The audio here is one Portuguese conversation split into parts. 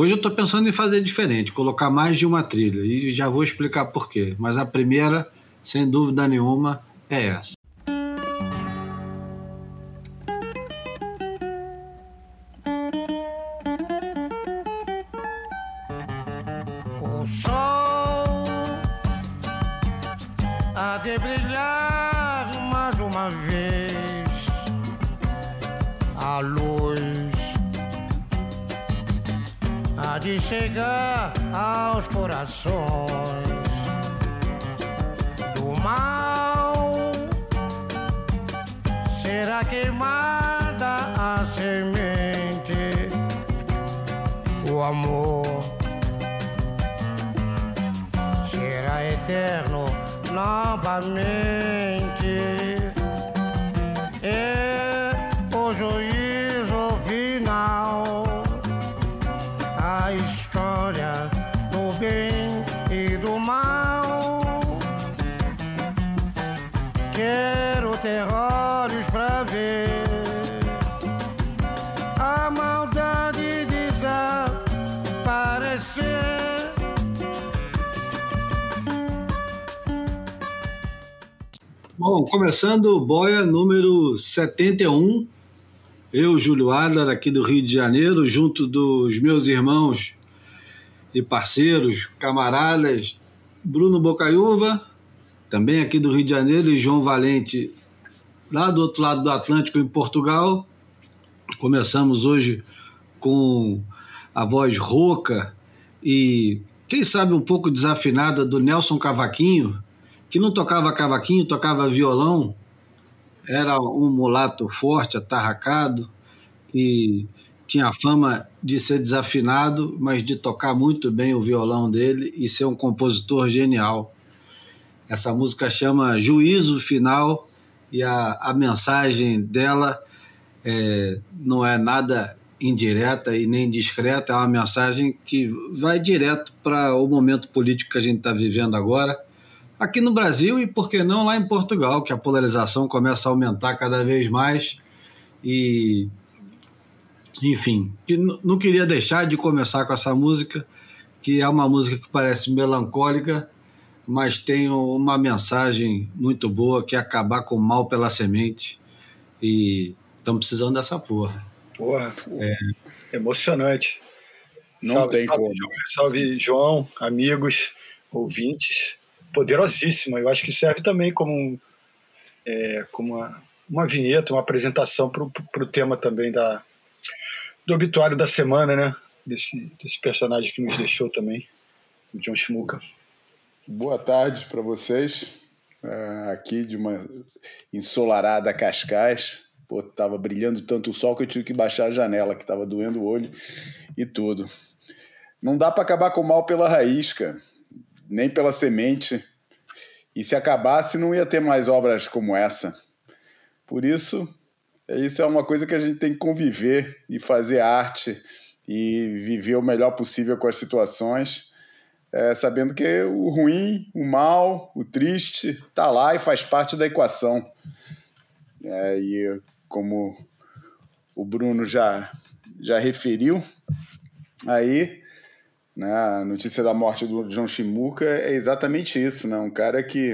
Hoje eu estou pensando em fazer diferente, colocar mais de uma trilha e já vou explicar por quê. Mas a primeira, sem dúvida nenhuma, é essa. Bom, começando o Boia número 71. Eu, Júlio Adler, aqui do Rio de Janeiro, junto dos meus irmãos e parceiros, camaradas, Bruno Bocaiúva, também aqui do Rio de Janeiro, e João Valente, lá do outro lado do Atlântico, em Portugal. Começamos hoje com a voz rouca e, quem sabe, um pouco desafinada do Nelson Cavaquinho, que não tocava cavaquinho, tocava violão, era um mulato forte, atarracado, que tinha a fama de ser desafinado, mas de tocar muito bem o violão dele e ser um compositor genial. Essa música chama Juízo Final e a, a mensagem dela é, não é nada indireta e nem discreta, é uma mensagem que vai direto para o momento político que a gente está vivendo agora aqui no Brasil e, por que não, lá em Portugal, que a polarização começa a aumentar cada vez mais. E, enfim, que não queria deixar de começar com essa música, que é uma música que parece melancólica, mas tem uma mensagem muito boa, que é acabar com o mal pela semente. E estamos precisando dessa porra. Porra, é. emocionante. Não salve, tem salve, como. Salve, João, amigos, ouvintes poderosíssima. Eu acho que serve também como, um, é, como uma, uma vinheta, uma apresentação para o tema também da, do obituário da semana, né? Desse, desse personagem que nos deixou também, o John Schmuka. Boa tarde para vocês. Uh, aqui de uma ensolarada Cascais. Pô, tava brilhando tanto o sol que eu tive que baixar a janela, que tava doendo o olho e tudo. Não dá para acabar com o mal pela raiz, cara nem pela semente. E se acabasse, não ia ter mais obras como essa. Por isso, isso é uma coisa que a gente tem que conviver e fazer arte e viver o melhor possível com as situações, é, sabendo que o ruim, o mal, o triste está lá e faz parte da equação. É, e como o Bruno já, já referiu, aí né? A notícia da morte do John Shimuka é exatamente isso, né? Um cara que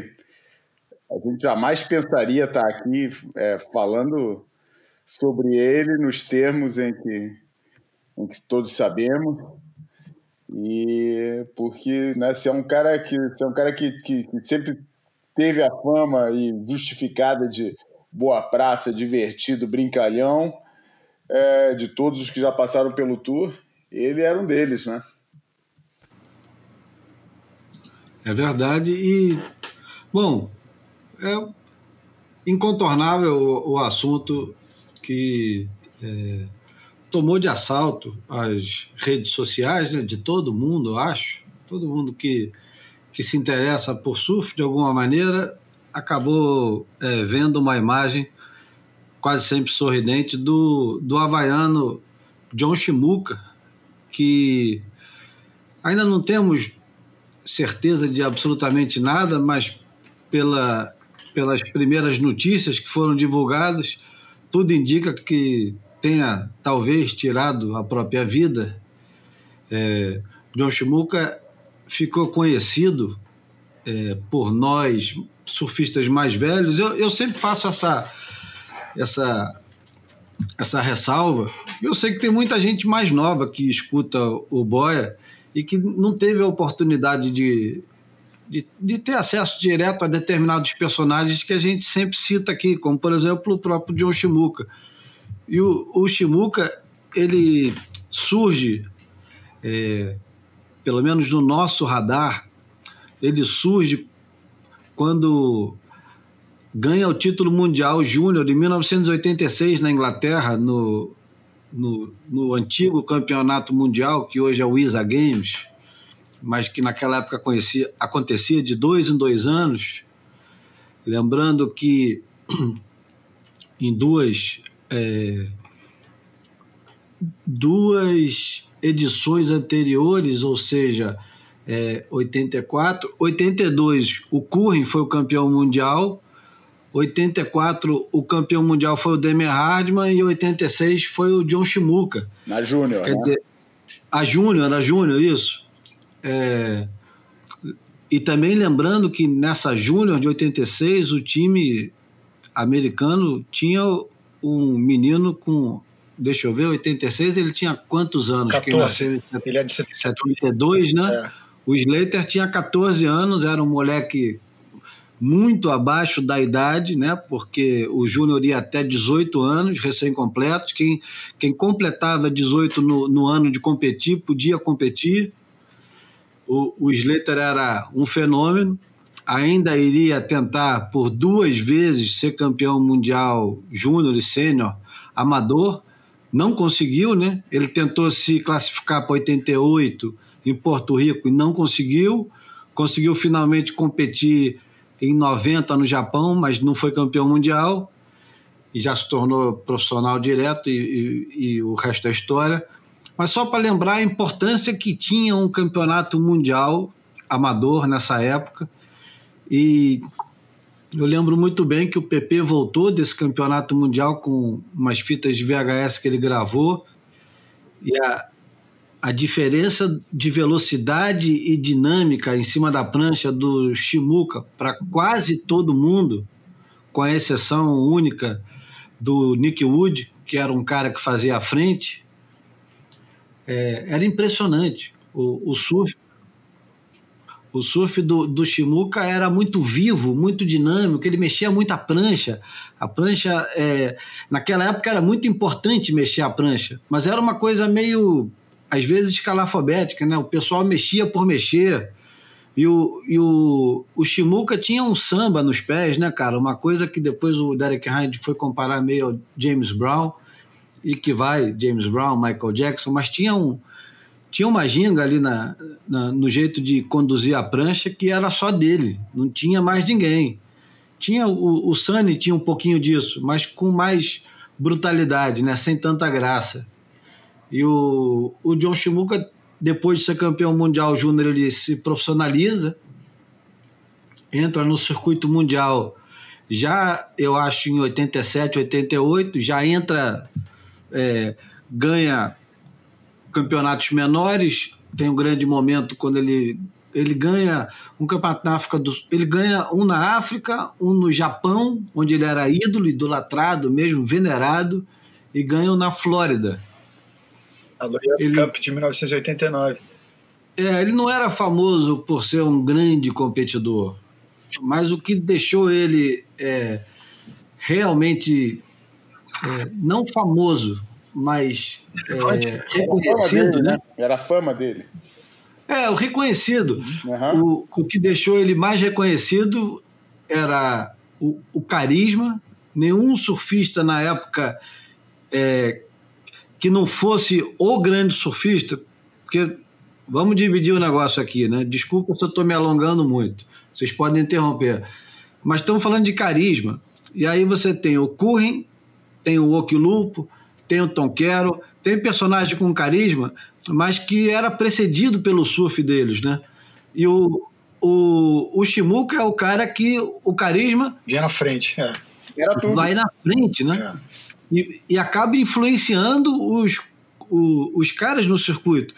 a gente jamais pensaria estar aqui é, falando sobre ele nos termos em que, em que todos sabemos. E porque né, se é um cara que se é um cara que, que, que sempre teve a fama e justificada de boa praça, divertido, brincalhão, é, de todos os que já passaram pelo tour, ele era um deles, né? É verdade. E, bom, é incontornável o, o assunto que é, tomou de assalto as redes sociais né, de todo mundo, acho. Todo mundo que, que se interessa por surf de alguma maneira acabou é, vendo uma imagem quase sempre sorridente do, do havaiano John Shimuka, que ainda não temos certeza de absolutamente nada, mas pela, pelas primeiras notícias que foram divulgadas, tudo indica que tenha talvez tirado a própria vida. É, John Shimuka ficou conhecido é, por nós, surfistas mais velhos. Eu, eu sempre faço essa, essa, essa ressalva. Eu sei que tem muita gente mais nova que escuta o Boia e que não teve a oportunidade de, de, de, ter acesso direto a determinados personagens que a gente sempre cita aqui, como por exemplo o próprio John Shimuka. E o, o Shimuka, ele surge, é, pelo menos no nosso radar, ele surge quando ganha o título mundial júnior em 1986 na Inglaterra, no, no, no, antigo campeonato mundial, que hoje é o ISA Games, mas que naquela época conhecia, acontecia de dois em dois anos. Lembrando que em duas, é, duas edições anteriores, ou seja, é, 84, 82 o Curren foi o campeão mundial, 84 o campeão mundial foi o Demer Hardman e 86 foi o John Shimuka. Na Júnior, Quer né? dizer, a Júnior, a Júnior, isso. É, e também lembrando que nessa Júnior de 86 o time americano tinha um menino com deixa eu ver, 86 ele tinha quantos anos? 14. ele é de 72, né? É. O Slater tinha 14 anos, era um moleque muito abaixo da idade, né? Porque o Júnior ia até 18 anos, recém-completos. Quem, quem completava 18 no, no ano de competir, podia competir. O, o Slater era um fenômeno, ainda iria tentar por duas vezes ser campeão mundial júnior e sênior amador, não conseguiu, né? Ele tentou se classificar para 88 em Porto Rico e não conseguiu. Conseguiu finalmente competir em 90 no Japão, mas não foi campeão mundial e já se tornou profissional direto e, e, e o resto é história. Mas só para lembrar a importância que tinha um campeonato mundial amador nessa época e eu lembro muito bem que o PP voltou desse campeonato mundial com umas fitas de VHS que ele gravou. E a, a diferença de velocidade e dinâmica em cima da prancha do Shimuka para quase todo mundo, com a exceção única do Nick Wood, que era um cara que fazia a frente, é, era impressionante. O, o surf o surf do, do Shimuka era muito vivo, muito dinâmico, ele mexia muito a prancha. A prancha, é, naquela época, era muito importante mexer a prancha, mas era uma coisa meio, às vezes, escalafobética, né? O pessoal mexia por mexer. E o, e o, o Shimuka tinha um samba nos pés, né, cara? Uma coisa que depois o Derek Hind foi comparar meio ao James Brown, e que vai James Brown, Michael Jackson, mas tinha um, tinha uma ginga ali na, na, no jeito de conduzir a prancha que era só dele, não tinha mais ninguém. Tinha o, o Sunny tinha um pouquinho disso, mas com mais brutalidade, né? sem tanta graça. E o, o John Shimuka, depois de ser campeão mundial júnior, ele se profissionaliza, entra no circuito mundial já, eu acho, em 87, 88, já entra, é, ganha campeonatos menores, tem um grande momento quando ele ele ganha um campeonato na África do ele ganha um na África, um no Japão, onde ele era ídolo, idolatrado, mesmo venerado, e ganha um na Flórida. A Loyal ele, Cup de 1989. É, ele não era famoso por ser um grande competidor, mas o que deixou ele é, realmente é, não famoso, mas é, reconhecido, dele, né? né? Era a fama dele. É, o reconhecido. Uhum. O, o que deixou ele mais reconhecido era o, o carisma. Nenhum surfista na época é, que não fosse o grande surfista, porque vamos dividir o negócio aqui, né? Desculpa se eu estou me alongando muito, vocês podem interromper. Mas estamos falando de carisma. E aí você tem o Curren, tem o Okilupo, tem o Tom Quero, tem personagem com carisma, mas que era precedido pelo surf deles, né? E o, o, o Shimuka é o cara que o carisma. Vinha na frente, é. Era tudo. Vai na frente, né? É. E, e acaba influenciando os, os, os caras no circuito.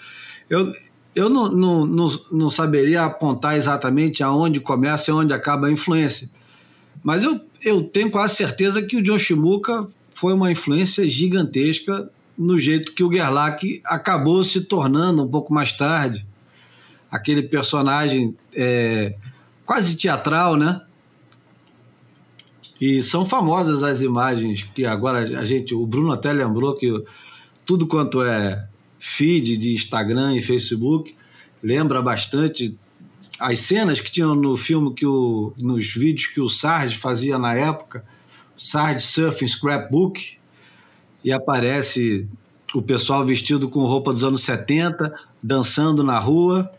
Eu, eu não, não, não, não saberia apontar exatamente aonde começa e onde acaba a influência. Mas eu, eu tenho quase certeza que o John Shimuka foi uma influência gigantesca no jeito que o Gerlach acabou se tornando um pouco mais tarde. Aquele personagem é, quase teatral, né? E são famosas as imagens que agora a gente, o Bruno até lembrou que tudo quanto é feed de Instagram e Facebook lembra bastante as cenas que tinham no filme que o, nos vídeos que o Sarge fazia na época, Sarge Surfing Scrapbook, e aparece o pessoal vestido com roupa dos anos 70, dançando na rua,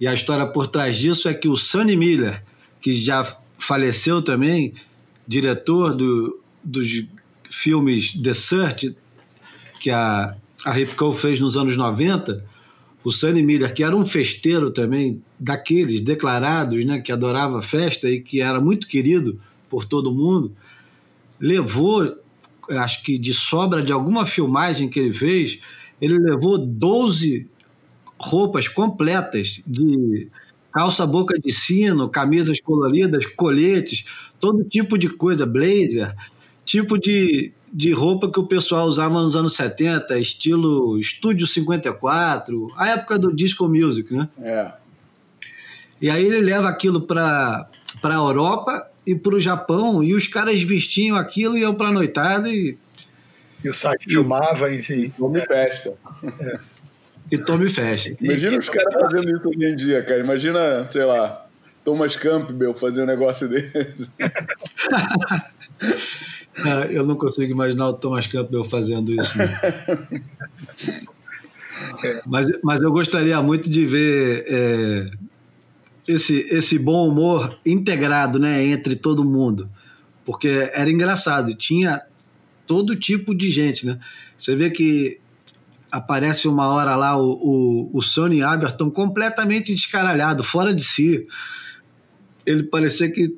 e a história por trás disso é que o Sonny Miller, que já faleceu também, diretor do, dos filmes The Search, que a, a Ripco fez nos anos 90, o Sunny Miller, que era um festeiro também, daqueles declarados, né, que adorava festa e que era muito querido por todo mundo, levou, acho que de sobra de alguma filmagem que ele fez, ele levou 12 roupas completas de calça boca de sino, camisas coloridas, coletes, todo tipo de coisa, blazer, tipo de, de roupa que o pessoal usava nos anos 70, estilo Estúdio 54, a época do disco music, né? É. E aí ele leva aquilo para a Europa e para o Japão, e os caras vestiam aquilo e iam para a noitada e. E o site filmava, enfim. Nome festa. É. E tome festa. Imagina os caras fazendo isso hoje em dia, cara. Imagina, sei lá, Thomas Campbell fazer um negócio desse. eu não consigo imaginar o Thomas Campbell fazendo isso. mas, mas eu gostaria muito de ver é, esse, esse bom humor integrado né, entre todo mundo. Porque era engraçado, tinha todo tipo de gente. Né? Você vê que aparece uma hora lá o, o, o Sonny Aberton completamente descaralhado, fora de si. Ele parecia que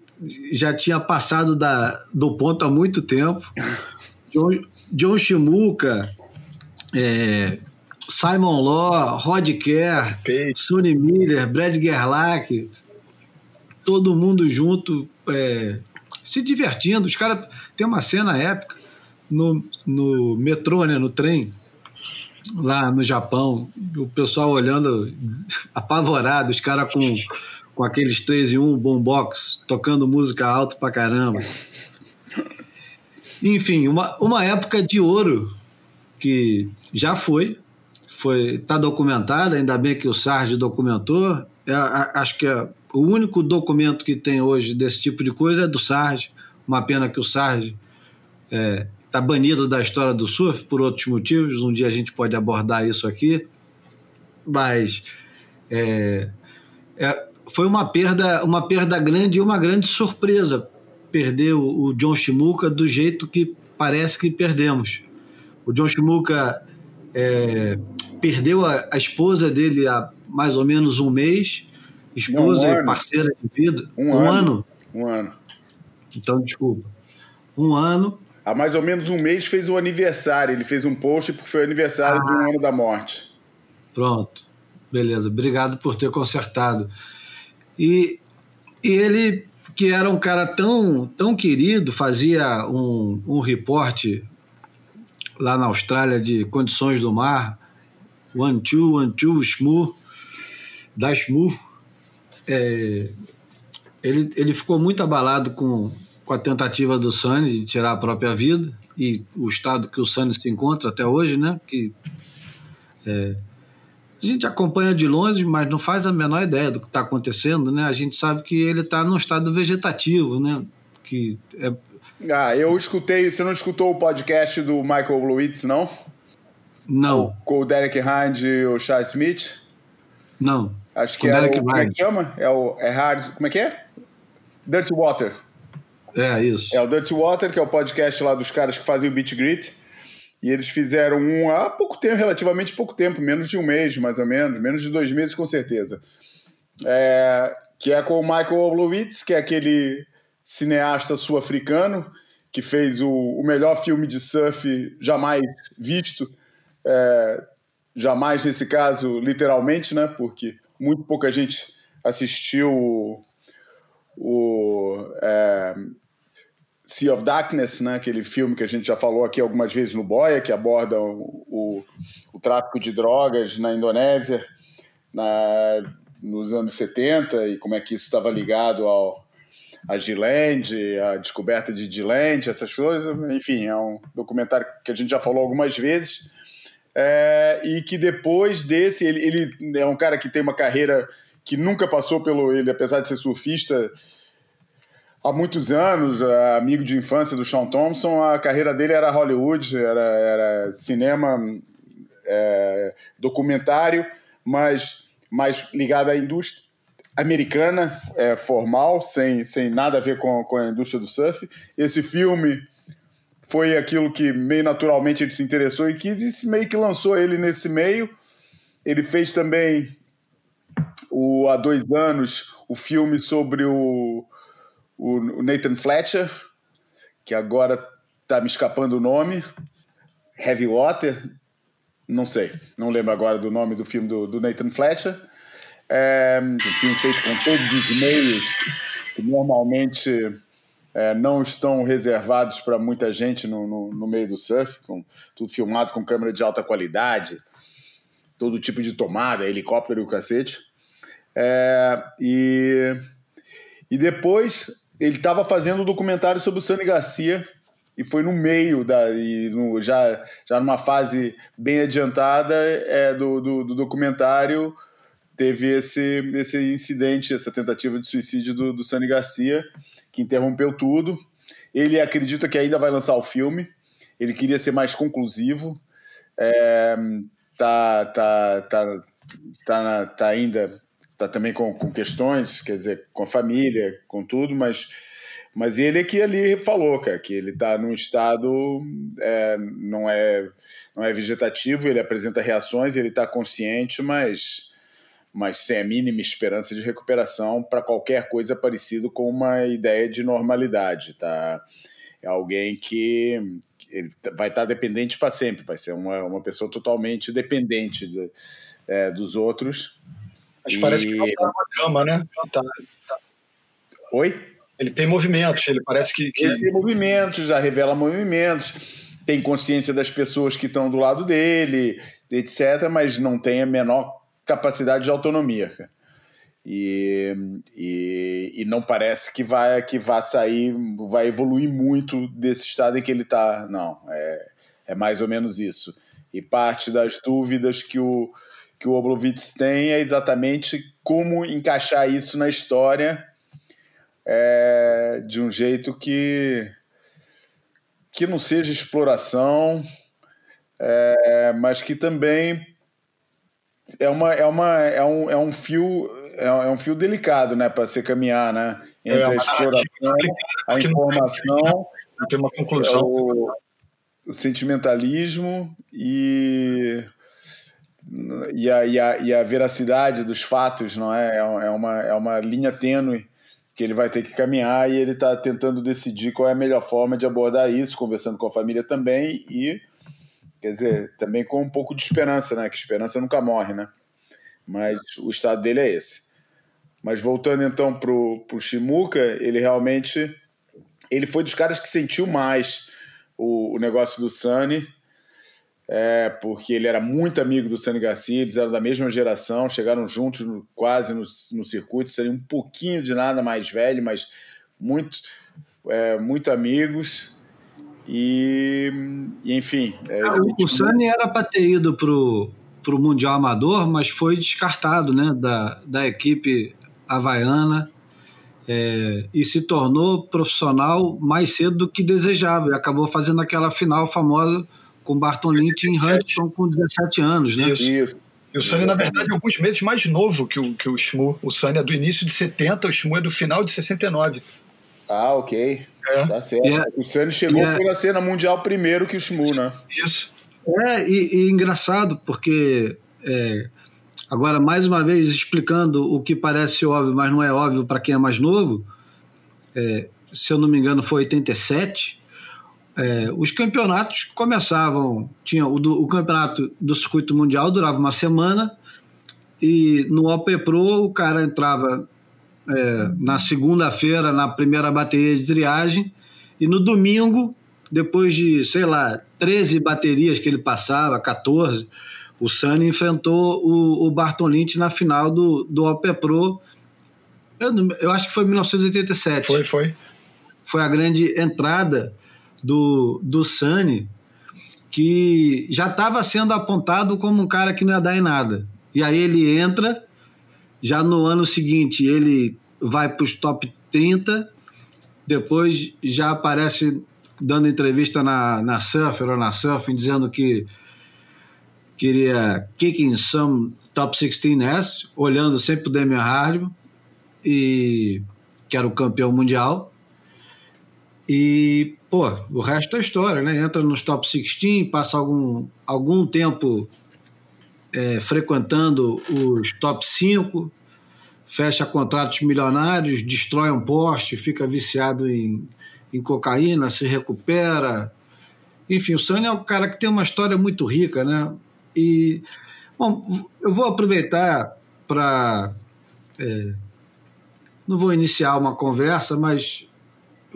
já tinha passado da, do ponto há muito tempo. John, John Shimuka, é, Simon Law, Rod Kerr, Sonny Miller, Brad Gerlach, todo mundo junto, é, se divertindo. Os caras. Tem uma cena épica no, no metrô, né, no trem, lá no Japão, o pessoal olhando apavorado, os caras com com aqueles 3 e 1 boombox, tocando música alto pra caramba. Enfim, uma, uma época de ouro que já foi, foi está documentada, ainda bem que o Sarge documentou. É, a, acho que é, o único documento que tem hoje desse tipo de coisa é do Sarge. Uma pena que o Sarge está é, tá banido da história do surf por outros motivos. Um dia a gente pode abordar isso aqui. Mas é, é, foi uma perda, uma perda grande e uma grande surpresa perder o, o John Shimuka do jeito que parece que perdemos. O John Shimuka é, perdeu a, a, esposa dele há mais ou menos um mês, esposa um e parceira de vida. Um, um ano. ano. Um ano. Então, desculpa. Um ano. Há mais ou menos um mês fez o aniversário. Ele fez um post porque foi o aniversário ah. de um ano da morte. Pronto. Beleza. Obrigado por ter consertado. E, e ele, que era um cara tão, tão querido, fazia um, um reporte lá na Austrália de condições do mar, One Two, One Two, Shmu, da Shmu. É, ele, ele ficou muito abalado com, com a tentativa do Sunny de tirar a própria vida e o estado que o Sunny se encontra até hoje, né? Que é, a gente acompanha de longe, mas não faz a menor ideia do que está acontecendo, né? A gente sabe que ele está num estado vegetativo, né? Que é... Ah, eu escutei. Você não escutou o podcast do Michael Lewitz, não? Não. Com o Derek Hind e o Charles Smith? Não. Acho que é o, como é que chama? É o é hard, como é que é? Dirty Water. É, isso. É o Dirty Water, que é o podcast lá dos caras que fazem o Beat Grit. E eles fizeram um há pouco tempo, relativamente pouco tempo, menos de um mês, mais ou menos, menos de dois meses, com certeza. É, que é com o Michael Oblowitz, que é aquele cineasta sul-africano que fez o, o melhor filme de surf jamais visto, é, jamais nesse caso literalmente, né? Porque muito pouca gente assistiu o, o é, Sea of Darkness, né? Aquele filme que a gente já falou aqui algumas vezes no Boia, que aborda o, o, o tráfico de drogas na Indonésia na, nos anos 70 e como é que isso estava ligado ao a Giland, a descoberta de Giland, essas coisas. Enfim, é um documentário que a gente já falou algumas vezes. É, e que depois desse, ele, ele é um cara que tem uma carreira que nunca passou pelo. Ele, apesar de ser surfista há muitos anos, é amigo de infância do Sean Thompson, a carreira dele era Hollywood, era, era cinema, é, documentário, mas mais ligado à indústria americana, é, formal, sem, sem nada a ver com, com a indústria do surf. Esse filme foi aquilo que meio naturalmente ele se interessou e quis, e meio que lançou ele nesse meio. Ele fez também o, há dois anos o filme sobre o, o Nathan Fletcher, que agora está me escapando o nome, Heavy Water, não sei, não lembro agora do nome do filme do, do Nathan Fletcher. É, um filme feito com todos os meios que normalmente é, não estão reservados para muita gente no, no, no, meio do surf, com, tudo filmado com câmera de alta qualidade, todo tipo de tomada, helicóptero e o cacete. É, e, e depois ele estava fazendo um documentário sobre o Sani Garcia e foi no meio da e no, já já numa fase bem adiantada é, do, do, do documentário teve esse, esse incidente, essa tentativa de suicídio do, do Sani Garcia, que interrompeu tudo. Ele acredita que ainda vai lançar o filme, ele queria ser mais conclusivo, é, tá, tá, tá, tá, tá ainda tá também com, com questões, quer dizer, com a família, com tudo, mas mas ele é que ali falou, cara, que ele está num estado é, não é não é vegetativo, ele apresenta reações, ele está consciente, mas mas sem a mínima esperança de recuperação para qualquer coisa parecido com uma ideia de normalidade, tá? É alguém que ele vai estar dependente para sempre, vai ser uma, uma pessoa totalmente dependente de, é, dos outros. Mas e... parece que não está na cama, né? Tá, tá. Oi? Ele tem movimentos, ele parece que, que. Ele tem movimentos, já revela movimentos, tem consciência das pessoas que estão do lado dele, etc., mas não tem a menor capacidade de autonomia. E, e, e, não parece que vai que vai sair, vai evoluir muito desse estado em que ele está. Não, é, é mais ou menos isso. E parte das dúvidas que o, que o Oblovitz tem é exatamente como encaixar isso na história é, de um jeito que, que não seja exploração, é, mas que também é uma é uma é um, é um fio é, é um fio delicado né para se caminhar né entre é, a exploração a informação não tem uma conclusão. o, o, sentimentalismo e e a, e, a, e a veracidade dos fatos não é é uma é uma linha tênue que ele vai ter que caminhar e ele está tentando decidir qual é a melhor forma de abordar isso conversando com a família também e Quer dizer, também com um pouco de esperança, né? Que esperança nunca morre, né? Mas o estado dele é esse. Mas voltando então pro, pro Shimuka, ele realmente ele foi dos caras que sentiu mais o, o negócio do Sunny, é, porque ele era muito amigo do Sunny Garcia, eles eram da mesma geração, chegaram juntos no, quase no, no circuito, seriam um pouquinho de nada mais velho, mas muito, é, muito amigos. E, e enfim. É, ah, o, o Sani era para ter ido para o Mundial Amador, mas foi descartado né, da, da equipe havaiana é, e se tornou profissional mais cedo do que desejava. E acabou fazendo aquela final famosa com Barton Lynch em Huntington com 17 anos. Né? Isso. Isso. E o Sani, na verdade, é alguns meses mais novo que o, que o Shmu. O Sani é do início de 70, o Shmu é do final de 69. Ah, ok. É. Tá certo. É, o Sani chegou é, por a cena mundial primeiro que o Shmu, né? Isso. É, e, e engraçado, porque é, agora, mais uma vez, explicando o que parece óbvio, mas não é óbvio para quem é mais novo, é, se eu não me engano, foi 87. É, os campeonatos começavam, tinha o, do, o, campeonato do circuito mundial durava uma semana e no OP Pro o cara entrava é, na segunda-feira na primeira bateria de triagem e no domingo, depois de, sei lá, 13 baterias que ele passava, 14, o Sani enfrentou o, o Barton Lynch na final do, do OP Pro. Eu, eu acho que foi em 1987. Foi, foi. Foi a grande entrada do, do Sani, que já estava sendo apontado como um cara que não ia dar em nada. E aí ele entra, já no ano seguinte ele vai para os top 30, depois já aparece dando entrevista na, na Surfer ou na Surfing, dizendo que queria kicking some top 16S, olhando sempre o Damian Hardman, e que era o campeão mundial. E, pô, o resto é história, né? Entra nos top 16, passa algum, algum tempo é, frequentando os top 5, fecha contratos milionários, destrói um poste, fica viciado em, em cocaína, se recupera. Enfim, o Sani é um cara que tem uma história muito rica, né? E, bom, eu vou aproveitar para. É, não vou iniciar uma conversa, mas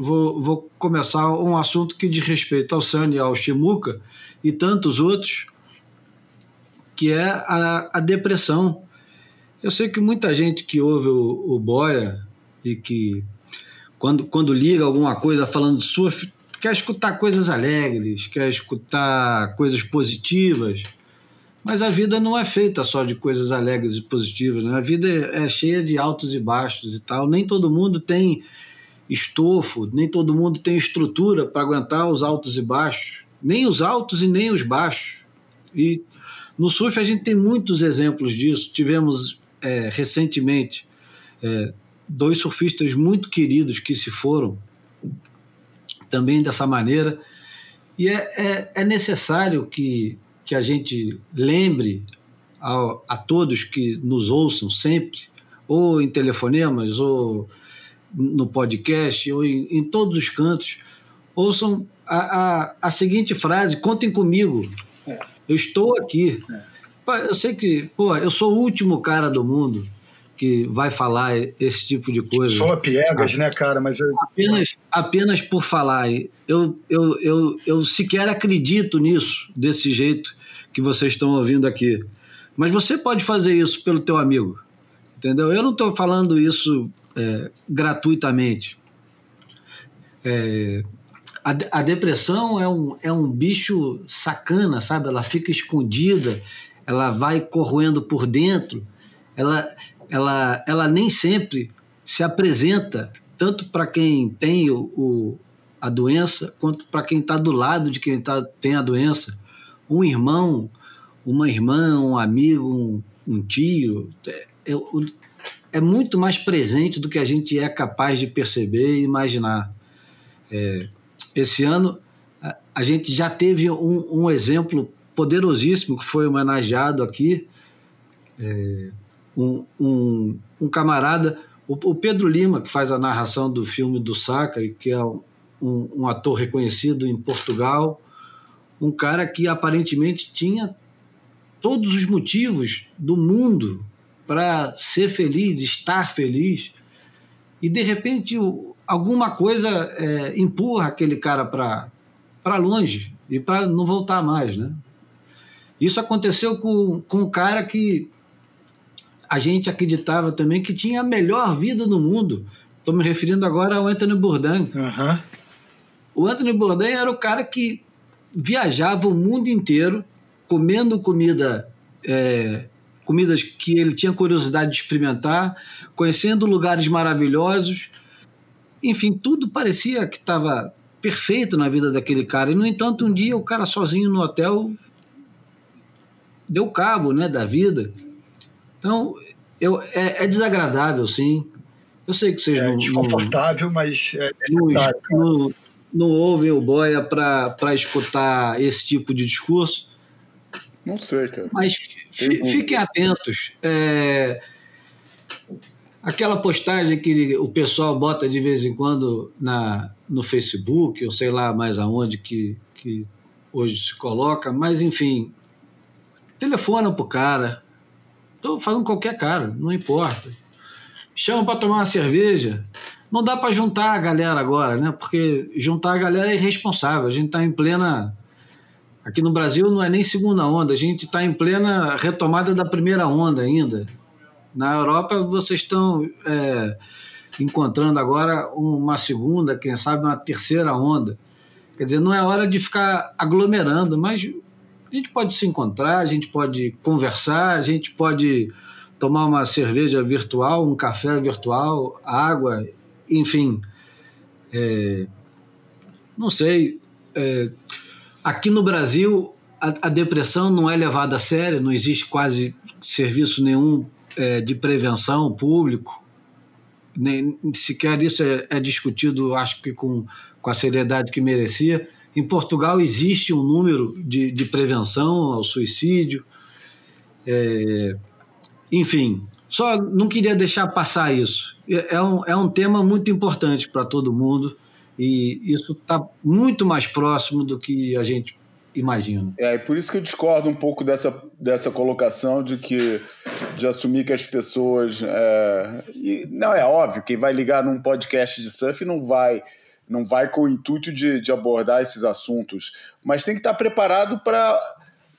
vou, vou começar um assunto que diz respeito ao Sani, ao Shimuka e tantos outros, que é a, a depressão. Eu sei que muita gente que ouve o, o Boia e que quando, quando liga alguma coisa falando surf, quer escutar coisas alegres, quer escutar coisas positivas. Mas a vida não é feita só de coisas alegres e positivas, né? A vida é, é cheia de altos e baixos e tal. Nem todo mundo tem estofo, nem todo mundo tem estrutura para aguentar os altos e baixos, nem os altos e nem os baixos. E no surf a gente tem muitos exemplos disso. Tivemos é, recentemente é, dois surfistas muito queridos que se foram também dessa maneira. E é, é, é necessário que que a gente lembre a, a todos que nos ouçam sempre, ou em telefonemas, ou no podcast, ou em, em todos os cantos, ouçam a, a, a seguinte frase: contem comigo, é. eu estou aqui. É. Eu sei que, pô, eu sou o último cara do mundo que vai falar esse tipo de coisa. Só piegas, né, cara? Mas eu... apenas, apenas por falar. Eu, eu, eu, eu sequer acredito nisso, desse jeito que vocês estão ouvindo aqui. Mas você pode fazer isso pelo teu amigo, entendeu? Eu não estou falando isso é, gratuitamente. É, a, a, depressão é um, é um bicho sacana, sabe? Ela fica escondida, ela vai corroendo por dentro, ela, ela, ela nem sempre se apresenta tanto para quem tem o, o, a doença quanto para quem está do lado de quem tá, tem a doença. Um irmão, uma irmã, um amigo, um, um tio. É, é, é, muito mais presente do que a gente é capaz de perceber e imaginar. É, esse ano, a, gente já teve um, um, exemplo poderosíssimo que foi homenageado aqui. É, um, um, um camarada, o, o, Pedro Lima, que faz a narração do filme do Saca, e que é um, um ator reconhecido em Portugal, um cara que aparentemente tinha todos os motivos do mundo para ser feliz, estar feliz, e de repente alguma coisa é, empurra aquele cara para longe e para não voltar mais, né? Isso aconteceu com, com um cara que a gente acreditava também que tinha a melhor vida do mundo. Estou me referindo agora ao Anthony Bourdain. Uhum. O Anthony Bourdain era o cara que viajava o mundo inteiro comendo comida, é, comidas que ele tinha curiosidade de experimentar, conhecendo lugares maravilhosos. Enfim, tudo parecia que estava perfeito na vida daquele cara. E, no entanto, um dia o cara sozinho no hotel deu cabo né, da vida então, eu, é, é desagradável, sim. Eu sei que vocês é não. desconfortável, não, mas é necessário. Não, não, não ouvem o Boia para escutar esse tipo de discurso. Não sei, cara. Mas fiquem atentos. É, aquela postagem que o pessoal bota de vez em quando na, no Facebook, ou sei lá mais aonde que, que hoje se coloca, mas enfim, telefona pro cara. Estou falando qualquer cara, não importa. Chama para tomar uma cerveja. Não dá para juntar a galera agora, né? Porque juntar a galera é irresponsável. A gente está em plena. Aqui no Brasil não é nem segunda onda, a gente está em plena retomada da primeira onda ainda. Na Europa vocês estão é, encontrando agora uma segunda, quem sabe uma terceira onda. Quer dizer, não é hora de ficar aglomerando, mas a gente pode se encontrar, a gente pode conversar, a gente pode tomar uma cerveja virtual, um café virtual, água, enfim. É, não sei. É, aqui no Brasil, a, a, depressão não é levada a sério, não existe quase serviço nenhum é, de prevenção público. Nem, sequer isso é, é discutido, acho que com, com a seriedade que merecia. Em Portugal existe um número de, de prevenção ao suicídio. É, enfim, só não queria deixar passar isso. É, é um, é um tema muito importante para todo mundo e isso está muito mais próximo do que a gente imagina. É, e por isso que eu discordo um pouco dessa, dessa colocação de que de assumir que as pessoas. É, e, não, é óbvio, quem vai ligar num podcast de surf não vai não vai com o intuito de, de abordar esses assuntos, mas tem que estar preparado para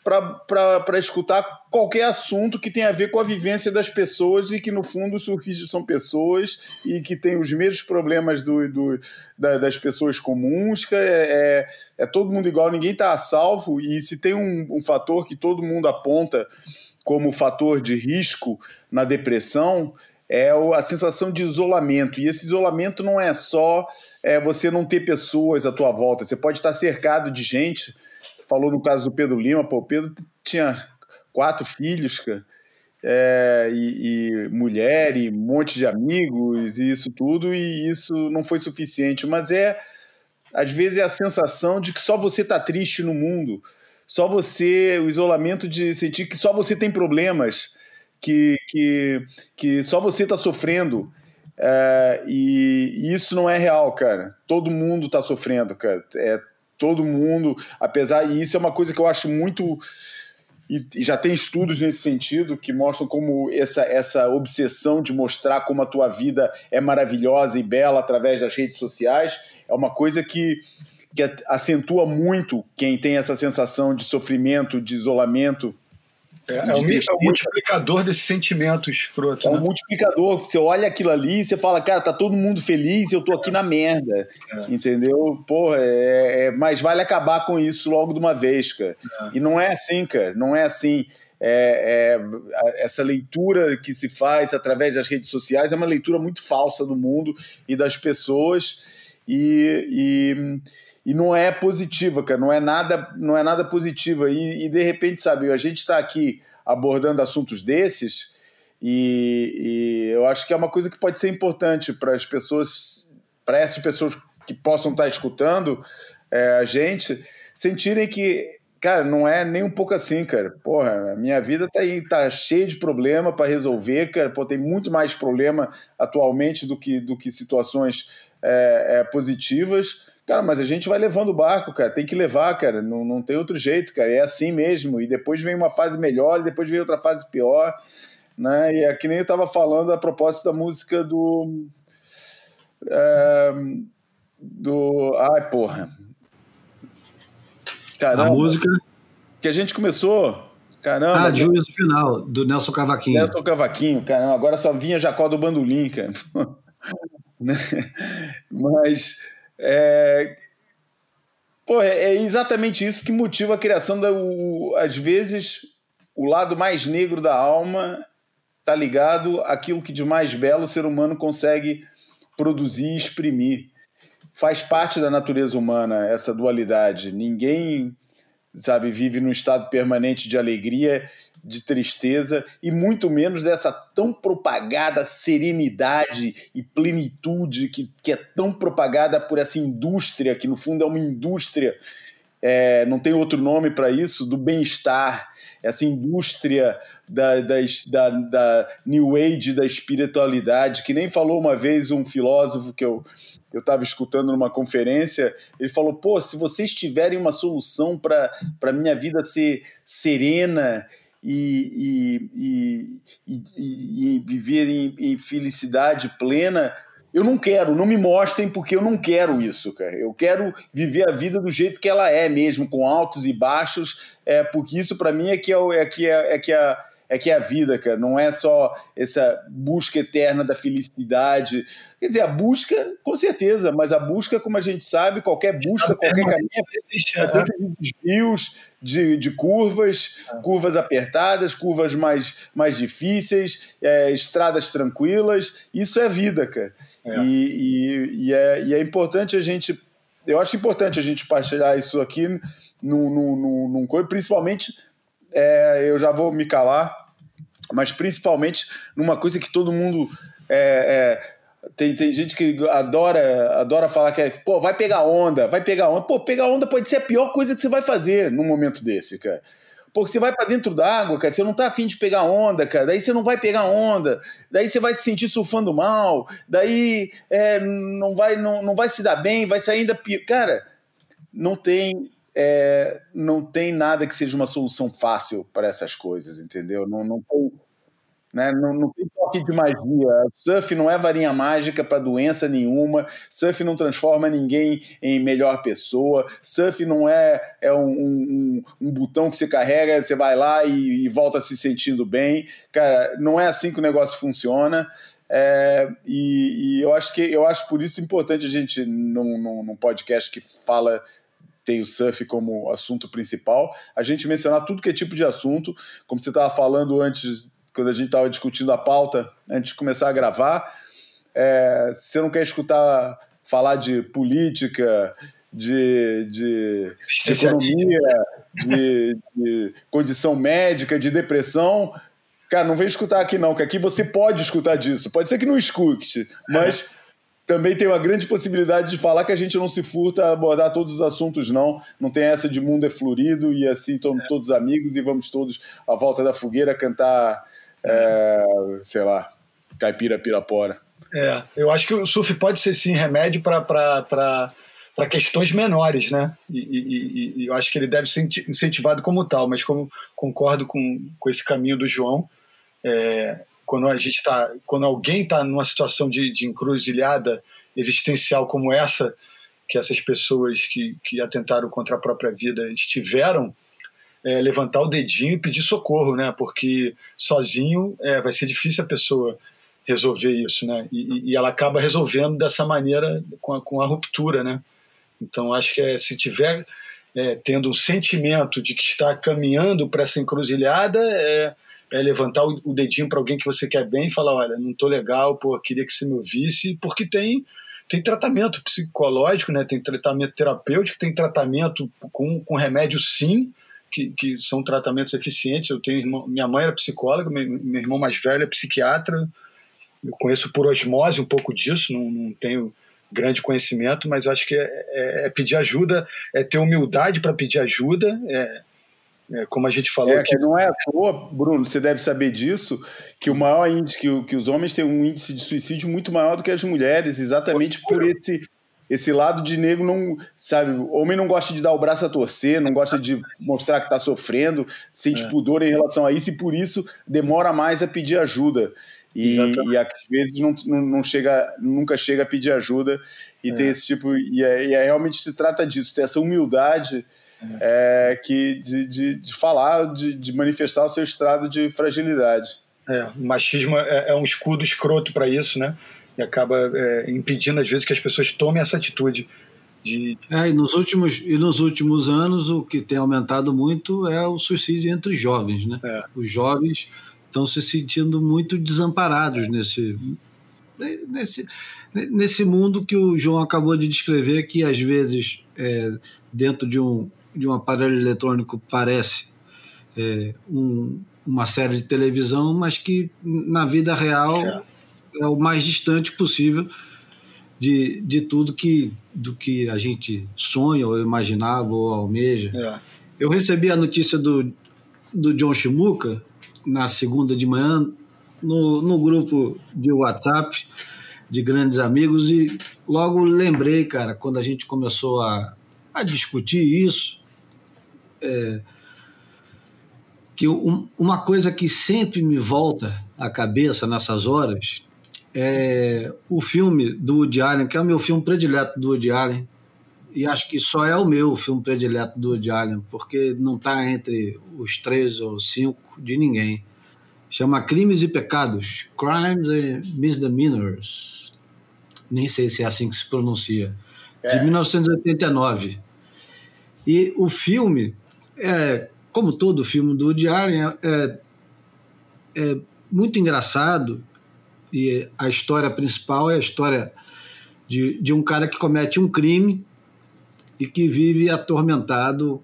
para escutar qualquer assunto que tenha a ver com a vivência das pessoas e que, no fundo, os surfistas são pessoas e que têm os mesmos problemas do, do da, das pessoas comuns, que é, é, é, todo mundo igual, ninguém está a salvo, e se tem um, um fator que todo mundo aponta como fator de risco na depressão, é a sensação de isolamento. E esse isolamento não é só é, você não ter pessoas à tua volta. Você pode estar cercado de gente. Falou no caso do Pedro Lima, pô, o Pedro tinha quatro filhos, cara. É, e, e, mulher e um monte de amigos e isso tudo, e isso não foi suficiente. Mas é, às vezes, é a sensação de que só você está triste no mundo, só você, o isolamento de sentir que só você tem problemas que, que, que só você está sofrendo. É, e, e, isso não é real, cara. Todo mundo está sofrendo, cara. É, todo mundo, apesar. E isso é uma coisa que eu acho muito. E, e já tem estudos nesse sentido que mostram como essa, essa obsessão de mostrar como a tua vida é maravilhosa e bela através das redes sociais é uma coisa que, que acentua muito quem tem essa sensação de sofrimento, de isolamento é, é, um, é, um, multiplicador desse sentimento escroto. É um né? multiplicador. Você olha aquilo ali e você fala, cara, tá todo mundo feliz e eu tô aqui na merda. É. Entendeu? Porra, é, é, mas vale acabar com isso logo de uma vez, cara. É. E não é assim, cara. Não é assim. É, essa leitura que se faz através das redes sociais é uma leitura muito falsa do mundo e das pessoas. e, e e não é positiva, cara, não é nada, não é nada positiva. E, e de repente, sabe, a gente está aqui abordando assuntos desses e, e, eu acho que é uma coisa que pode ser importante para as pessoas, para essas pessoas que possam estar escutando é, a gente, sentirem que, cara, não é nem um pouco assim, cara. Porra, a minha vida tá aí, tá cheia de problema para resolver, cara. Pô, tem muito mais problema atualmente do que, do que situações é, é, positivas Cara, mas a gente vai levando o barco, cara. Tem que levar, cara. Não, não tem outro jeito, cara. É assim mesmo. E depois vem uma fase melhor, e depois vem outra fase pior. Né? E é que nem eu tava falando a propósito da música do. É, do. Ai, porra. Caramba. A música. Que a gente começou. Caramba. Ah, Juízo Final, do Nelson Cavaquinho. Nelson Cavaquinho, caramba. Agora só vinha Jacó do Bandolim, cara. Mas é, pô, é, é exatamente isso que motiva a criação da. O, às vezes, o lado mais negro da alma está ligado àquilo que de mais belo o ser humano consegue produzir e exprimir. Faz parte da natureza humana essa dualidade. Ninguém, sabe, vive num estado permanente de alegria de tristeza e muito menos dessa tão propagada serenidade e plenitude que, que é tão propagada por essa indústria, que no fundo é uma indústria é, não tem outro nome para isso, do bem-estar, essa indústria da, da, da, New Age, da espiritualidade, que nem falou uma vez um filósofo que eu eu estava escutando numa conferência, ele falou: pô, se vocês tiverem uma solução para a minha vida ser serena e, e, e, e, viver em, em felicidade plena, eu não quero, não me mostrem porque eu não quero isso, cara. Eu quero viver a vida do jeito que ela é mesmo, com altos e baixos, é, porque isso para mim é que é, é, que é, é que é, é que é a vida, cara. Não é só essa busca eterna da felicidade. Quer dizer, a busca, com certeza, mas a busca, como a gente sabe, qualquer busca, qualquer caminho é feita de desvios, de, de curvas, é. curvas apertadas, curvas mais, mais difíceis, é, estradas tranquilas. Isso é vida, cara. É. E, e, e, é, e é importante a gente. Eu acho importante a gente partilhar isso aqui num, num, num, num principalmente. É, eu já vou me calar, mas principalmente numa coisa que todo mundo é, é, tem, tem gente que adora adora falar que é, pô, vai pegar onda, vai pegar onda. Pô, pegar onda pode ser a pior coisa que você vai fazer num momento desse, cara. Porque você vai para dentro d'água, cara, você não tá afim de pegar onda, cara, daí você não vai pegar onda, daí você vai se sentir surfando mal, daí é, não, vai, não, não vai se dar bem, vai sair ainda pior. Cara, não tem, é, não tem nada que seja uma solução fácil para essas coisas, entendeu? Não, não, tem, né? não, não tem toque de magia. Surf não é varinha mágica para doença nenhuma. Surf não transforma ninguém em melhor pessoa. Surf não é, é um, um, um botão que você carrega, você vai lá e, e, volta se sentindo bem. Cara, não é assim que o negócio funciona. É, e, e, eu acho que eu acho por isso importante a gente, num, num, num podcast que fala tem o surf como assunto principal, a gente mencionar tudo que é tipo de assunto, como você estava falando antes, quando a gente estava discutindo a pauta, antes de começar a gravar. É, você não quer escutar falar de política, de, de, de economia, de, de, condição médica, de depressão, cara, não vem escutar aqui não, que aqui você pode escutar disso. Pode ser que não escute, mas também tem uma grande possibilidade de falar que a gente não se furta a abordar todos os assuntos, não. Não tem essa de mundo é florido e assim somos é. todos amigos e vamos todos à volta da fogueira cantar, é, sei lá, caipira pirapora. É, eu acho que o surf pode ser sim remédio para questões menores, né? E, e, e, eu acho que ele deve ser incentivado como tal, mas como concordo com, com esse caminho do João, é, quando a gente está, quando alguém está numa situação de, de encruzilhada existencial como essa, que essas pessoas que, que atentaram contra a própria vida estiveram, é, levantar o dedinho e pedir socorro, né? Porque sozinho é, vai ser difícil a pessoa resolver isso, né? E, e ela acaba resolvendo dessa maneira com a, com a ruptura, né? Então acho que é, se tiver é, tendo um sentimento de que está caminhando para essa encruzilhada, é, é levantar o, o dedinho para alguém que você quer bem e falar, olha, não tô legal, pô, queria que você me ouvisse, porque tem tem tratamento psicológico, né? Tem tratamento terapêutico, tem tratamento com, com remédio sim, que, que são tratamentos eficientes. Eu tenho irmão, minha mãe era psicóloga, meu, meu, irmão mais velho é psiquiatra. Eu conheço por osmose um pouco disso, não, não tenho grande conhecimento, mas acho que é, é, é pedir ajuda, é ter humildade para pedir ajuda, é, é, como a gente falou é, aqui. Não é à toa, Bruno, você deve saber disso, que o maior índice, que, que os homens têm um índice de suicídio muito maior do que as mulheres, exatamente por esse esse lado de negro não, sabe, o homem não gosta de dar o braço a torcer, não gosta de mostrar que está sofrendo, sente é. pudor em relação a isso e por isso demora mais a pedir ajuda. E, e às vezes não, não, chega, nunca chega a pedir ajuda e é. tem esse tipo, e, é, e é, realmente se trata disso, ter essa humildade é, que de, de, de falar, de, de, manifestar o seu estado de fragilidade. É, o machismo é, é um escudo escroto para isso, né? E acaba é, impedindo, às vezes, que as pessoas tomem essa atitude. De... É, e, nos últimos, e nos últimos anos o que tem aumentado muito é o suicídio entre os jovens, né? É. Os jovens estão se sentindo muito desamparados nesse, nesse, nesse mundo que o João acabou de descrever, que às vezes, é, dentro de um, de um aparelho eletrônico parece é, um, uma série de televisão, mas que na vida real é, o mais distante possível de, de tudo que, do que a gente sonha, ou imaginava, ou almeja. É. Eu recebi a notícia do, do John Shimuka na segunda de manhã no, no grupo de WhatsApp de grandes amigos e logo lembrei, cara, quando a gente começou a, a discutir isso, é, que um, uma coisa que sempre me volta à cabeça nessas horas é o filme do Woody Allen, que é o meu filme predileto do Woody Allen, e acho que só é o meu filme predileto do Woody Allen, porque não está entre os três ou cinco de ninguém. Chama Crimes e Pecados, Crimes and Misdemeanors. Nem sei se é assim que se pronuncia. De 1989. E o filme, é, como todo filme do Woody Allen, é, é muito engraçado e a história principal é a história de, de um cara que comete um crime e que vive atormentado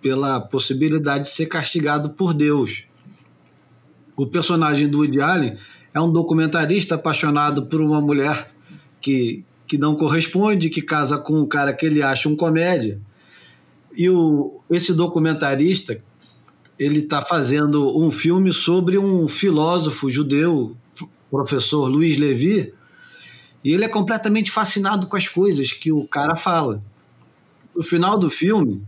pela possibilidade de ser castigado por Deus. O personagem do Woody Allen é um documentarista apaixonado por uma mulher que, que não corresponde, que casa com um cara que ele acha um comédia. E o, esse documentarista ele está fazendo um filme sobre um filósofo judeu, professor Luiz Levi, e ele é completamente fascinado com as coisas que o cara fala. No final do filme,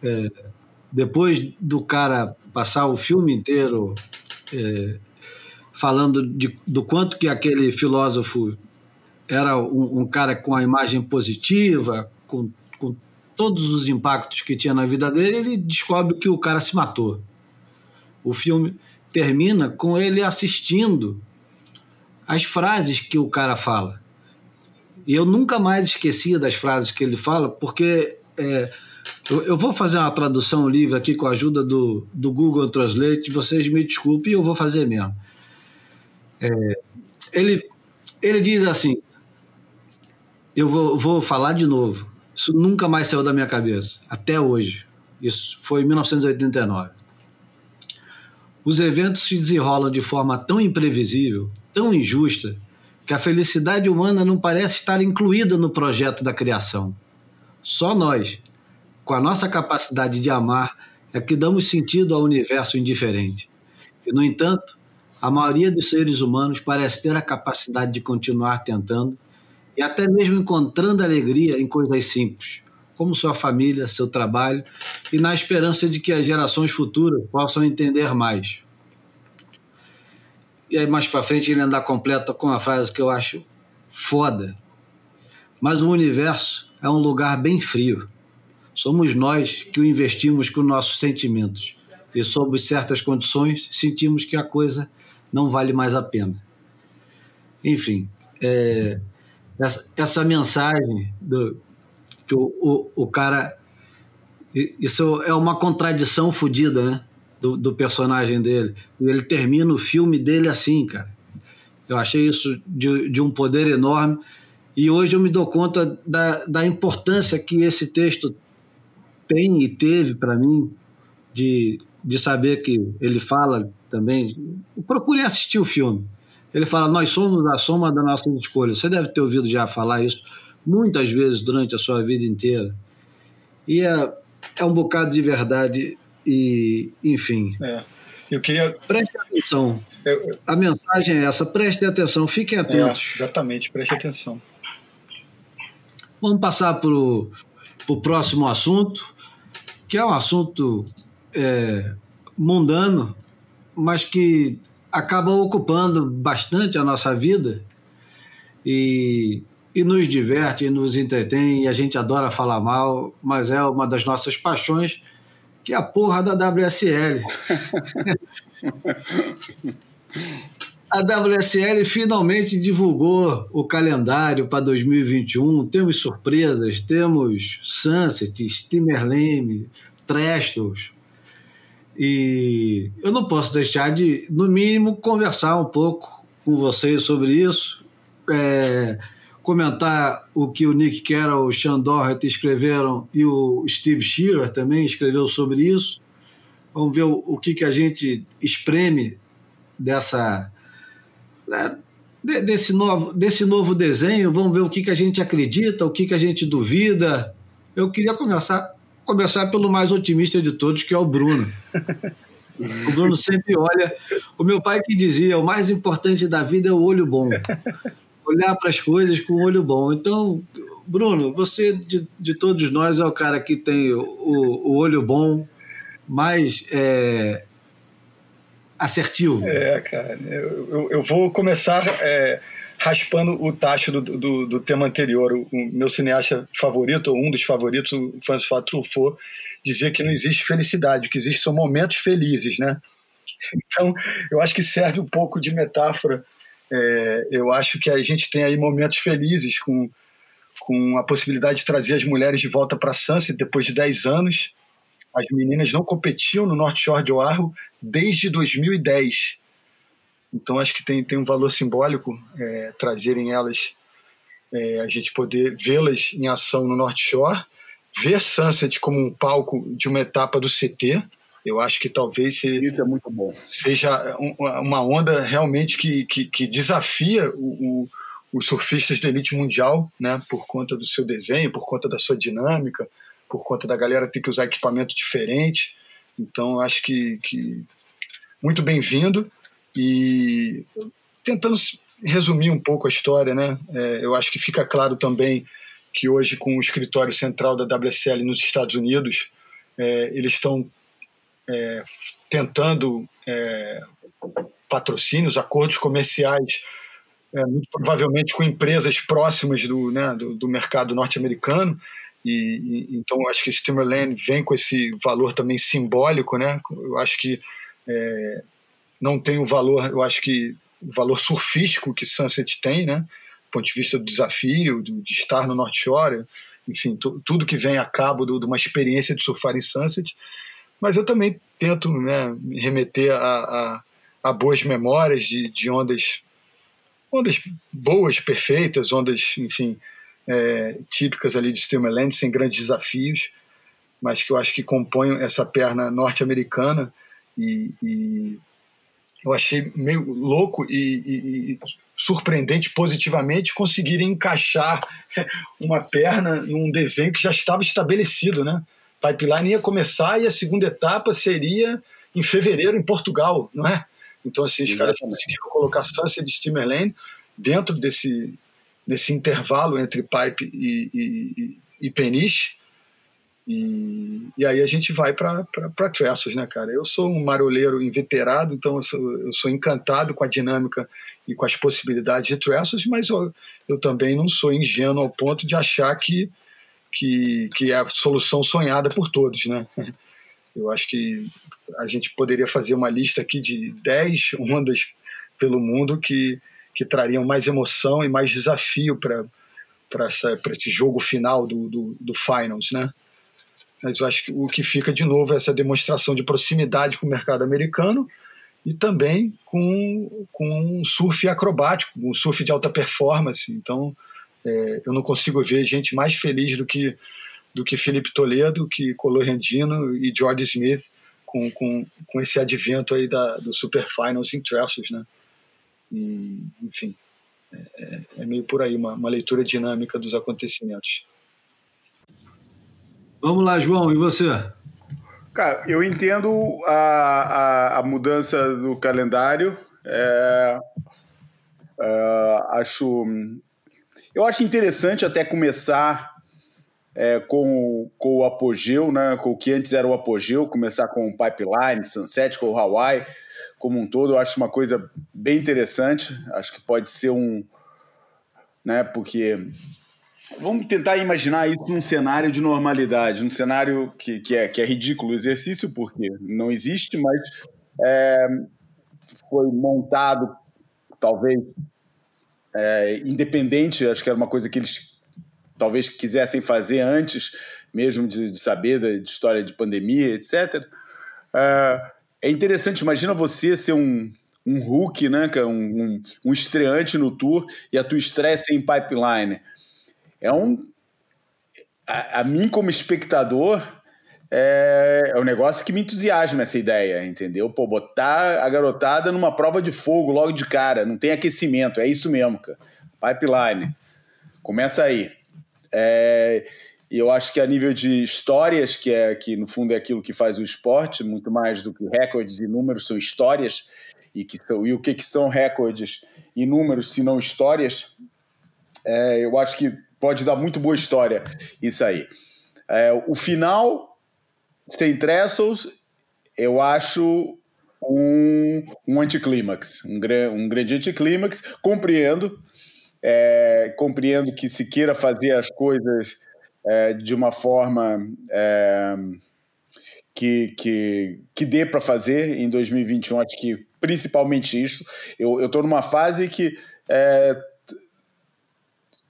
é, depois do cara passar o filme inteiro é, falando de, do quanto que aquele filósofo era um, um cara com a imagem positiva, com, com todos os impactos que tinha na vida dele, ele descobre que o cara se matou. O filme termina com ele assistindo as frases que o cara fala. E eu nunca mais esquecia das frases que ele fala, porque é, eu, eu, vou fazer uma tradução livre aqui com a ajuda do, do Google Translate, vocês me desculpem, eu vou fazer mesmo. É, ele, ele diz assim: eu vou, vou falar de novo. Isso nunca mais saiu da minha cabeça, até hoje. Isso foi em 1989. Os eventos se desenrolam de forma tão imprevisível, tão injusta, que a felicidade humana não parece estar incluída no projeto da criação. Só nós, com a nossa capacidade de amar, é que damos sentido ao universo indiferente. E, no entanto, a maioria dos seres humanos parece ter a capacidade de continuar tentando e até mesmo encontrando alegria em coisas simples, como sua família, seu trabalho, e na esperança de que as gerações futuras possam entender mais. E aí, mais para frente, ele ainda completa com uma frase que eu acho foda. Mas o universo é um lugar bem frio. Somos nós que o investimos com nossos sentimentos. E, sob certas condições, sentimos que a coisa não vale mais a pena. Enfim, é, essa, essa mensagem do, que o, o, o cara. Isso é uma contradição fodida, né? Do, do, personagem dele. Ele termina o filme dele assim, cara. Eu achei isso de, de um poder enorme. E hoje eu me dou conta da, da importância que esse texto tem e teve para mim, de, de saber que ele fala também. Procure assistir o filme. Ele fala: Nós somos a soma das nossas escolhas. Você deve ter ouvido já falar isso muitas vezes durante a sua vida inteira. E é, é um bocado de verdade, e enfim. É. Eu queria. Preste atenção. Eu... A mensagem é essa: prestem atenção, fiquem atentos. É, exatamente, preste atenção. Vamos passar para o próximo assunto, que é um assunto é, mundano, mas que acaba ocupando bastante a nossa vida e, e nos diverte, e nos entretém, e a gente adora falar mal, mas é uma das nossas paixões, que é a porra da WSL. a WSL finalmente divulgou o calendário para 2021. Temos surpresas, temos Sunset, Steamerlane, Trestles, e eu não posso deixar de, no mínimo, conversar um pouco com vocês sobre isso, é, comentar o que o Nick Carroll, o Sean Doherty escreveram e o Steve Shearer também escreveu sobre isso. Vamos ver o, o que, que a gente espreme dessa, né, desse, novo, desse novo desenho, vamos ver o que, que a gente acredita, o que, que a gente duvida. Eu queria começar, começar pelo mais otimista de todos, que é o Bruno. O Bruno sempre olha. O meu pai que dizia: o mais importante da vida é o olho bom. Olhar para as coisas com o olho bom. Então, Bruno, você de, de todos nós é o cara que tem o, o olho bom, mais é, assertivo. É, cara. Eu, eu, vou começar é, raspando o tacho do, do, do, tema anterior. O, meu cineasta favorito, ou um dos favoritos, o François Truffaut, dizia que não existe felicidade, o que existe são momentos felizes, né? Então, eu acho que serve um pouco de metáfora. É, eu acho que a gente tem aí momentos felizes com, com a possibilidade de trazer as mulheres de volta para Sunset depois de 10 anos. As meninas não competiam no North Shore de Oahu desde 2010. Então, acho que tem, tem um valor simbólico é, trazerem elas, é, a gente poder vê-las em ação no North Shore ver Sunset como um palco de uma etapa do CT, eu acho que talvez se, é muito bom. seja uma onda realmente que, que, que desafia o, o, os surfistas da elite mundial, né, por conta do seu desenho, por conta da sua dinâmica, por conta da galera ter que usar equipamento diferente. Então, acho que, que muito bem-vindo e tentando resumir um pouco a história, né? É, eu acho que fica claro também que hoje, com o escritório central da WSL nos Estados Unidos, é, eles estão é, tentando é, patrocínios, acordos comerciais, é, muito provavelmente com empresas próximas do, né, do, do mercado norte-americano. E, e, então, acho que esse Timberland vem com esse valor também simbólico, né? Eu acho que é, não tem o valor, eu acho que o valor surfístico que Sunset tem, né? ponto de vista do desafio, de, de estar no North Shore, enfim, tudo que vem a cabo do, de uma experiência de surfar em Sunset. Mas eu também tento né, me remeter a, a, a, boas memórias de, de ondas, ondas boas, perfeitas, ondas, enfim, é, típicas ali de Steamerland, sem grandes desafios, mas que eu acho que compõem essa perna norte-americana e, e, eu achei meio louco e, e, e surpreendente positivamente conseguirem encaixar uma perna num desenho que já estava estabelecido, né? Pipeline ia começar e a segunda etapa seria em fevereiro em Portugal, não é? Então assim, os caras conseguiram colocar Sunset e Steamerland dentro desse desse intervalo entre Pipe e, e, e Peniche e, e aí a gente vai para Tressos, né, cara? Eu sou um maroleiro inveterado, então eu sou, eu sou encantado com a dinâmica e com as possibilidades de Tressos, mas eu, eu também não sou ingênuo ao ponto de achar que, que, que é a solução sonhada por todos, né? Eu acho que a gente poderia fazer uma lista aqui de 10 ondas pelo mundo que, que trariam mais emoção e mais desafio para esse jogo final do, do, do Finals, né? Mas eu acho que o que fica de novo é essa demonstração de proximidade com o mercado americano e também com, com um surf acrobático, um surf de alta performance. Então, é, eu não consigo ver gente mais feliz do que do que Felipe Toledo, que Colo Rendino e George Smith com, com, com esse advento aí da, do Super Finals em Trestles, né? E, enfim, é, é, é meio por aí, uma, uma leitura dinâmica dos acontecimentos. Vamos lá, João, e você? Cara, eu entendo a, a, a mudança do calendário. É, é, acho, eu acho interessante até começar é, com, com o apogeu, né, com o que antes era o apogeu, começar com o Pipeline, Sunset, com o Hawaii como um todo. Eu acho uma coisa bem interessante. Acho que pode ser um. Né, porque Vamos tentar imaginar isso num cenário de normalidade, num cenário que, que, é, que é ridículo o exercício, porque não existe, mas é, foi montado, talvez, é, independente, acho que era uma coisa que eles talvez quisessem fazer antes, mesmo de, de saber da de história de pandemia, etc. É, é interessante, imagina você ser um, um Hulk, né, um, um, um estreante no tour e a tua estreia ser em pipeline é um. A, a mim, como espectador, é, é, um negócio que me entusiasma essa ideia, entendeu? Pô, botar a garotada numa prova de fogo logo de cara, não tem aquecimento, é isso mesmo, cara. Pipeline. Começa aí. É, e eu acho que a nível de histórias, que é que no fundo é aquilo que faz o esporte, muito mais do que recordes e números, são histórias. E, que e o que, que são recordes e números, se não histórias? É, eu acho que pode dar muito boa história isso aí. É, o final, sem trestles, eu acho um, um anticlímax, um, um grande anticlímax. Compreendo, é, compreendo que se queira fazer as coisas é, de uma forma é, que, que, que dê para fazer em 2021. Acho que principalmente isso. Eu estou numa fase que é,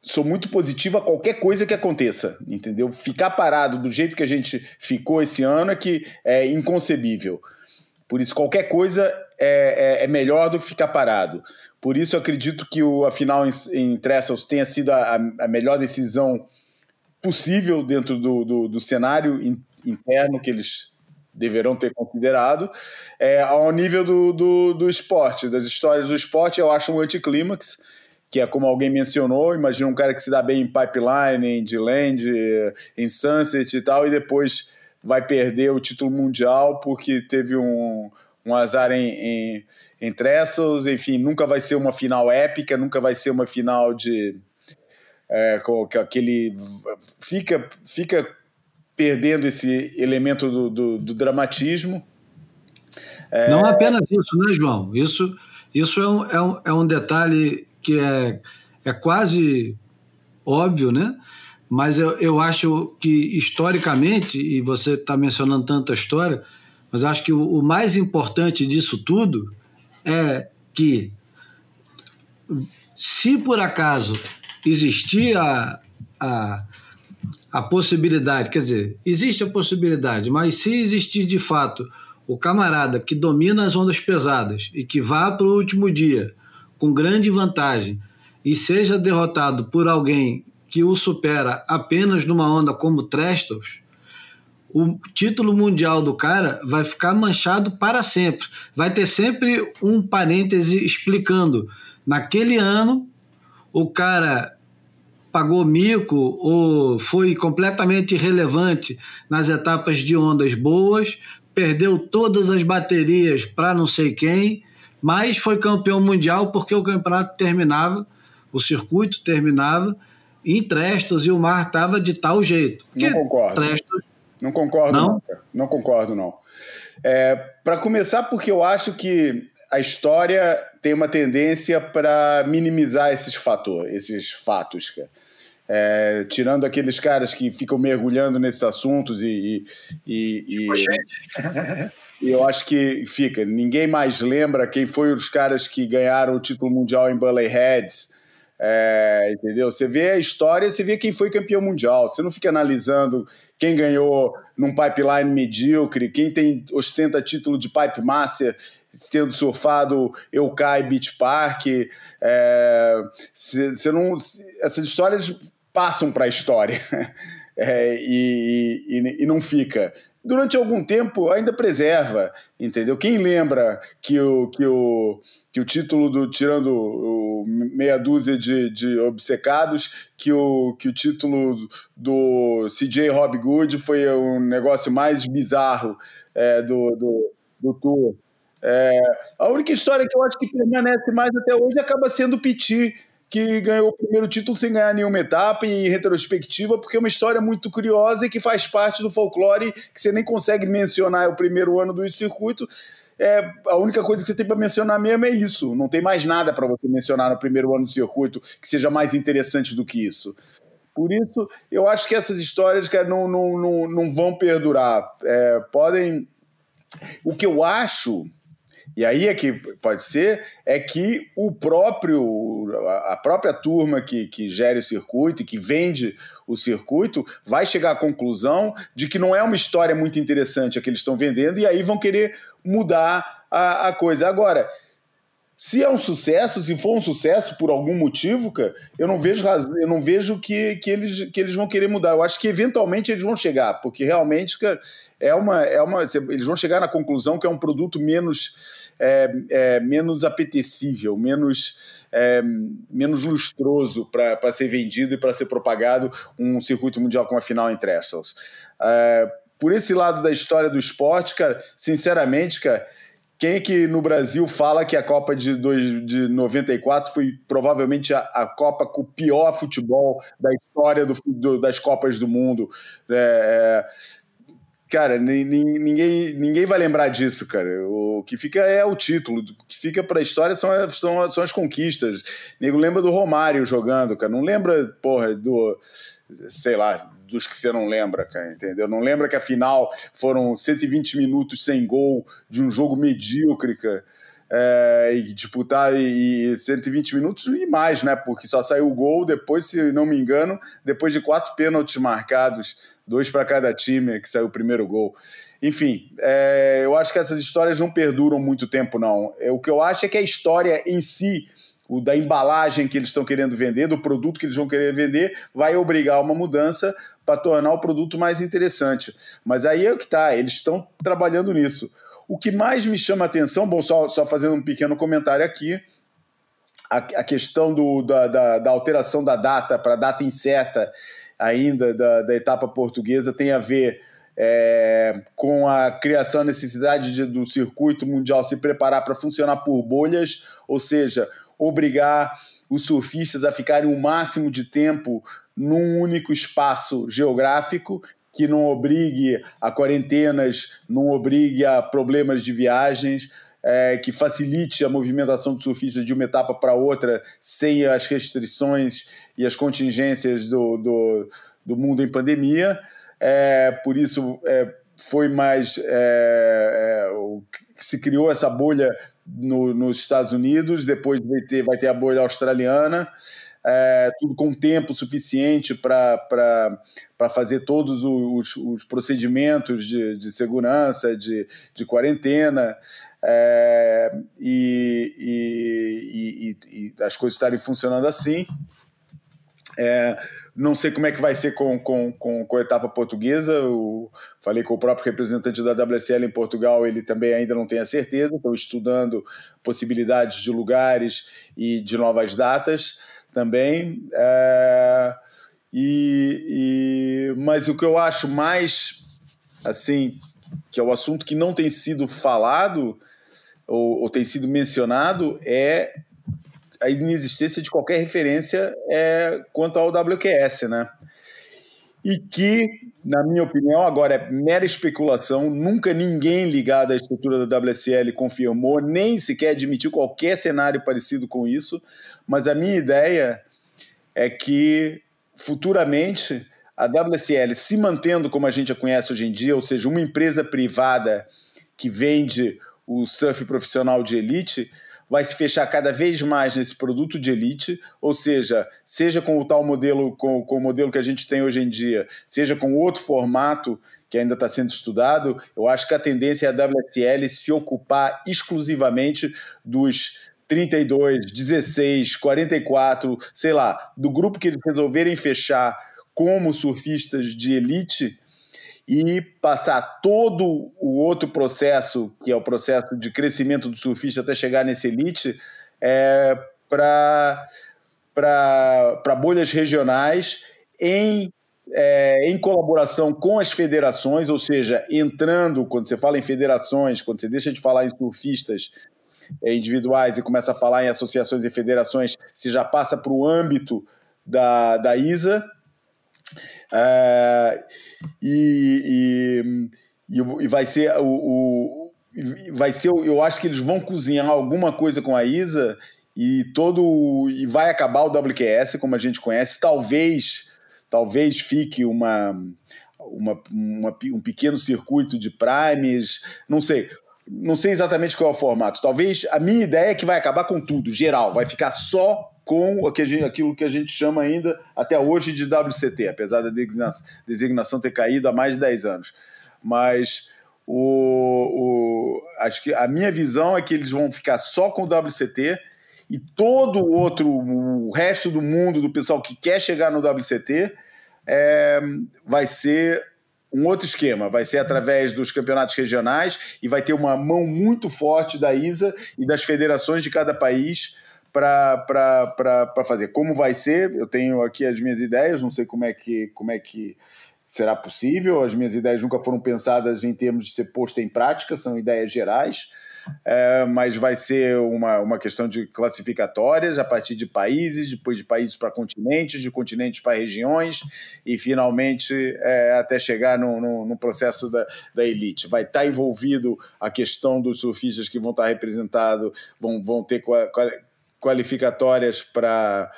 sou muito positivo a qualquer coisa que aconteça, entendeu? Ficar parado do jeito que a gente ficou esse ano é que é inconcebível. Por isso, qualquer coisa é, é, é melhor do que ficar parado. Por isso, acredito que o, a final em, em Trestles tenha sido a, a melhor decisão possível dentro do, do, do cenário in, interno que eles deverão ter considerado. É, ao nível do, do, do, esporte, das histórias do esporte, eu acho um anticlímax, que é como alguém mencionou, imagina um cara que se dá bem em pipeline, em D-Land, em Sunset e tal, e depois vai perder o título mundial porque teve um, um azar em, em, em Trestles, enfim, nunca vai ser uma final épica, nunca vai ser uma final de é, com aquele fica fica perdendo esse elemento do, do, do dramatismo. É... Não apenas isso, né, João? Isso, isso é, um, é, um, é um detalhe que é, é quase óbvio, né? Mas eu, eu acho que historicamente, e você está mencionando tanta história, mas acho que o, o mais importante disso tudo é que se por acaso existir a, a, a possibilidade, quer dizer, existe a possibilidade, mas se existir de fato o camarada que domina as ondas pesadas e que vá para o último dia com grande vantagem e seja derrotado por alguém que o supera apenas numa onda como Trestos, o título mundial do cara vai ficar manchado para sempre. Vai ter sempre um parêntese explicando. Naquele ano, o cara pagou mico ou foi completamente irrelevante nas etapas de ondas boas, perdeu todas as baterias para não sei quem, mas foi campeão mundial porque o campeonato terminava, o circuito terminava em Trestos e o mar estava de tal jeito. Não concordo. Trestos... Não concordo, não. Não, não concordo, não. É, para começar, porque eu acho que a história tem uma tendência para minimizar esses fatores, esses fatos, cara. É, tirando aqueles caras que ficam mergulhando nesses assuntos e. e, e, e eu acho que fica. Ninguém mais lembra quem foi os caras que ganharam o título mundial em Bully Heads. É, entendeu? Você vê a história, você vê quem foi campeão mundial. Você não fica analisando quem ganhou num pipeline medíocre, quem tem ostenta título de pipe master tendo surfado Eukai Beach Park. É, você não, essas histórias passam para a história é, e, e, e, não fica. Durante algum tempo ainda preserva, entendeu? Quem lembra que o, que o, que o título do tirando o meia dúzia de, de obcecados, que o, que o título do CJ Rob Good foi o negócio mais bizarro é, do, do, do tour. É, a única história que eu acho que permanece mais até hoje acaba sendo o Piti, que ganhou o primeiro título sem ganhar nenhuma etapa em retrospectiva, porque é uma história muito curiosa e que faz parte do folclore que você nem consegue mencionar é o primeiro ano do circuito. É, a única coisa que você tem para mencionar mesmo é isso. Não tem mais nada para você mencionar no primeiro ano do circuito que seja mais interessante do que isso. Por isso, eu acho que essas histórias cara, não, não, não, não vão perdurar. É, podem. O que eu acho e aí é que pode ser é que o próprio a própria turma que, que gere o circuito e que vende o circuito vai chegar à conclusão de que não é uma história muito interessante a que eles estão vendendo e aí vão querer mudar a, a coisa. Agora, se é um sucesso, se for um sucesso por algum motivo, cara, eu não vejo razão, eu não vejo que, que, eles, que eles vão querer mudar. Eu acho que eventualmente eles vão chegar, porque realmente, cara, é uma, é uma. Eles vão chegar na conclusão que é um produto menos, é, é, menos apetecível, menos, é, menos lustroso para ser vendido e para ser propagado um circuito mundial com a final em Trestles. É, por esse lado da história do esporte, cara, sinceramente, cara quem é que no Brasil fala que a Copa de, dois, de 94 foi provavelmente a, a Copa com o pior futebol da história do, do, das Copas do Mundo? É, é cara, ninguém, ninguém vai lembrar disso, cara. O que fica é o título, o que fica para a história são, são, são as conquistas. Nego lembra do Romário jogando, cara. Não lembra, porra, do. Sei lá, dos que você não lembra, cara, entendeu? Não lembra que a final foram 120 minutos sem gol de um jogo medíocre, cara. É, e disputar e 120 minutos e mais, né? Porque só saiu o gol depois, se não me engano, depois de quatro pênaltis marcados, dois para cada time que saiu o primeiro gol. Enfim, é, eu acho que essas histórias não perduram muito tempo, não. É, o que eu acho é que a história em si o da embalagem que eles estão querendo vender, do produto que eles vão querer vender, vai obrigar uma mudança para tornar o produto mais interessante. Mas aí é o que está, eles estão trabalhando nisso. O que mais me chama atenção, bom, só, só fazendo um pequeno comentário aqui, a, a questão do, da, da, da, alteração da data para data incerta ainda da, da etapa portuguesa tem a ver é, com a criação, a necessidade de, do circuito mundial se preparar para funcionar por bolhas, ou seja, obrigar os surfistas a ficarem o máximo de tempo num único espaço geográfico que não obrigue a quarentenas, não obrigue a problemas de viagens, é, que facilite a movimentação dos surfistas de uma etapa para outra sem as restrições e as contingências do, do, do mundo em pandemia. É, por isso é, foi mais é, é se criou essa bolha no, nos Estados Unidos, depois vai ter, vai ter a bolha australiana, é, tudo com tempo suficiente para fazer todos os, os procedimentos de, de segurança, de, de quarentena, é, e, e, e, e, as coisas estarem funcionando assim. É, não sei como é que vai ser com, com, com, com a etapa portuguesa. Eu falei com o próprio representante da WSL em Portugal, ele também ainda não tem a certeza. Estou estudando possibilidades de lugares e de novas datas também. É, e, mas o que eu acho mais assim, que é o assunto que não tem sido falado ou, ou tem sido mencionado, é a inexistência de qualquer referência é, quanto ao WQS, né? E que, na minha opinião, agora é mera especulação, nunca ninguém ligado à estrutura da WSL confirmou, nem sequer admitiu qualquer cenário parecido com isso, mas a minha ideia é que futuramente a WSL se mantendo como a gente a conhece hoje em dia, ou seja, uma empresa privada que vende o surf profissional de elite, vai se fechar cada vez mais nesse produto de elite, ou seja, seja com o tal modelo, com, com o modelo que a gente tem hoje em dia, seja com outro formato que ainda está sendo estudado, eu acho que a tendência é a WSL se ocupar exclusivamente dos 32, 16, 44, sei lá, do grupo que eles resolverem fechar como surfistas de elite e passar todo o outro processo, que é o processo de crescimento do surfista até chegar nesse elite, é, para bolhas regionais em, é, em colaboração com as federações, ou seja, entrando, quando você fala em federações, quando você deixa de falar em surfistas é, individuais e começa a falar em associações e federações, se já passa para o âmbito da, da ISA, é, e, e, e, vai ser o, o, vai ser eu acho que eles vão cozinhar alguma coisa com a Isa e todo e vai acabar o WQS como a gente conhece talvez talvez fique uma, uma, uma um pequeno circuito de primes não sei não sei exatamente qual é o formato. Talvez a minha ideia é que vai acabar com tudo, geral. Vai ficar só com aquilo que a gente chama ainda até hoje de WCT, apesar da designação ter caído há mais de 10 anos. Mas O, o, acho que a minha visão é que eles vão ficar só com o WCT e todo o outro, o resto do mundo, do pessoal que quer chegar no WCT, é, vai ser um outro esquema, vai ser através dos campeonatos regionais e vai ter uma mão muito forte da ISA e das federações de cada país para fazer. Como vai ser? Eu tenho aqui as minhas ideias, não sei como é que, como é que será possível. As minhas ideias nunca foram pensadas em termos de ser posto em prática, são ideias gerais é, mas vai ser uma, uma questão de classificatórias a partir de países, depois de países para continentes, de continentes para regiões e finalmente é, até chegar no, no, no, processo da, da elite. Vai estar tá envolvido a questão dos surfistas que vão estar tá representados, vão, vão ter qualificatórias para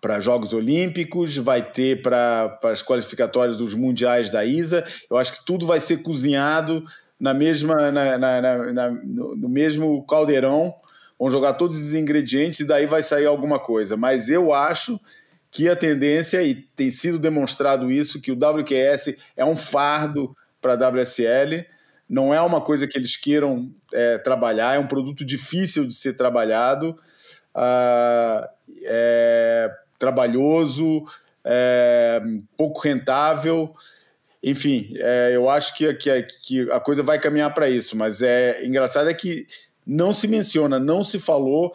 para Jogos Olímpicos, vai ter para as qualificatórias dos mundiais da ISA. Eu acho que tudo vai ser cozinhado na mesma, na, na, na, no, mesmo caldeirão, vão jogar todos os ingredientes e daí vai sair alguma coisa. Mas eu acho que a tendência, e tem sido demonstrado isso, que o WQS é um fardo para a WSL, não é uma coisa que eles queiram é, trabalhar, é um produto difícil de ser trabalhado, uh, é trabalhoso, é pouco rentável. Enfim, é, eu acho que, que, que, a coisa vai caminhar para isso, mas é engraçado é que não se menciona, não se falou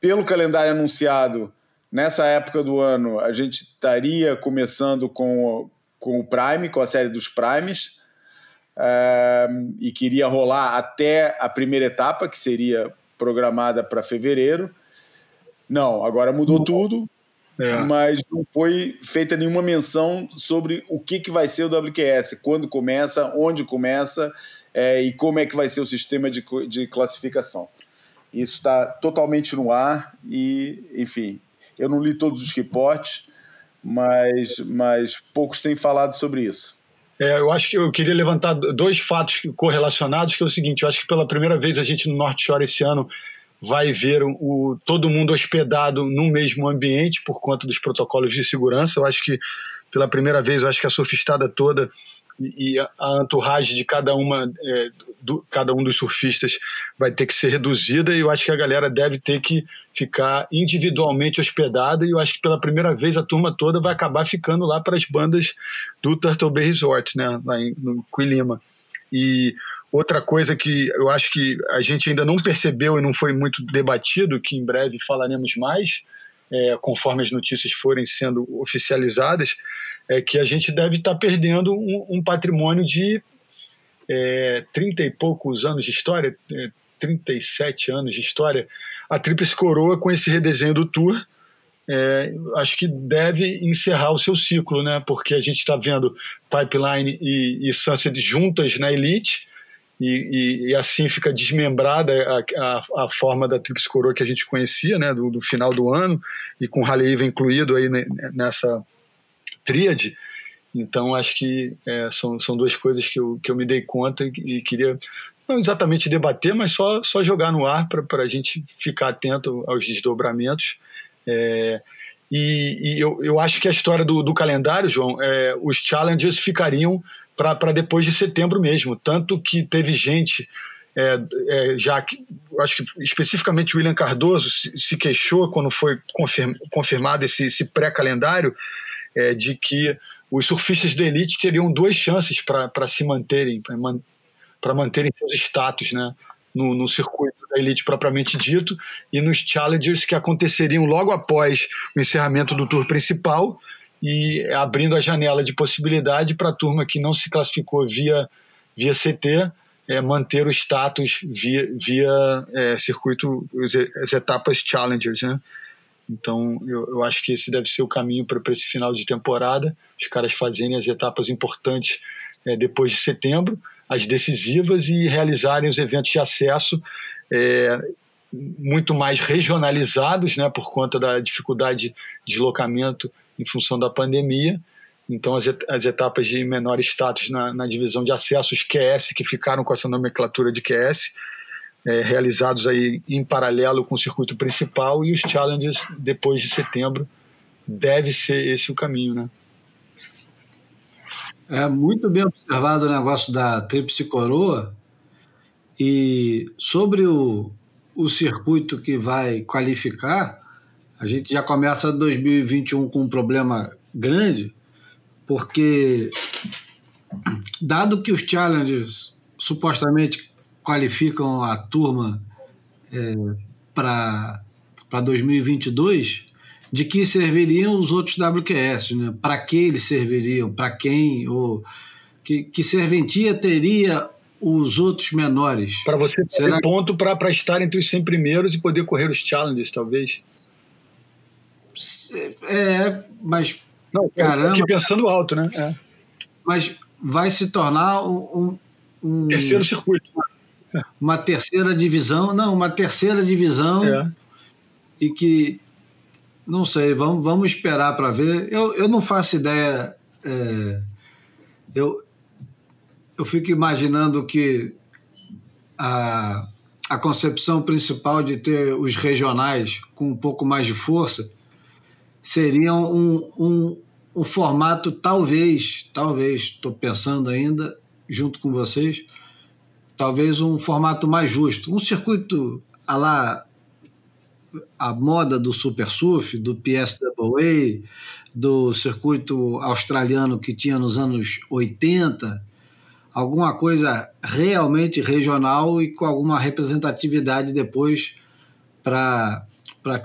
pelo calendário anunciado nessa época do ano. A gente estaria começando com, com o Prime, com a série dos Primes, e queria rolar até a primeira etapa, que seria programada para fevereiro. Não, agora mudou tudo. É. Mas não foi feita nenhuma menção sobre o que, que vai ser o WQS, quando começa, onde começa é, e como é que vai ser o sistema de, de classificação. Isso está totalmente no ar e, enfim, eu não li todos os reportes, mas, mas poucos têm falado sobre isso. É, eu acho que eu queria levantar dois fatos correlacionados, que é o seguinte, eu acho que pela primeira vez a gente no Norte Shore esse ano vai ver o, todo mundo hospedado no mesmo ambiente por conta dos protocolos de segurança. Eu acho que pela primeira vez, eu acho que a sofistada toda e, a, a entourage de cada uma é, do, cada um dos surfistas vai ter que ser reduzida e eu acho que a galera deve ter que ficar individualmente hospedada e eu acho que pela primeira vez a turma toda vai acabar ficando lá para as bandas do Turtle Bay Resort, né, lá em, no Quilima. E Outra coisa que eu acho que a gente ainda não percebeu e não foi muito debatido, que em breve falaremos mais, é, conforme as notícias forem sendo oficializadas, é que a gente deve estar perdendo um, um patrimônio de é, 30 e poucos anos de história, é, 37 anos de história. A Tríplice Coroa, com esse redesenho do Tour, é, acho que deve encerrar o seu ciclo, né? porque a gente está vendo Pipeline e, e Sunset juntas na Elite, e, e, e, assim fica desmembrada a, a, a, forma da Trips Coroa que a gente conhecia, né, do, do final do ano, e com Raleigh incluído aí nessa tríade. Então, acho que é, são, são duas coisas que eu, que eu me dei conta e, e queria não exatamente debater, mas só, só jogar no ar para a gente ficar atento aos desdobramentos. É, e, e eu, eu acho que a história do, do calendário, João, é, os challenges ficariam para depois de setembro mesmo. Tanto que teve gente, é, é, já que, acho que especificamente William Cardoso se, se queixou quando foi confirm, confirmado esse, esse pré-calendário, é, de que os surfistas da elite teriam duas chances para se manterem, para man, manterem seus status né, no, no circuito da elite propriamente dito e nos challengers que aconteceriam logo após o encerramento do tour principal e abrindo a janela de possibilidade para a turma que não se classificou via, via CT é, manter o status via, via é, circuito, as etapas Challengers, né? Então, eu, eu acho que esse deve ser o caminho para esse final de temporada, os caras fazerem as etapas importantes é, depois de setembro, as decisivas e realizarem os eventos de acesso é, muito mais regionalizados, né, por conta da dificuldade de deslocamento em função da pandemia. Então, as, as etapas de menor status na, na, divisão de acesso, os QS, que ficaram com essa nomenclatura de QS, é, realizados aí em paralelo com o circuito principal, e os challenges depois de setembro, deve ser esse o caminho, né? É muito bem observado o negócio da tríplice coroa. E sobre o, o circuito que vai qualificar, a gente já começa 2021 com um problema grande, porque dado que os challenges supostamente qualificam a turma é, para 2022, de que serviriam os outros WQS, né? Para que eles serviriam? Para quem? Ou que, que serventia teria os outros menores? Para você ter Será... ponto para estar entre os 100 primeiros e poder correr os challenges, talvez. É, mas. Não, caramba. Aqui pensando alto, né? É. Mas vai se tornar um. um Terceiro circuito. Uma terceira divisão. Não, uma terceira divisão. É. E que. Não sei, vamos, vamos esperar para ver. Eu, eu não faço ideia. É, eu, eu fico imaginando que a, a concepção principal de ter os regionais com um pouco mais de força seria um, um, um formato, talvez, talvez, estou pensando ainda, junto com vocês, talvez um formato mais justo. Um circuito a lá a moda do Super Surf, do PSAA, do circuito australiano que tinha nos anos 80, alguma coisa realmente regional e com alguma representatividade depois para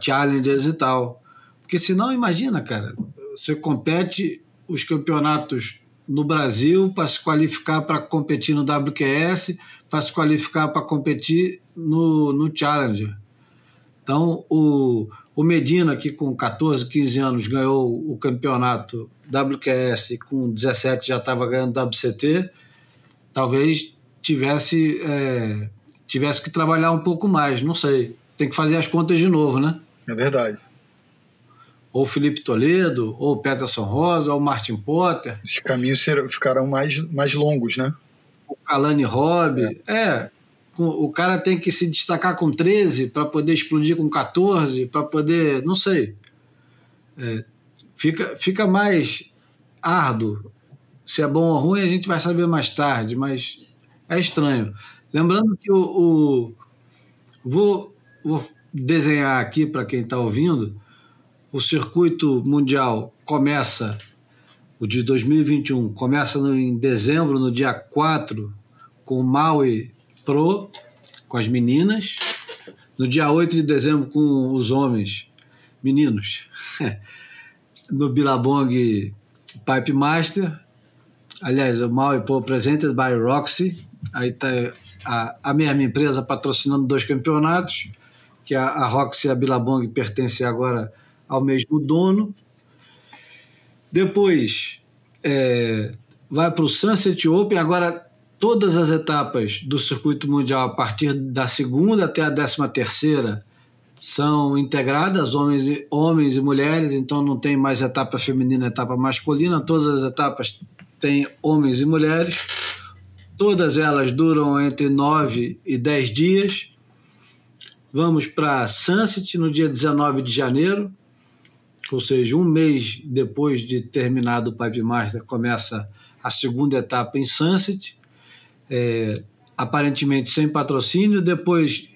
challengers e tal. Porque senão, imagina, cara, você compete os campeonatos no Brasil para se qualificar para competir no WQS, para se qualificar para competir no, no Challenger. Então, o, o Medina, que com 14, 15 anos ganhou o campeonato WQS, com 17 já estava ganhando WCT, talvez tivesse, é, tivesse que trabalhar um pouco mais, não sei. Tem que fazer as contas de novo, né? É verdade ou Felipe Toledo, ou Peterson Rosa, ou Martin Potter. Esses caminhos serão, ficarão mais, mais longos, né? O Kalani Robb. É. é. o cara tem que se destacar com 13 para poder explodir com 14, para poder. Não sei. É, fica, fica mais árduo. Se é bom ou ruim, a gente vai saber mais tarde, mas é estranho. Lembrando que o. o vou, vou desenhar aqui para quem está ouvindo o circuito mundial começa, o de 2021, começa no, em dezembro, no dia 4, com o Maui Pro, com as meninas. No dia 8 de dezembro, com os homens, meninos. no Billabong Pipe Master. Aliás, o Maui Pro presented by Roxy. Aí está a, a mesma empresa patrocinando dois campeonatos, que a, a Roxy e a Billabong pertencem agora ao mesmo dono. Depois é, vai para o Sunset Open. Agora, todas as etapas do circuito mundial, a partir da segunda até a décima terceira, são integradas, homens e, homens e mulheres, então não tem mais etapa feminina, etapa masculina. Todas as etapas têm homens e mulheres. Todas elas duram entre 9 e 10 dias. Vamos para Sunset no dia 19 de janeiro ou seja, um mês depois de terminado o Pipe Master, começa a segunda etapa em Sunset, é, aparentemente sem patrocínio. Depois,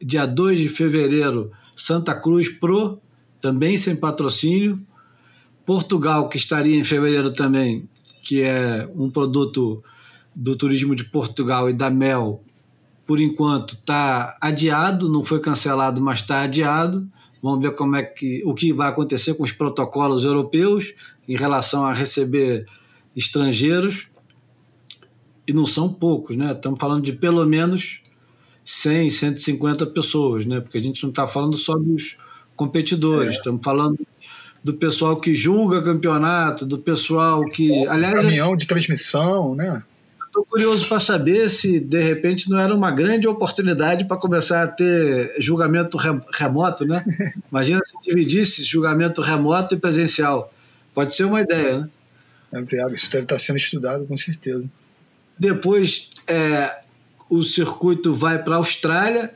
dia 2 de fevereiro, Santa Cruz Pro, também sem patrocínio. Portugal, que estaria em fevereiro também, que é um produto do turismo de Portugal e da Mel, por enquanto está adiado, não foi cancelado, mas está adiado. Vamos ver como é que o que vai acontecer com os protocolos europeus em relação a receber estrangeiros. E não são poucos, né? Estamos falando de pelo menos 100, 150 pessoas, né? Porque a gente não está falando só dos competidores, é. estamos falando do pessoal que julga campeonato, do pessoal que. Aliás, caminhão de transmissão, né? Estou curioso para saber se, de repente, não era uma grande oportunidade para começar a ter julgamento remoto, né? Imagina se dividisse julgamento remoto e presencial. Pode ser uma ideia, né? É, isso deve estar sendo estudado, com certeza. Depois, é, o circuito vai para a Austrália.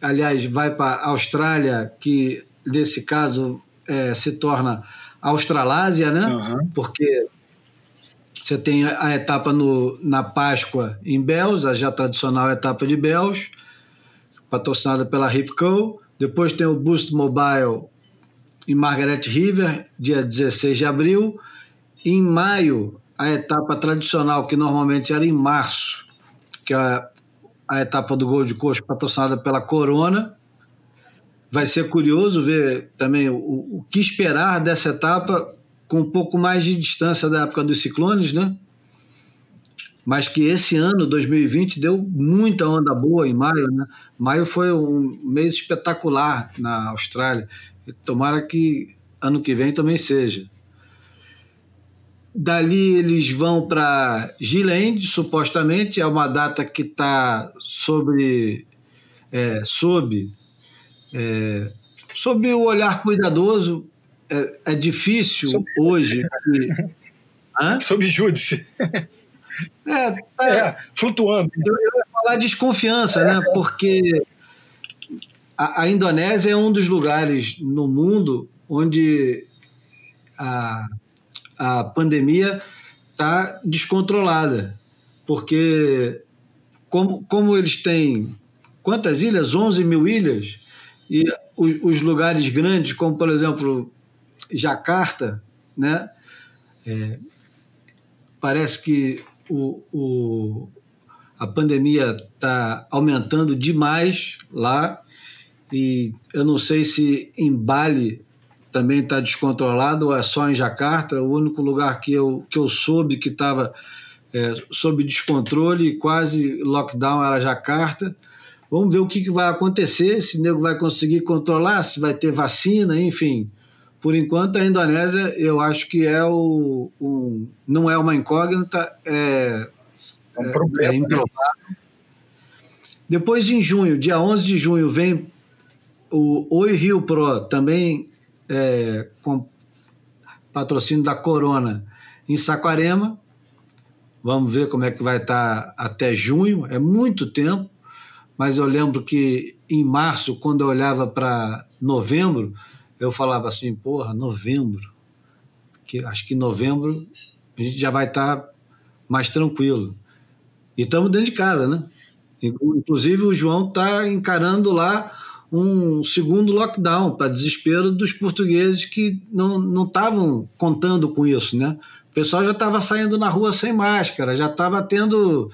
Aliás, vai para a Austrália, que, nesse caso, é, se torna Australásia, né? Uhum. Porque você tem a etapa no, na Páscoa em Bells, a já tradicional etapa de Bells, patrocinada pela Ripco. Depois tem o Boost Mobile em Margaret River, dia 16 de abril. Em maio, a etapa tradicional, que normalmente era em março, que é a, a etapa do Gold Coast, patrocinada pela Corona. Vai ser curioso ver também o, o que esperar dessa etapa com um pouco mais de distância da época dos ciclones, né? Mas que esse ano, 2020, deu muita onda boa em maio, né? Maio foi um mês espetacular na Austrália. Tomara que ano que vem também seja. Dali eles vão para Gilead, supostamente, é uma data que está sobre, é, sob, é, sob o olhar cuidadoso é, é difícil Sob... hoje. Que... Hã? Sob júdice. É, tá, é, flutuando. Eu, eu ia falar desconfiança, né? Porque a, a, Indonésia é um dos lugares no mundo onde a, a pandemia está descontrolada. Porque, como, como eles têm quantas ilhas? 11 mil ilhas. E os, os lugares grandes, como por exemplo Jacarta, né? É, parece que o, o, a pandemia está aumentando demais lá e eu não sei se em Bali também está descontrolado ou é só em Jacarta. O único lugar que eu, que eu soube que estava é, sob descontrole quase lockdown era Jacarta. Vamos ver o que, que vai acontecer, se o nego vai conseguir controlar, se vai ter vacina, enfim. Por enquanto, a Indonésia, eu acho que é o, um, não é uma incógnita, é, é um problema, é improvável. Né? Depois, em junho, dia 11 de junho, vem o Oi Rio Pro, também é, com patrocínio da Corona, em Saquarema. Vamos ver como é que vai estar até junho, é muito tempo, mas eu lembro que em março, quando eu olhava para novembro, eu falava assim, porra, novembro. Que, acho que novembro a gente já vai estar tá mais tranquilo. E estamos dentro de casa, né? Inclusive o João está encarando lá um segundo lockdown, para desespero dos portugueses que não estavam contando com isso, né? O pessoal já estava saindo na rua sem máscara, já estava tendo.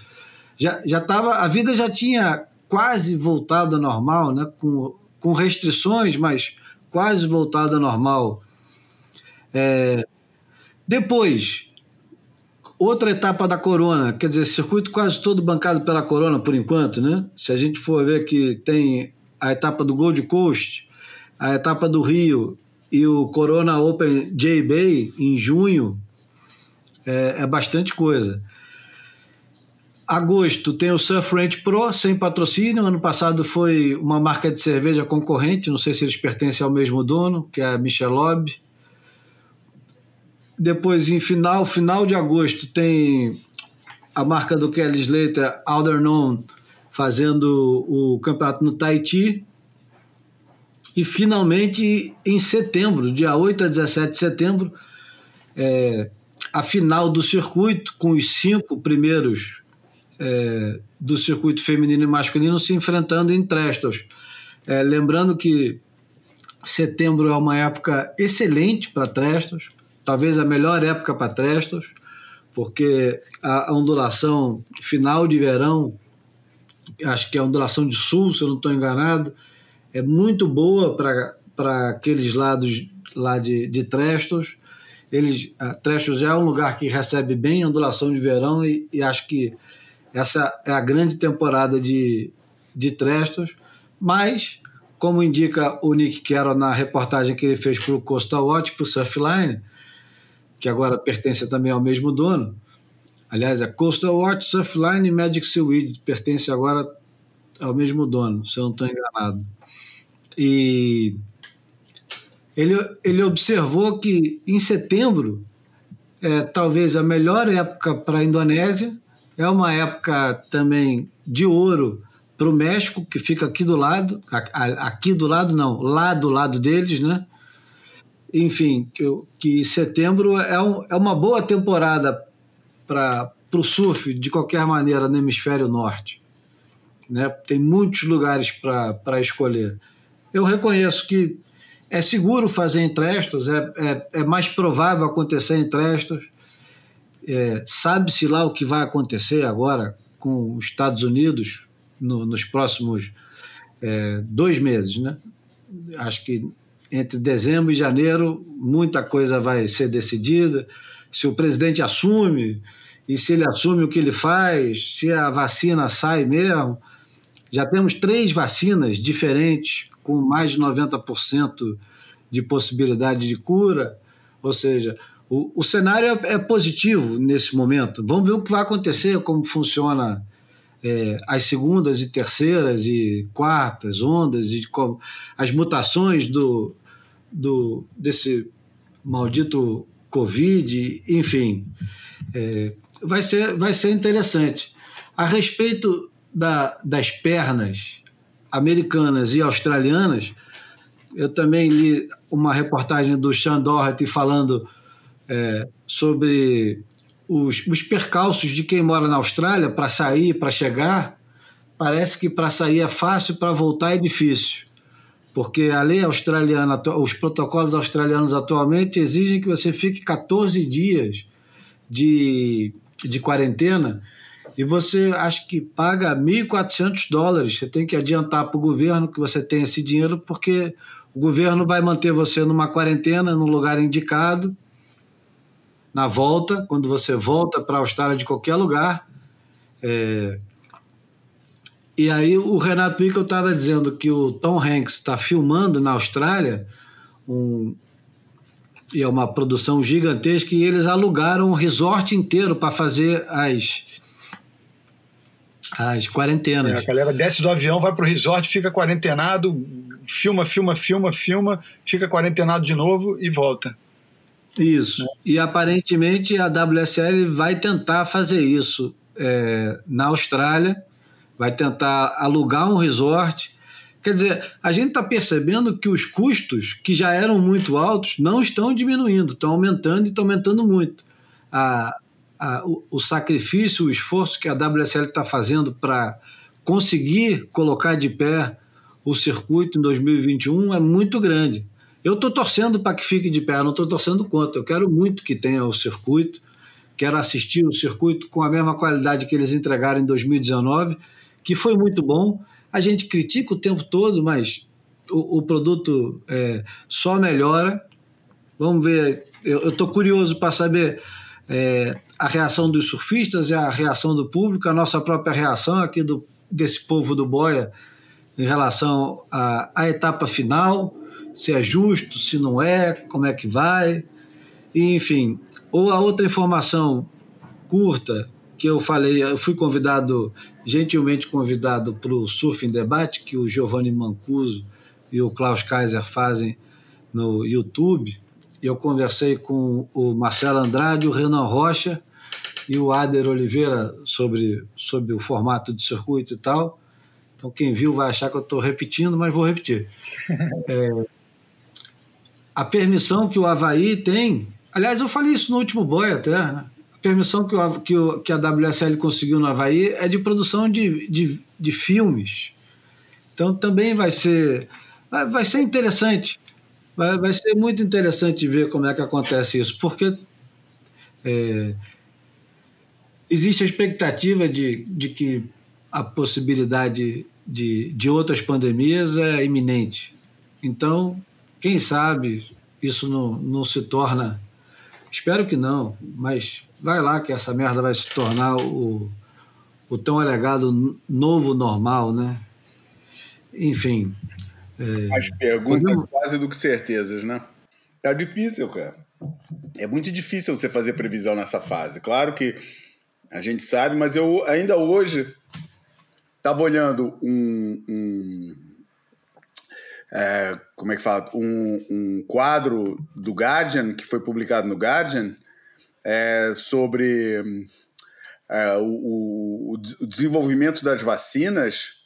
Já, já tava, a vida já tinha quase voltado ao normal, né? com, com restrições, mas quase voltado ao normal. É, depois, outra etapa da Corona, quer dizer, circuito quase todo bancado pela Corona por enquanto, né? Se a gente for ver que tem a etapa do Gold Coast, a etapa do Rio e o Corona Open J-Bay em junho, é, é bastante coisa. Agosto tem o Surf Ranch Pro, sem patrocínio. Ano passado foi uma marca de cerveja concorrente, não sei se eles pertencem ao mesmo dono, que é a Michelob. Depois, em final, final de agosto, tem a marca do Kelly Slater, Aldernon, fazendo o campeonato no Tahiti. E finalmente, em setembro, dia 8 a 17 de setembro, é, a final do circuito, com os cinco primeiros é, do circuito feminino e masculino se enfrentando em Trestos. É, lembrando que setembro é uma época excelente para Trestos, talvez a melhor época para Trestos, porque a, ondulação final de verão, acho que é a ondulação de sul, se eu não estou enganado, é muito boa para aqueles lados lá de, de Trestos. Eles, Trestos é um lugar que recebe bem ondulação de verão e, e acho que essa é a grande temporada de, de Trestos, mas, como indica o Nick Carroll na reportagem que ele fez para o Costa Watch, para o Surfline, que agora pertence também ao mesmo dono, aliás, é Costa Watch, Surfline e Magic Seaweed, pertence agora ao mesmo dono, se eu não estou enganado. E ele, ele observou que em setembro é talvez a melhor época para a Indonésia, é uma época também de ouro para o México, que fica aqui do lado, aqui do lado não, lá do lado deles, né? Enfim, que, que setembro é, um, é uma boa temporada para o surf de qualquer maneira no hemisfério norte. Né? Tem muitos lugares para escolher. Eu reconheço que é seguro fazer em Trestos, é, é, é mais provável acontecer em Trestos. É, Sabe-se lá o que vai acontecer agora com os Estados Unidos no, nos próximos é, dois meses, né? Acho que entre dezembro e janeiro muita coisa vai ser decidida. Se o presidente assume e se ele assume o que ele faz, se a vacina sai mesmo. Já temos três vacinas diferentes com mais de 90% de possibilidade de cura. Ou seja, o, o cenário é, é, positivo nesse momento. Vamos ver o que vai acontecer, como funciona é, as segundas e terceiras e quartas ondas e como, as mutações do, do desse maldito Covid, enfim. É, vai, ser, vai ser interessante. A respeito da, das pernas americanas e australianas, eu também li uma reportagem do Sean Doherty falando é, sobre os, os percalços de quem mora na Austrália para sair, para chegar. Parece que para sair é fácil, para voltar é difícil. Porque a lei australiana, os protocolos australianos atualmente exigem que você fique 14 dias de, de quarentena e você acho que paga 1.400 dólares. Você tem que adiantar para o governo que você tem esse dinheiro, porque o governo vai manter você numa quarentena, num lugar indicado, na volta, quando você volta para a Austrália de qualquer lugar. É... E aí o Renato Wickel estava dizendo que o Tom Hanks está filmando na Austrália um, e é uma produção gigantesca e eles alugaram um resort inteiro para fazer as as quarentenas. É, a galera desce do avião, vai pro resort, fica quarentenado, filma, filma, filma, filma, fica quarentenado de novo e volta. Isso. E aparentemente a WSL vai tentar fazer isso é, na Austrália, vai tentar alugar um resort. Quer dizer, a gente está percebendo que os custos, que já eram muito altos, não estão diminuindo, estão aumentando e estão aumentando muito. A, a, o, o, sacrifício, o esforço que a WSL está fazendo para conseguir colocar de pé o circuito em 2021 é muito grande. Eu estou torcendo para que fique de pé, não estou torcendo contra. Eu quero muito que tenha o circuito, quero assistir o circuito com a mesma qualidade que eles entregaram em 2019, que foi muito bom. A gente critica o tempo todo, mas o, o produto é, só melhora. Vamos ver, eu estou curioso para saber é, a reação dos surfistas e a reação do público, a nossa própria reação aqui do, desse povo do Boia em relação à, à etapa final, se é justo, se não é, como é que vai, enfim. Ou a outra informação curta que eu falei, eu fui convidado, gentilmente convidado para o Surf em Debate, que o Giovanni Mancuso e o Klaus Kaiser fazem no YouTube, eu conversei com o Marcelo Andrade, o Renan Rocha e o Ader Oliveira sobre, sobre o formato do circuito e tal. Então, quem viu vai achar que eu estou repetindo, mas vou repetir. É, a permissão que o Havaí tem. Aliás, eu falei isso no último boy até. Né? A permissão que, o, que, o, que a WSL conseguiu no Havaí é de produção de, de, de filmes. Então, também vai ser, vai, vai ser interessante. Vai, vai ser muito interessante ver como é que acontece isso, porque é, existe a expectativa de, de que a possibilidade de, de outras pandemias é iminente. Então, quem sabe isso não, não se torna. Espero que não, mas vai lá que essa merda vai se tornar o, o tão alegado novo normal, né? Enfim, é, Mais perguntas Podemos... quase do que certezas, né? Tá difícil, cara. É muito difícil você fazer previsão nessa fase. Claro que a gente sabe, mas eu ainda hoje estava olhando um, um é, como é que fala? Um, um, quadro do Guardian, que foi publicado no Guardian, é, sobre é, o, o, desenvolvimento das vacinas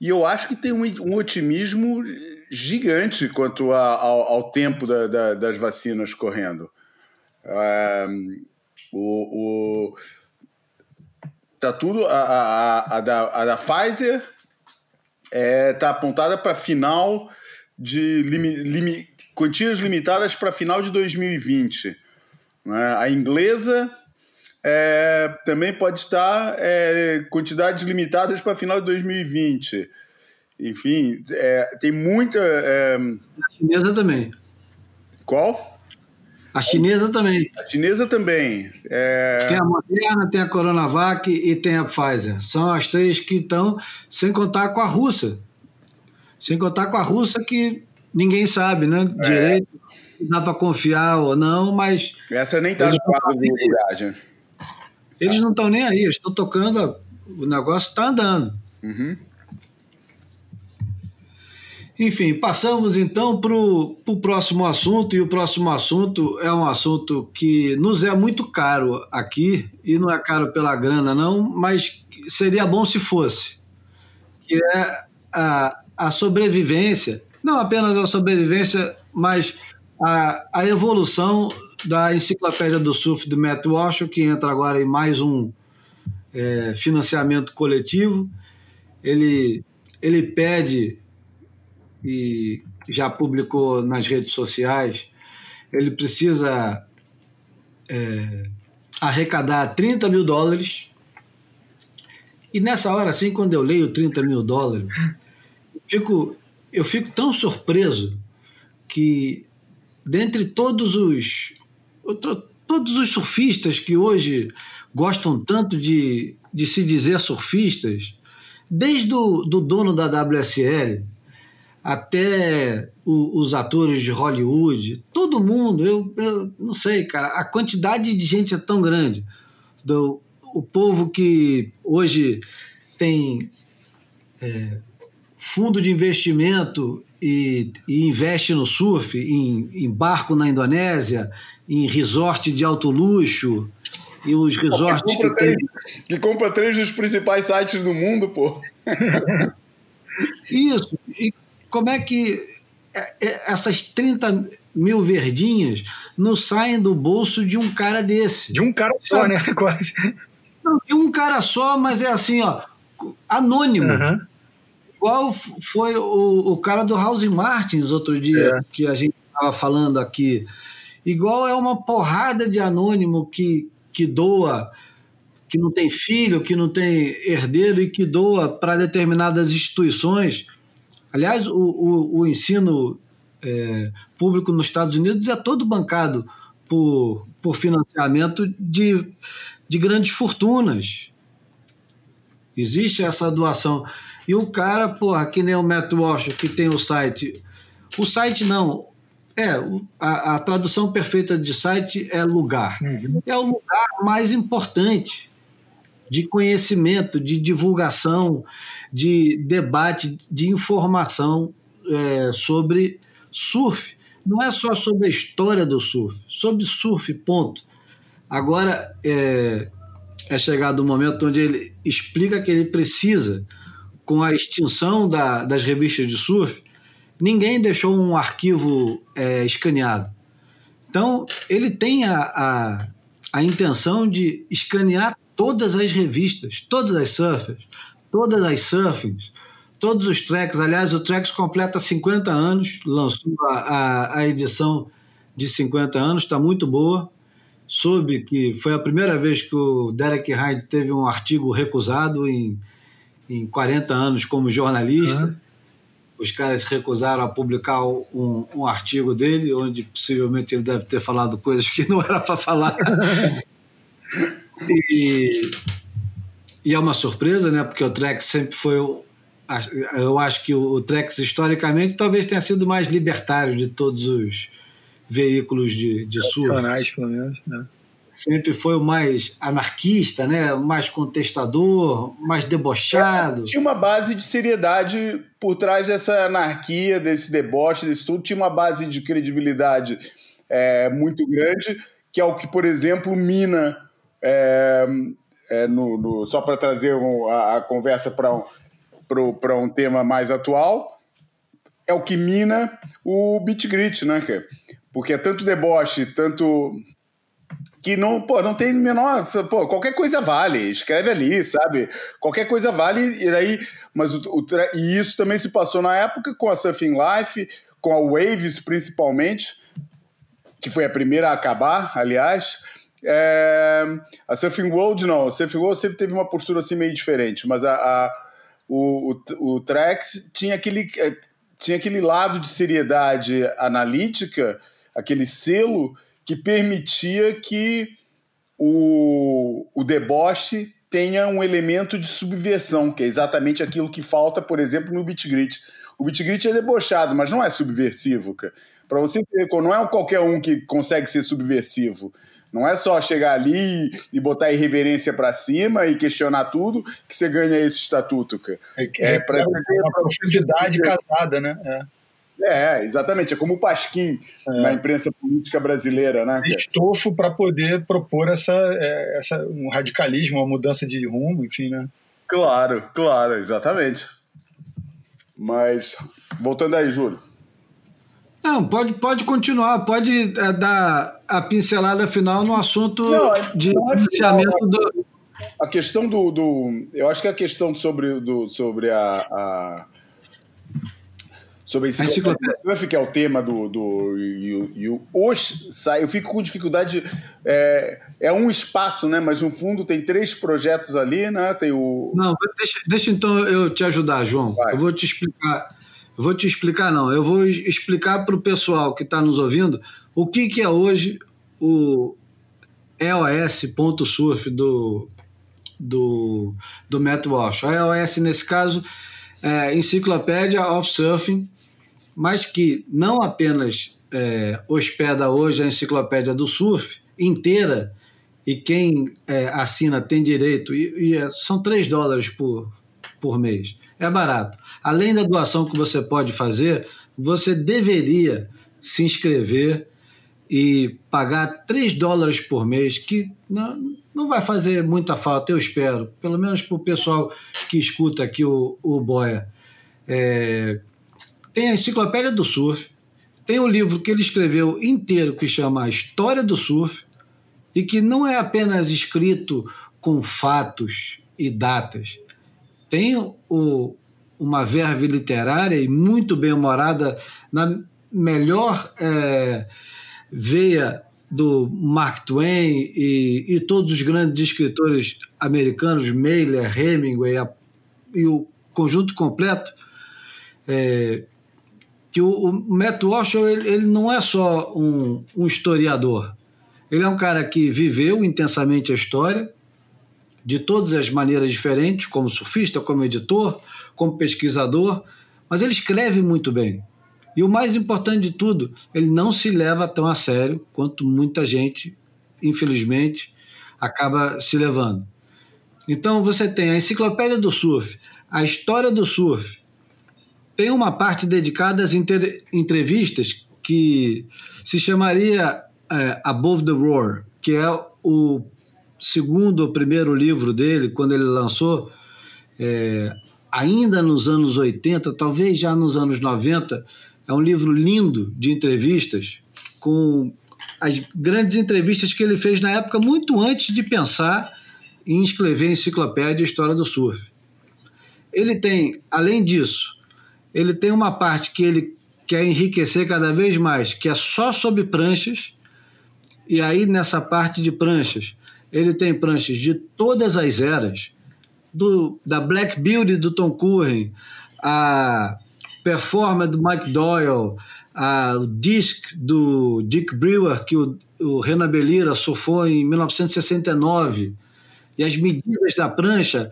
e eu acho que tem um, um otimismo gigante quanto a, ao, ao, tempo da, da, das vacinas correndo. O, o, tá tudo. A, a, a, da, a da Pfizer é, tá apontada para final de limi, limi, quantias limitadas para final de 2020. Né? A inglesa é, também pode estar é, quantidades limitadas para final de 2020. Enfim, é, tem muita. É, a chinesa também. Qual? A chinesa também. A chinesa também. É... Tem a Moderna, tem a Coronavac e tem a Pfizer. São as três que estão, sem contar com a russa. Sem contar com a russa que ninguém sabe, né? É. Direito, se dá para confiar ou não, mas. Essa nem está no quadro de viagem. Eles não estão nem aí, eles estão tocando, o negócio está andando. Uhum. Enfim, passamos então para o próximo assunto, e o próximo assunto é um assunto que nos é muito caro aqui, e não é caro pela grana, não, mas seria bom se fosse, que é a, a sobrevivência, não apenas a sobrevivência, mas a, a evolução da enciclopédia do surf do Matt Walsh, que entra agora em mais um é, financiamento coletivo. Ele, ele pede e já publicou nas redes sociais, ele precisa é, arrecadar 30 mil dólares. E nessa hora, assim, quando eu leio 30 mil dólares, fico, eu fico tão surpreso que, dentre todos os, todos os surfistas que hoje gostam tanto de, de se dizer surfistas, desde o do dono da WSL, até o, os atores de Hollywood, todo mundo, eu, eu não sei, cara, a quantidade de gente é tão grande. Do, o povo que hoje tem é, fundo de investimento e, e, investe no surf, em, em, barco na Indonésia, em resort de alto luxo, e os resorts que, que, três, tem... que compra três dos principais sites do mundo, pô. Isso. E como é que é, é, essas 30 mil verdinhas não saem do bolso de um cara desse? De um cara só, né? Quase. Não, de um cara só, mas é assim, ó, anônimo. Uhum. Igual foi o, o cara do House Martins outro dia, é. que a gente estava falando aqui. Igual é uma porrada de anônimo que, que doa, que não tem filho, que não tem herdeiro e que doa para determinadas instituições Aliás, o, o, o ensino é, público nos Estados Unidos é todo bancado por, por financiamento de, de grandes fortunas. Existe essa doação. E o cara, porra, que nem o Matt Walsh, que tem o site. O site não. É, a, a tradução perfeita de site é lugar. Uhum. É o lugar mais importante de conhecimento, de divulgação, de debate, de informação é, sobre surf. Não é só sobre a história do surf, sobre surf, ponto. Agora é, é chegado o momento onde ele explica que ele precisa, com a extinção da, das revistas de surf, ninguém deixou um arquivo é, escaneado. Então, ele tem a, a, a intenção de escanear todas as revistas, todas as surfers, todas as surfings, todos os tracks. Aliás, o Tracks completa 50 anos, lançou a, a, a edição de 50 anos, está muito boa. Soube que foi a primeira vez que o Derek Hyde teve um artigo recusado em, em 40 anos como jornalista. Uhum. Os caras recusaram a publicar um, um artigo dele, onde possivelmente ele deve ter falado coisas que não era para falar. E, e é uma surpresa, né? Porque o Trex sempre foi. Eu acho que o Trex, historicamente, talvez tenha sido mais libertário de todos os veículos de, de surf. pelo menos, né? Sempre foi o mais anarquista, né? mais contestador, mais debochado. É, tinha uma base de seriedade por trás dessa anarquia, desse deboche, desse tudo. Tinha uma base de credibilidade é, muito grande, que é o que, por exemplo, mina é, é no, no, só para trazer um, a, a, conversa para um, um tema mais atual, é o que mina o beat grit, né, Porque é tanto deboche, tanto, que não, pô, não tem menor. Pô, qualquer coisa vale, escreve ali, sabe? Qualquer coisa vale, e daí. Mas o, o, e isso também se passou na época com a Surfing Life, com a Waves principalmente, que foi a primeira a acabar, aliás. É, a Surfing World não, a Surfing World sempre teve uma postura assim meio diferente, mas a, a o, o, o Trex tinha aquele, é, tinha aquele lado de seriedade analítica, aquele selo que permitia que o, o deboche tenha um elemento de subversão, que é exatamente aquilo que falta, por exemplo, no Beat Grit. O Beat Grit é debochado, mas não é subversivo, Para você não é qualquer um que consegue ser subversivo. Não é só chegar ali e botar irreverência para cima e questionar tudo que você ganha esse estatuto, cara. É, é, é para uma profundidade casada, né? É. É, exatamente. É como o Pasquim é. na imprensa política brasileira, né? Estofo para poder propor essa, é, essa, um radicalismo, uma mudança de rumo, enfim, né? Claro, claro, exatamente. Mas, voltando aí, Júlio. Não, pode, pode continuar, pode é, dar a pincelada final no assunto não, de financiamento do. A questão do, do. Eu acho que a questão sobre, do, sobre a, a sobre a enciclopédia Surf, que é o tema do. do e, e o os sai. Eu fico com dificuldade. É, é um espaço, né? Mas no fundo tem três projetos ali, né? Tem o. Não, deixa, deixa então eu te ajudar, João. Vai. Eu vou te explicar. Eu vou te explicar, não. Eu vou explicar para o pessoal que está nos ouvindo o que, que é hoje o EOS.surf do, do, do Matt Walsh. A EOS, nesse caso, é Enciclopédia of Surfing, mas que não apenas é, hospeda hoje a enciclopédia do surf inteira, e quem é, assina tem direito, e, e, é, são 3 dólares por, por mês. É barato. Além da doação que você pode fazer, você deveria se inscrever e pagar 3 dólares por mês, que não, não vai fazer muita falta, eu espero, pelo menos para o pessoal que escuta aqui o, o Boia. É, tem a Enciclopédia do Surf, tem um livro que ele escreveu inteiro que chama A História do Surf, e que não é apenas escrito com fatos e datas. Tem o, uma verve literária e muito bem humorada na melhor é, veia do Mark Twain e, e, todos os grandes escritores americanos, Mailer, Hemingway a, e o conjunto completo. É, que o, o Matt ele, ele, não é só um, um historiador. Ele é um cara que viveu intensamente a história, de todas as maneiras diferentes, como surfista, como editor, como pesquisador, mas ele escreve muito bem. E o mais importante de tudo, ele não se leva tão a sério quanto muita gente, infelizmente, acaba se levando. Então você tem a Enciclopédia do Surf, a História do Surf, tem uma parte dedicada às entrevistas que se chamaria é, Above the Roar, que é o segundo ou primeiro livro dele, quando ele lançou, é, ainda nos anos 80, talvez já nos anos 90. É um livro lindo de entrevistas, com as grandes entrevistas que ele fez na época, muito antes de pensar em escrever a enciclopédia História do Surf. Ele tem, além disso, ele tem uma parte que ele quer enriquecer cada vez mais, que é só sobre pranchas. E aí, nessa parte de pranchas, ele tem pranchas de todas as eras, do, da Black Beauty do Tom Curren, a Performance do Mike Doyle, a, o Disc do Dick Brewer, que o, o Renan Belira surfou em 1969, e as medidas da prancha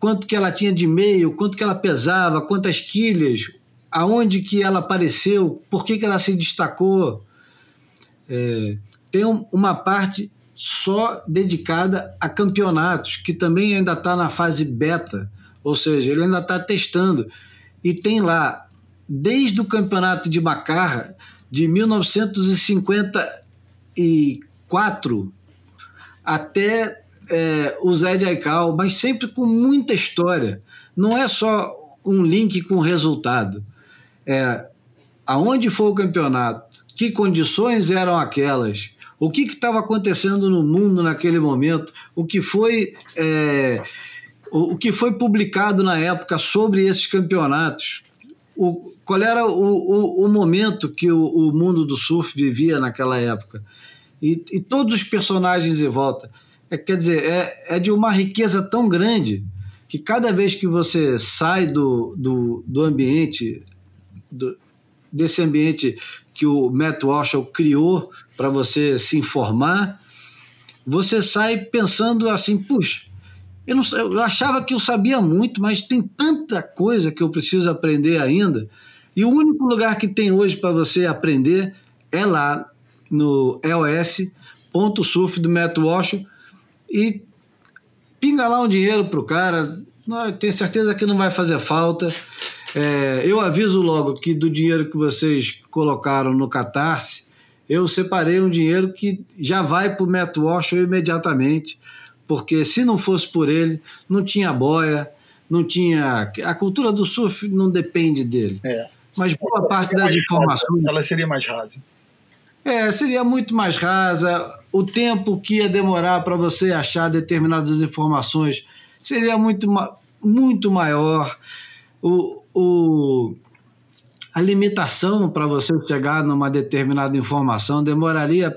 quanto que ela tinha de meio, quanto que ela pesava, quantas quilhas, aonde que ela apareceu, por que, que ela se destacou. É, tem um, uma parte só dedicada a campeonatos, que também ainda está na fase beta, ou seja, ele ainda está testando. E tem lá, desde o campeonato de Macarra, de 1954 até é, o Zé de Aical, mas sempre com muita história. Não é só um link com resultado. É, aonde foi o campeonato, que condições eram aquelas, o que estava acontecendo no mundo naquele momento, o que foi é, o, o, que foi publicado na época sobre esses campeonatos, o, qual era o, o, o momento que o, o, mundo do surf vivia naquela época e, e todos os personagens em volta. É, quer dizer, é, é de uma riqueza tão grande que cada vez que você sai do, do, do ambiente, do, desse ambiente que o Matt Walsh criou para você se informar, você sai pensando assim, puxa, eu, não, eu achava que eu sabia muito, mas tem tanta coisa que eu preciso aprender ainda. E o único lugar que tem hoje para você aprender é lá no EOS.surf do Matt Walsh e pinga lá um dinheiro pro cara. tenho certeza que não vai fazer falta. É, eu aviso logo que do dinheiro que vocês colocaram no Catarse, eu separei um dinheiro que já vai para o Matt Walsh imediatamente, porque se não fosse por ele, não tinha boia, não tinha. A cultura do surf não depende dele. É. Mas boa parte das informações. Ela seria mais rasa. É, seria muito mais rasa. O tempo que ia demorar para você achar determinadas informações seria muito, muito maior. O, o, a limitação para você chegar numa determinada informação demoraria.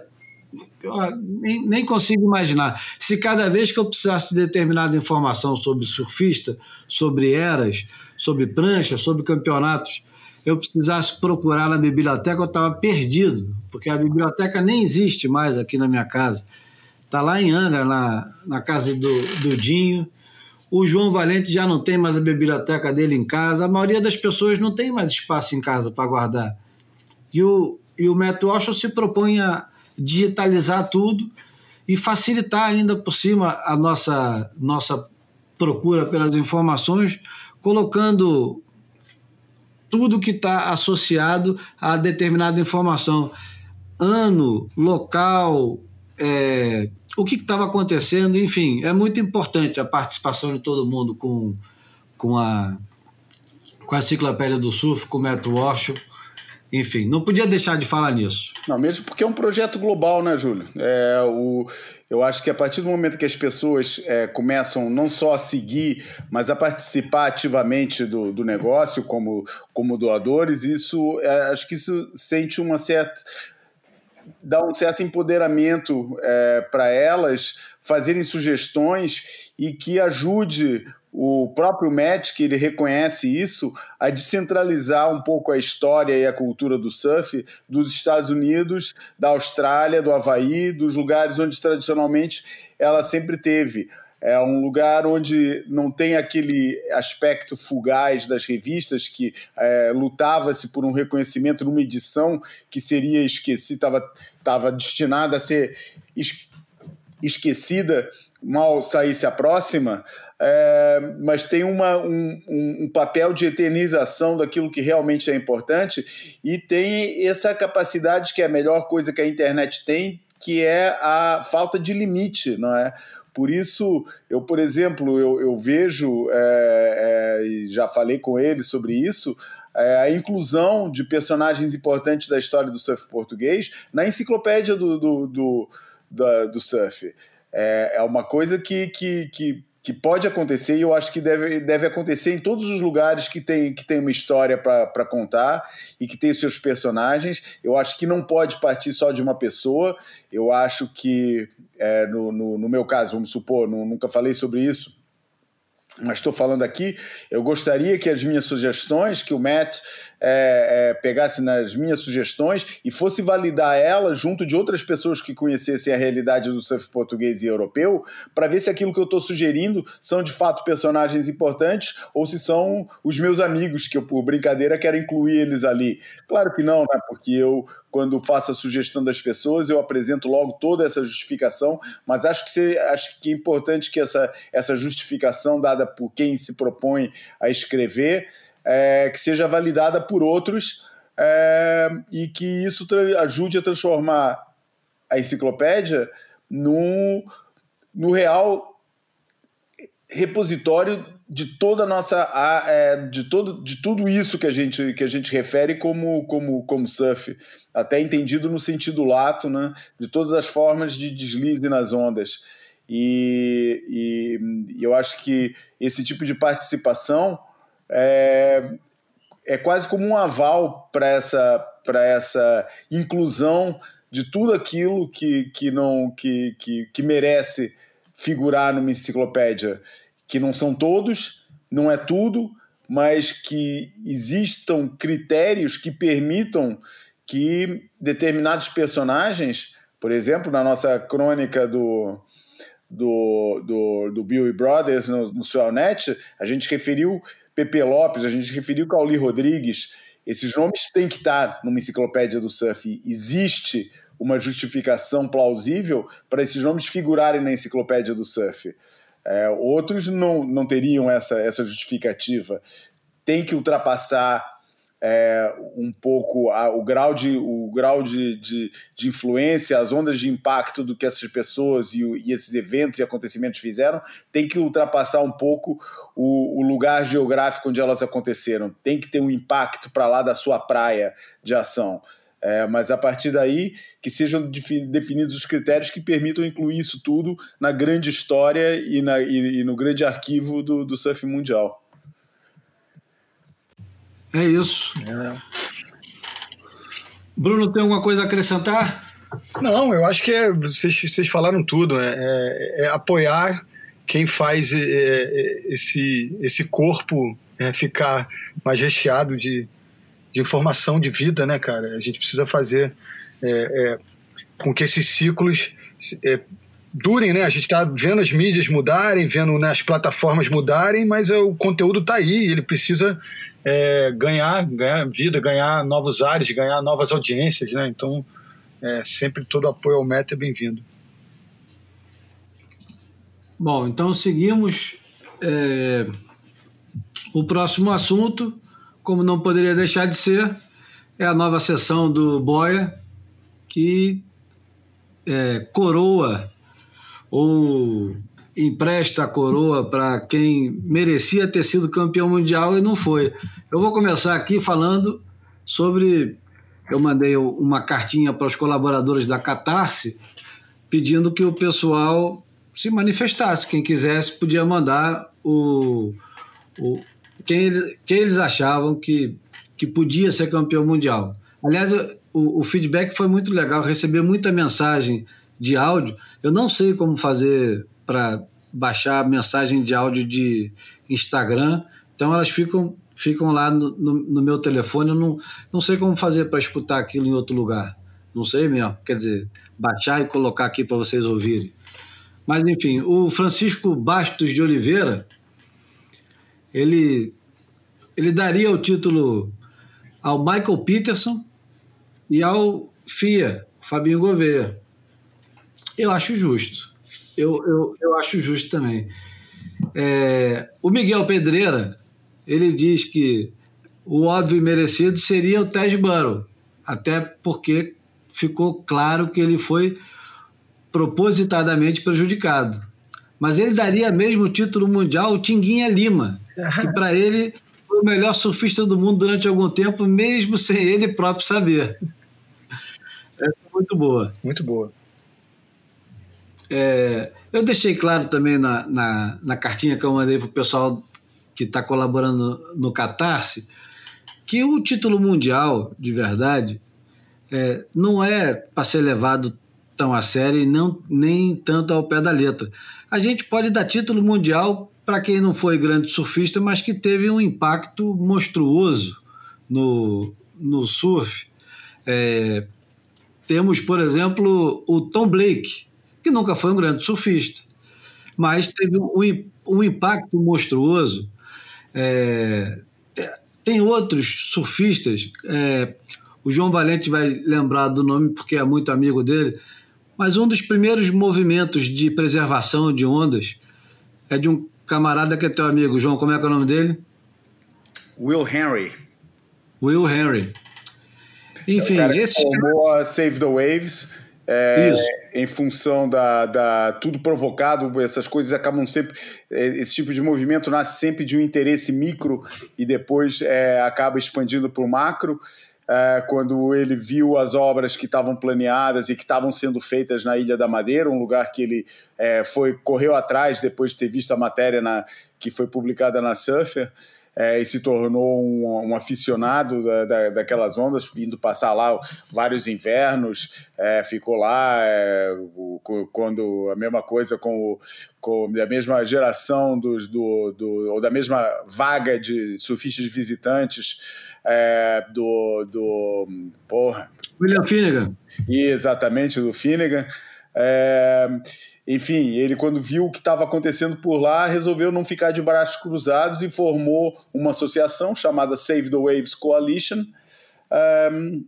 Nem, nem consigo imaginar. Se cada vez que eu precisasse de determinada informação sobre surfista, sobre eras, sobre prancha, sobre campeonatos, eu precisasse procurar na biblioteca, eu estava perdido, porque a biblioteca nem existe mais aqui na minha casa. Está lá em Angra, na, na casa do, do Dinho. O João Valente já não tem mais a biblioteca dele em casa. A maioria das pessoas não tem mais espaço em casa para guardar. E o, e o Matt Walsh se propõe a digitalizar tudo e facilitar ainda por cima a nossa, nossa procura pelas informações, colocando tudo que está associado a determinada informação. Ano, local, é, o que estava acontecendo, enfim, é muito importante a participação de todo mundo com, com, a, com a Enciclopédia do Surf, com o Walsh, enfim, não podia deixar de falar nisso. Não, mesmo porque é um projeto global, né, Júlio? É, o, eu acho que a partir do momento que as pessoas é, começam não só a seguir, mas a participar ativamente do, do negócio como, como doadores, isso é, acho que isso sente uma certa dá um certo empoderamento é, para elas fazerem sugestões e que ajude o próprio que ele reconhece isso, a descentralizar um pouco a história e a cultura do surf dos Estados Unidos, da Austrália, do Havaí, dos lugares onde tradicionalmente ela sempre teve. É um lugar onde não tem aquele aspecto fugaz das revistas que é, lutava-se por um reconhecimento numa edição que seria esquecida, estava destinada a ser esquecida mal saísse a próxima, é, mas tem uma, um, um, papel de eternização daquilo que realmente é importante e tem essa capacidade que é a melhor coisa que a internet tem, que é a falta de limite, não é? Por isso, eu, por exemplo, eu, eu vejo, é, é, já falei com ele sobre isso, é, a inclusão de personagens importantes da história do surf português na enciclopédia do, do, do, do, do surf. É, é uma coisa que, que, que, que pode acontecer e eu acho que deve, deve acontecer em todos os lugares que tem, que tem uma história para contar e que tem seus personagens. Eu acho que não pode partir só de uma pessoa. Eu acho que, é, no, no, no, meu caso, vamos supor, não, nunca falei sobre isso, mas estou falando aqui, eu gostaria que as minhas sugestões, que o Matt é, é, pegasse nas minhas sugestões e fosse validar elas junto de outras pessoas que conhecessem a realidade do surf português e europeu, para ver se aquilo que eu estou sugerindo são de fato personagens importantes ou se são os meus amigos, que eu, por brincadeira, quero incluir eles ali. Claro que não, né? porque eu, quando faço a sugestão das pessoas, eu apresento logo toda essa justificação, mas acho que, acho que é importante que essa, essa justificação dada por quem se propõe a escrever é, que seja validada por outros é, e que isso ajude a transformar a enciclopédia no, no real repositório de toda a nossa é, de todo de tudo isso que a gente que a gente refere como como como surf. Até entendido no sentido lato né? De todas as formas de deslize nas ondas. E, e, e eu acho que esse tipo de participação é, é quase como um aval para essa essa inclusão de tudo aquilo que, que não que, que, que merece figurar numa enciclopédia. Que não são todos, não é tudo, mas que existam critérios que permitam que determinados personagens, por exemplo, na nossa crônica do, do, do, do Bill e Brothers no, no Suelnet, a gente referiu Pepe Lopes, a gente referiu Cauli Rodrigues. Esses nomes têm que estar numa enciclopédia do surf. Existe uma justificação plausível para esses nomes figurarem na enciclopédia do surf. É, outros não, não teriam essa, essa justificativa. Tem que ultrapassar é, um pouco a, o grau, de, o grau de, de, de, influência, as ondas de impacto do que essas pessoas e, e, esses eventos e acontecimentos fizeram, tem que ultrapassar um pouco o, o lugar geográfico onde elas aconteceram. Tem que ter um impacto para lá da sua praia de ação. É, mas a partir daí que sejam definidos os critérios que permitam incluir isso tudo na grande história e, na, e, e no grande arquivo do, do surf mundial. É isso. É. Bruno, tem alguma coisa a acrescentar? Não, eu acho que é, vocês, falaram tudo. É, é, é apoiar quem faz é, é, esse, esse corpo ficar mais recheado de, de informação de vida, né, cara? A gente precisa fazer com que esses ciclos durem, né? A gente está vendo as mídias mudarem, vendo né, as plataformas mudarem, mas o conteúdo está aí, ele precisa é, ganhar, ganhar vida, ganhar novos ares, ganhar novas audiências, né? Então, é, sempre todo apoio ao Meta é bem-vindo. Bom, então seguimos. o próximo assunto como não poderia deixar de ser, é a nova sessão do Boia, que é, coroa ou empresta a coroa para quem merecia ter sido campeão mundial e não foi. Eu vou começar aqui falando sobre. Eu mandei uma cartinha para os colaboradores da Catarse pedindo que o pessoal se manifestasse. Quem quisesse podia mandar o, o, quem eles, quem eles achavam que, que podia ser campeão mundial. Aliás, o, o feedback foi muito legal, receber muita mensagem de áudio. Eu não sei como fazer para baixar mensagem de áudio de Instagram, então elas ficam, ficam lá no, no, no meu telefone. Eu não, não sei como fazer para escutar aquilo em outro lugar. Não sei mesmo. Quer dizer, baixar e colocar aqui para vocês ouvirem. Mas, enfim, o Francisco Bastos de Oliveira ele, ele daria o título ao Michael Peterson e ao FIA, Fabinho Gouveia. Eu acho justo. Eu, eu, eu acho justo também. É, o Miguel Pedreira, ele diz que o óbvio e merecido seria o Ted Burrow, até porque ficou claro que ele foi propositadamente prejudicado. Mas ele daria mesmo o título mundial ao Tinguinha Lima, que para ele foi o melhor surfista do mundo durante algum tempo, mesmo sem ele próprio saber. Essa é muito boa. Muito boa. É, eu deixei claro também na, na, na cartinha que eu mandei para o pessoal que está colaborando no Catarse que o título mundial, de verdade, é, não é para ser levado tão a sério e não, nem tanto ao pé da letra. A gente pode dar título mundial para quem não foi grande surfista, mas que teve um impacto monstruoso no, no surf. É, temos, por exemplo, o Tom Blake, que nunca foi um grande surfista, mas teve um, um impacto monstruoso. É, tem outros surfistas, é, o João Valente vai lembrar do nome porque é muito amigo dele, mas um dos primeiros movimentos de preservação de ondas é de um camarada que é teu amigo, João, como é que é o nome dele? Will Henry. Will Henry. Enfim, é esse. Formou a Save the Waves É, em função da, da tudo provocado, essas coisas acabam sempre. É, esse tipo de movimento nasce sempre de um interesse micro e depois é, acaba expandindo para o macro. É, quando ele viu as obras que estavam planeadas e que estavam sendo feitas na Ilha da Madeira, um lugar que ele é, foi correu atrás depois de ter visto a matéria na, que foi publicada na Surfer é, e se tornou um, um aficionado da, da, daquelas ondas, indo passar lá vários invernos, é, ficou lá é, quando a mesma coisa com, o, com a mesma geração dos, do, do, ou da mesma vaga de surfistas visitantes é, do, do porra. William Finnegan. Exatamente, do Finnegan. É, enfim, ele quando viu o que estava acontecendo por lá, resolveu não ficar de braços cruzados e formou uma associação chamada Save the Waves Coalition, um,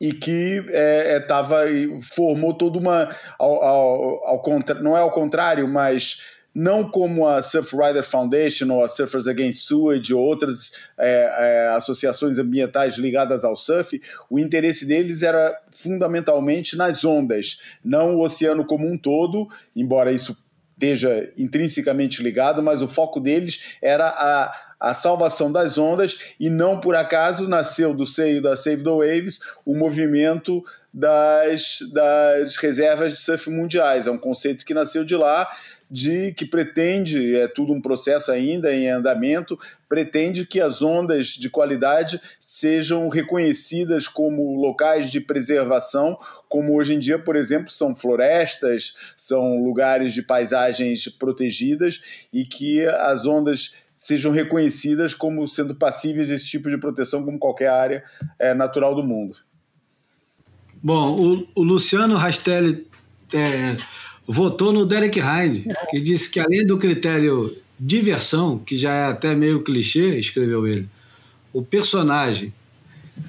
e que é, é formou toda uma ao, ao, ao, não é ao contrário, mas não como a Surf Rider Foundation ou a Surfers Against Sewage ou outras é, é, associações ambientais ligadas ao surf, o interesse deles era fundamentalmente nas ondas, não o oceano como um todo, embora isso esteja intrinsecamente ligado, mas o foco deles era a, a salvação das ondas e não por acaso nasceu do seio da Save the Waves o movimento das, das reservas de surf mundiais. É um conceito que nasceu de lá de que pretende, é tudo um processo ainda em andamento, pretende que as ondas de qualidade sejam reconhecidas como locais de preservação, como hoje em dia, por exemplo, são florestas, são lugares de paisagens protegidas e que as ondas sejam reconhecidas como sendo passíveis desse tipo de proteção, como qualquer área é, natural do mundo. Bom, o, o Luciano Rastelli é votou no Derek Hind, que disse que além do critério diversão, que já é até meio clichê, escreveu ele, o personagem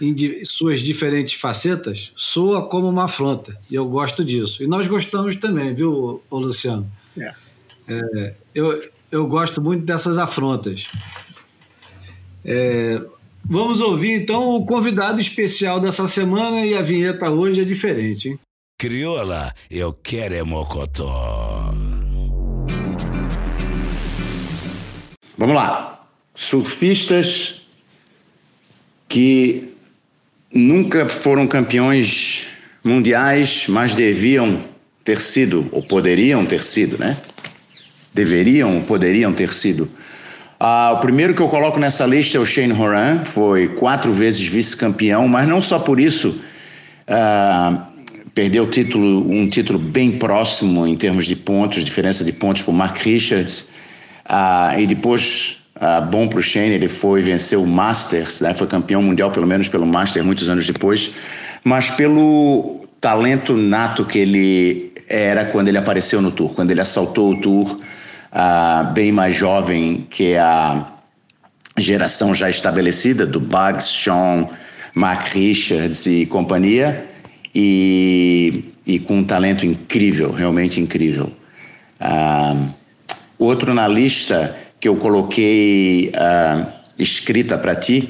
em suas diferentes facetas soa como uma afronta, e eu gosto disso. E nós gostamos também, viu, Luciano? É. É, eu, eu gosto muito dessas afrontas. É, vamos ouvir então o convidado especial dessa semana e a vinheta hoje é diferente. Hein? Crioula, eu quero é mocotó. Vamos lá. Surfistas que nunca foram campeões mundiais, mas deviam ter sido, ou poderiam ter sido, né? Deveriam, poderiam ter sido. Ah, o primeiro que eu coloco nessa lista é o Shane Horan, foi quatro vezes vice-campeão, mas não só por isso. Ah, perdeu título, um título bem próximo em termos de pontos, diferença de pontos para o Mark Richards. Ah, e depois, ah, bom para o Shane, ele foi vencer o Masters, né? foi campeão mundial pelo menos pelo Masters muitos anos depois, mas pelo talento nato que ele era quando ele apareceu no Tour, quando ele assaltou o Tour, ah, bem mais jovem que a geração já estabelecida do Bugs, Sean, Mark Richards e companhia e, e com um talento incrível, realmente incrível. Uh, outro na lista que eu coloquei uh, escrita para ti,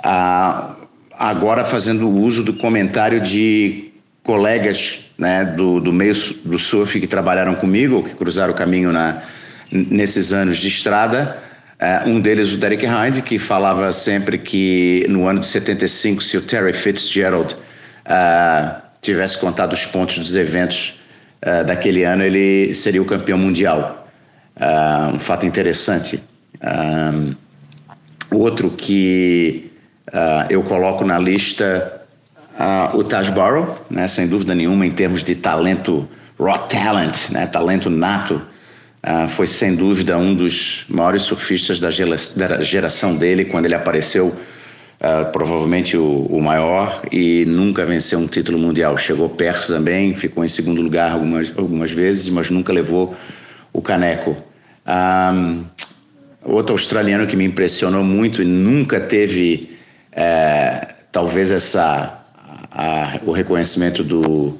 uh, agora fazendo uso do comentário de colegas né, do, do meio do surf que trabalharam comigo, que cruzaram o caminho na, nesses anos de estrada. Uh, um deles, o Derek Hind, que falava sempre que no ano de 75, se o Terry Fitzgerald uh, tivesse contado os pontos dos eventos uh, daquele ano, ele seria o campeão mundial. Uh, um fato interessante. Outro que eu coloco na lista, o Taj Burrow, né, sem dúvida nenhuma, em termos de talento, raw talent, né, talento nato, Uh, foi sem dúvida um dos maiores surfistas da, geração dele quando ele apareceu Uh, provavelmente o, o, maior, e nunca venceu um título mundial. Chegou perto também, ficou em segundo lugar algumas, algumas vezes, mas nunca levou o caneco. Um, outro australiano que me impressionou muito e nunca teve, é, talvez, essa, a, o reconhecimento do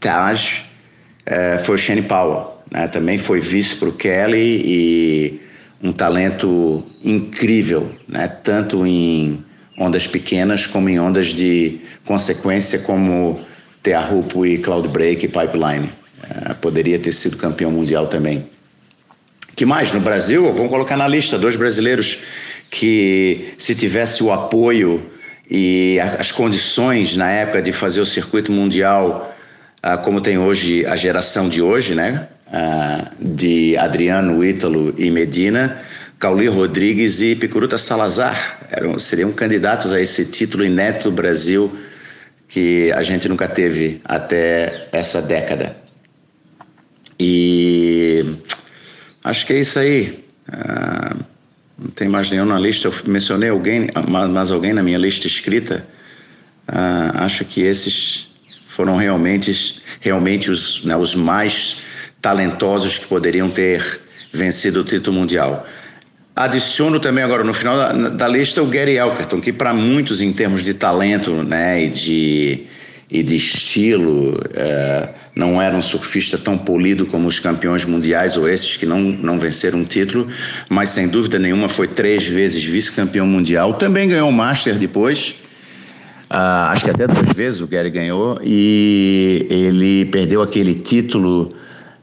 Taj, é, foi o Shane Powell. Né? Também foi vice para o Kelly e um talento incrível, né? tanto em ondas pequenas como em ondas de consequência, como Teahupo e Cloudbreak e Pipeline. Uh, poderia ter sido campeão mundial também. Que mais? No Brasil, vamos colocar na lista dois brasileiros que, se tivesse o apoio e as condições na época de fazer o circuito mundial, uh, como tem hoje a geração de hoje, né? Uh, de Adriano, Ítalo e Medina, Cauli Rodrigues e Picuruta Salazar eram, seriam candidatos a esse título inédito do Brasil que a gente nunca teve até essa década. E acho que é isso aí. Uh, não tem mais nenhum na lista. Eu mencionei alguém, mais alguém na minha lista escrita. Uh, acho que esses foram realmente, realmente os, né, os mais talentosos que poderiam ter vencido o título mundial. Adiciono também agora no final da, da lista o Gary Elkerton, que para muitos em termos de talento né, e, de, e de estilo é, não era um surfista tão polido como os campeões mundiais ou esses que não, não venceram um título, mas sem dúvida nenhuma foi três vezes vice-campeão mundial. Também ganhou o Master depois. Uh, acho que até duas vezes o Gary ganhou e ele perdeu aquele título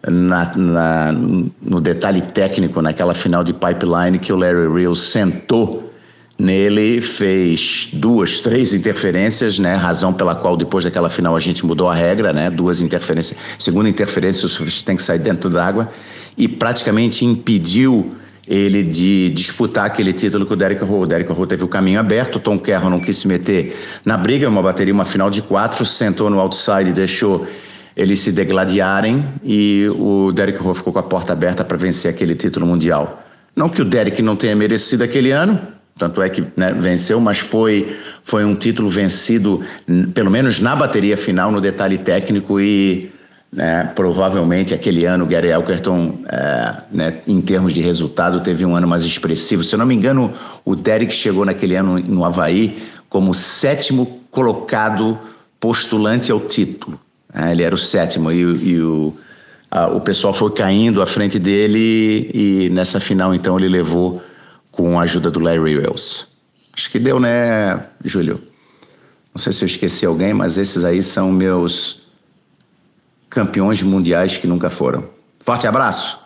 na, na, no detalhe técnico, naquela final de pipeline que o Larry Reels sentou nele, fez duas, três interferências, né? Razão pela qual depois daquela final a gente mudou a regra, né? Duas interferências. Segunda interferência, o surfista tem que sair dentro d'água e praticamente impediu ele de disputar aquele título com o Derek Rowe. O Derek Rowe teve o caminho aberto, o Tom Carroll não quis se meter na briga, uma bateria, uma final de quatro, sentou no outside e deixou eles se degladiarem e o Derek Rowe ficou com a porta aberta para vencer aquele título mundial. Não que o Derek não tenha merecido aquele ano, tanto é que né, venceu, mas foi, foi um título vencido, pelo menos na bateria final, no detalhe técnico e né, provavelmente aquele ano o Gary Elkerton, é, né, em termos de resultado, teve um ano mais expressivo. Se eu não me engano, o Derek chegou naquele ano no Havaí como sétimo colocado postulante ao título. É, ele era o sétimo e, e o, a, o pessoal foi caindo à frente dele e nessa final então ele levou com a ajuda do Larry Wells. Acho que deu, né, Júlio? Não sei se eu esqueci alguém, mas esses aí são meus campeões mundiais que nunca foram. Forte abraço!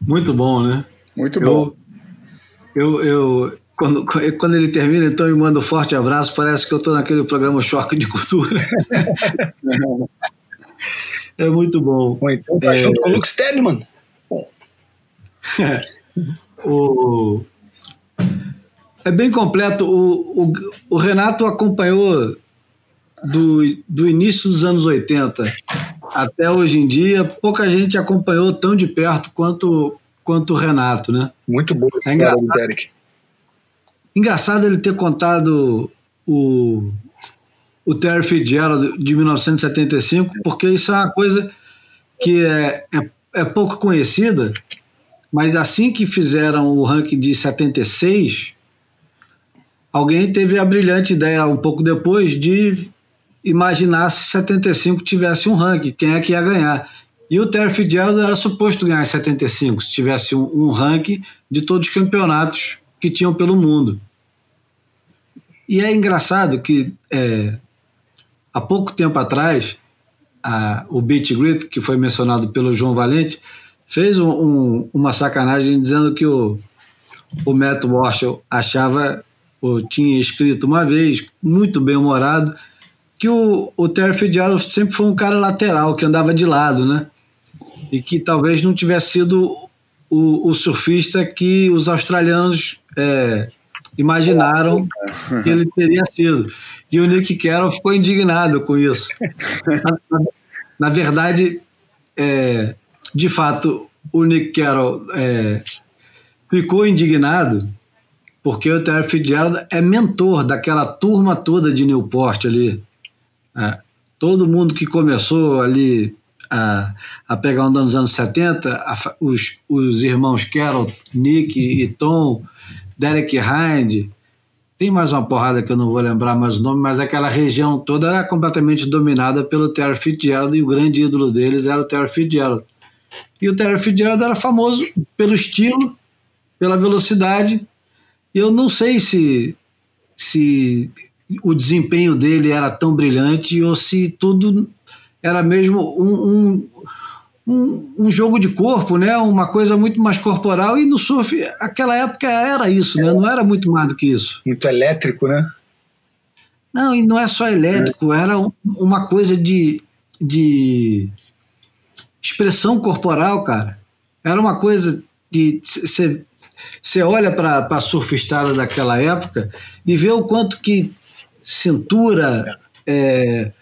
Muito bom, né? Muito bom. Eu, eu, eu, quando, quando ele termina, então, e manda um forte abraço, parece que eu estou naquele programa Choque de Cultura. é muito bom. Ou então tá é, junto com o Luke Stedman. o, é bem completo. O, o, o, Renato acompanhou do, do início dos anos 80 até hoje em dia. Pouca gente acompanhou tão de perto quanto, quanto o Renato, né? Muito bom é engraçado, Derek. Engraçado ele ter contado o, o Terry Fitzgerald de 1975, porque isso é uma coisa que é, é, é pouco conhecida, mas assim que fizeram o ranking de 76, alguém teve a brilhante ideia um pouco depois de imaginar se 75 tivesse um ranking, quem é que ia ganhar. E o Terry Fitzgerald era suposto ganhar 75, se tivesse um, um ranking de todos os campeonatos que tinham pelo mundo. E é engraçado que é, há pouco tempo atrás, a, o Beat Grit, que foi mencionado pelo João Valente, fez um, um, uma sacanagem dizendo que o, o Matt Walsh achava, ou tinha escrito uma vez, muito bem-humorado, que o, o Terry Fitzgerald sempre foi um cara lateral, que andava de lado, né? E que talvez não tivesse sido o, o surfista que os australianos é, imaginaram que ele teria sido. E o Nick Carroll ficou indignado com isso. Na, verdade, é, de fato, o Nick Carroll é, ficou indignado porque o Terry Fitzgerald é mentor daquela turma toda de Newport ali. É, todo mundo que começou ali a, a pegar onda nos anos 70, a, os, os irmãos Carroll, Nick e Tom, Derek Hind, tem mais uma porrada que eu não vou lembrar mais o nome, mas aquela região toda era completamente dominada pelo Terry Fitzgerald e o grande ídolo deles era o Terry Fitzgerald. E o Terry Fitzgerald era famoso pelo estilo, pela velocidade. Eu não sei se se o desempenho dele era tão brilhante ou se tudo era mesmo um, um, um, um, jogo de corpo, né? uma coisa muito mais corporal, e no surf, aquela época era isso, né? não era muito mais do que isso. Muito elétrico, né? Não, e não é só elétrico, é. era uma coisa de, de expressão corporal, cara. Era uma coisa que você olha para a surfistada daquela época e vê o quanto que cintura, é,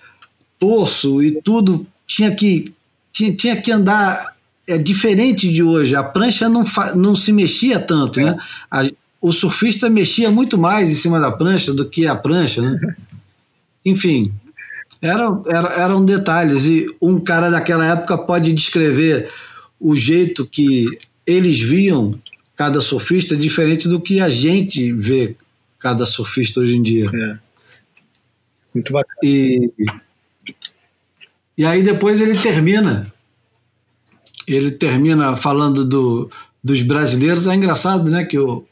torso e tudo tinha que, tinha, tinha que andar é, diferente de hoje. A prancha não, não se mexia tanto, né? A, o surfista mexia muito mais em cima da prancha do que a prancha, né? Enfim, era, era, eram detalhes. E um cara daquela época pode descrever o jeito que eles viam cada surfista diferente do que a gente vê cada surfista hoje em dia. É. Muito bacana. E, e aí depois ele termina. Ele termina falando do, dos brasileiros. É engraçado, né? Que o,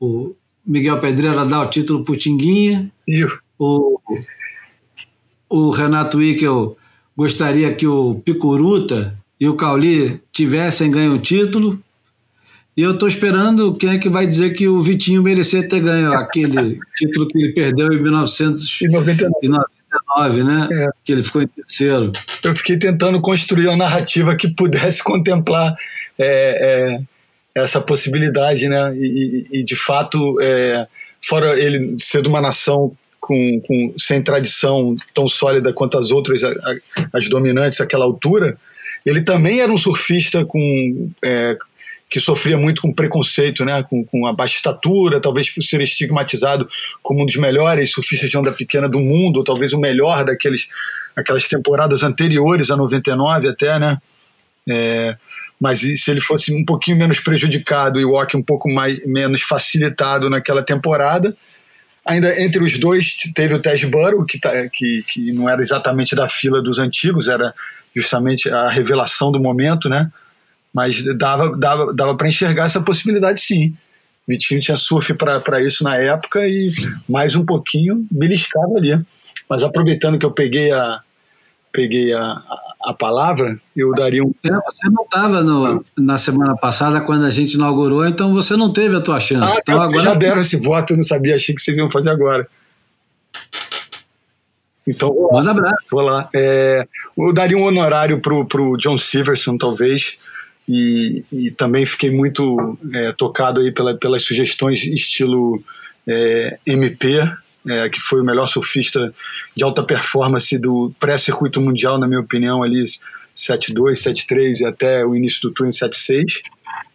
o Miguel Pedreira dá o título pro Tinguinha. O, o Renato Wickel gostaria que o Picuruta e o Cauli tivessem ganho o título. E eu estou esperando quem é que vai dizer que o Vitinho merecia ter ganho aquele título que ele perdeu em 1999, né? É. Que ele ficou em terceiro. Eu fiquei tentando construir uma narrativa que pudesse contemplar é, é, essa possibilidade, né? E, e de fato, é, fora ele ser de uma nação com, com, sem tradição tão sólida quanto as outras, as dominantes àquela altura, ele também era um surfista com é, que sofria muito com preconceito, né, com, com a baixa estatura, talvez por ser estigmatizado como um dos melhores surfistas de onda pequena do mundo, ou talvez o melhor daqueles aquelas temporadas anteriores a 99 até, né? É, mas se ele fosse um pouquinho menos prejudicado e o Walk um pouco mais menos facilitado naquela temporada, ainda entre os dois teve o Tess Burrow, que, tá, que, que não era exatamente da fila dos antigos, era justamente a revelação do momento, né? Mas dava, dava, dava para enxergar essa possibilidade sim. Vitinho tinha surf para isso na época e mais um pouquinho beliscava ali. Mas aproveitando que eu peguei a, peguei a, a, a palavra, eu daria um. É, você não estava na semana passada quando a gente inaugurou, então você não teve a tua chance. Ah, então, agora... já deram esse voto, eu não sabia, achei que vocês iam fazer agora. Então, vou Manda abraço. Vou lá. É, eu daria um honorário para o John Silverson, talvez, e, e também fiquei muito é, tocado aí pela, pelas sugestões estilo é, MP, é, que foi o melhor surfista de alta performance do pré-circuito mundial, na minha opinião, ali 7.2, 7.3 e até o início do Twin 7.6,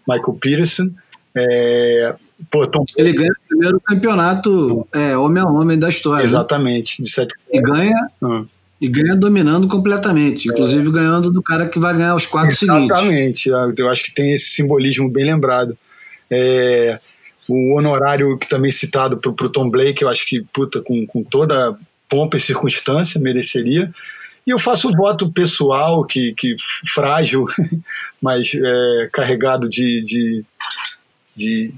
Michael Peterson. É, pô, Tom... Ele ganha o primeiro campeonato é, homem a homem da história. Né? Exatamente, de 7 E ganha... Hum e ganha dominando completamente, inclusive é. ganhando do cara que vai ganhar os quatro Exatamente. seguintes. Exatamente, eu acho que tem esse simbolismo bem lembrado. É, o honorário que também citado para o Tom Blake, eu acho que, puta, com, com toda pompa e circunstância, mereceria. E eu faço o voto pessoal, que, que frágil, mas é, carregado de, de, de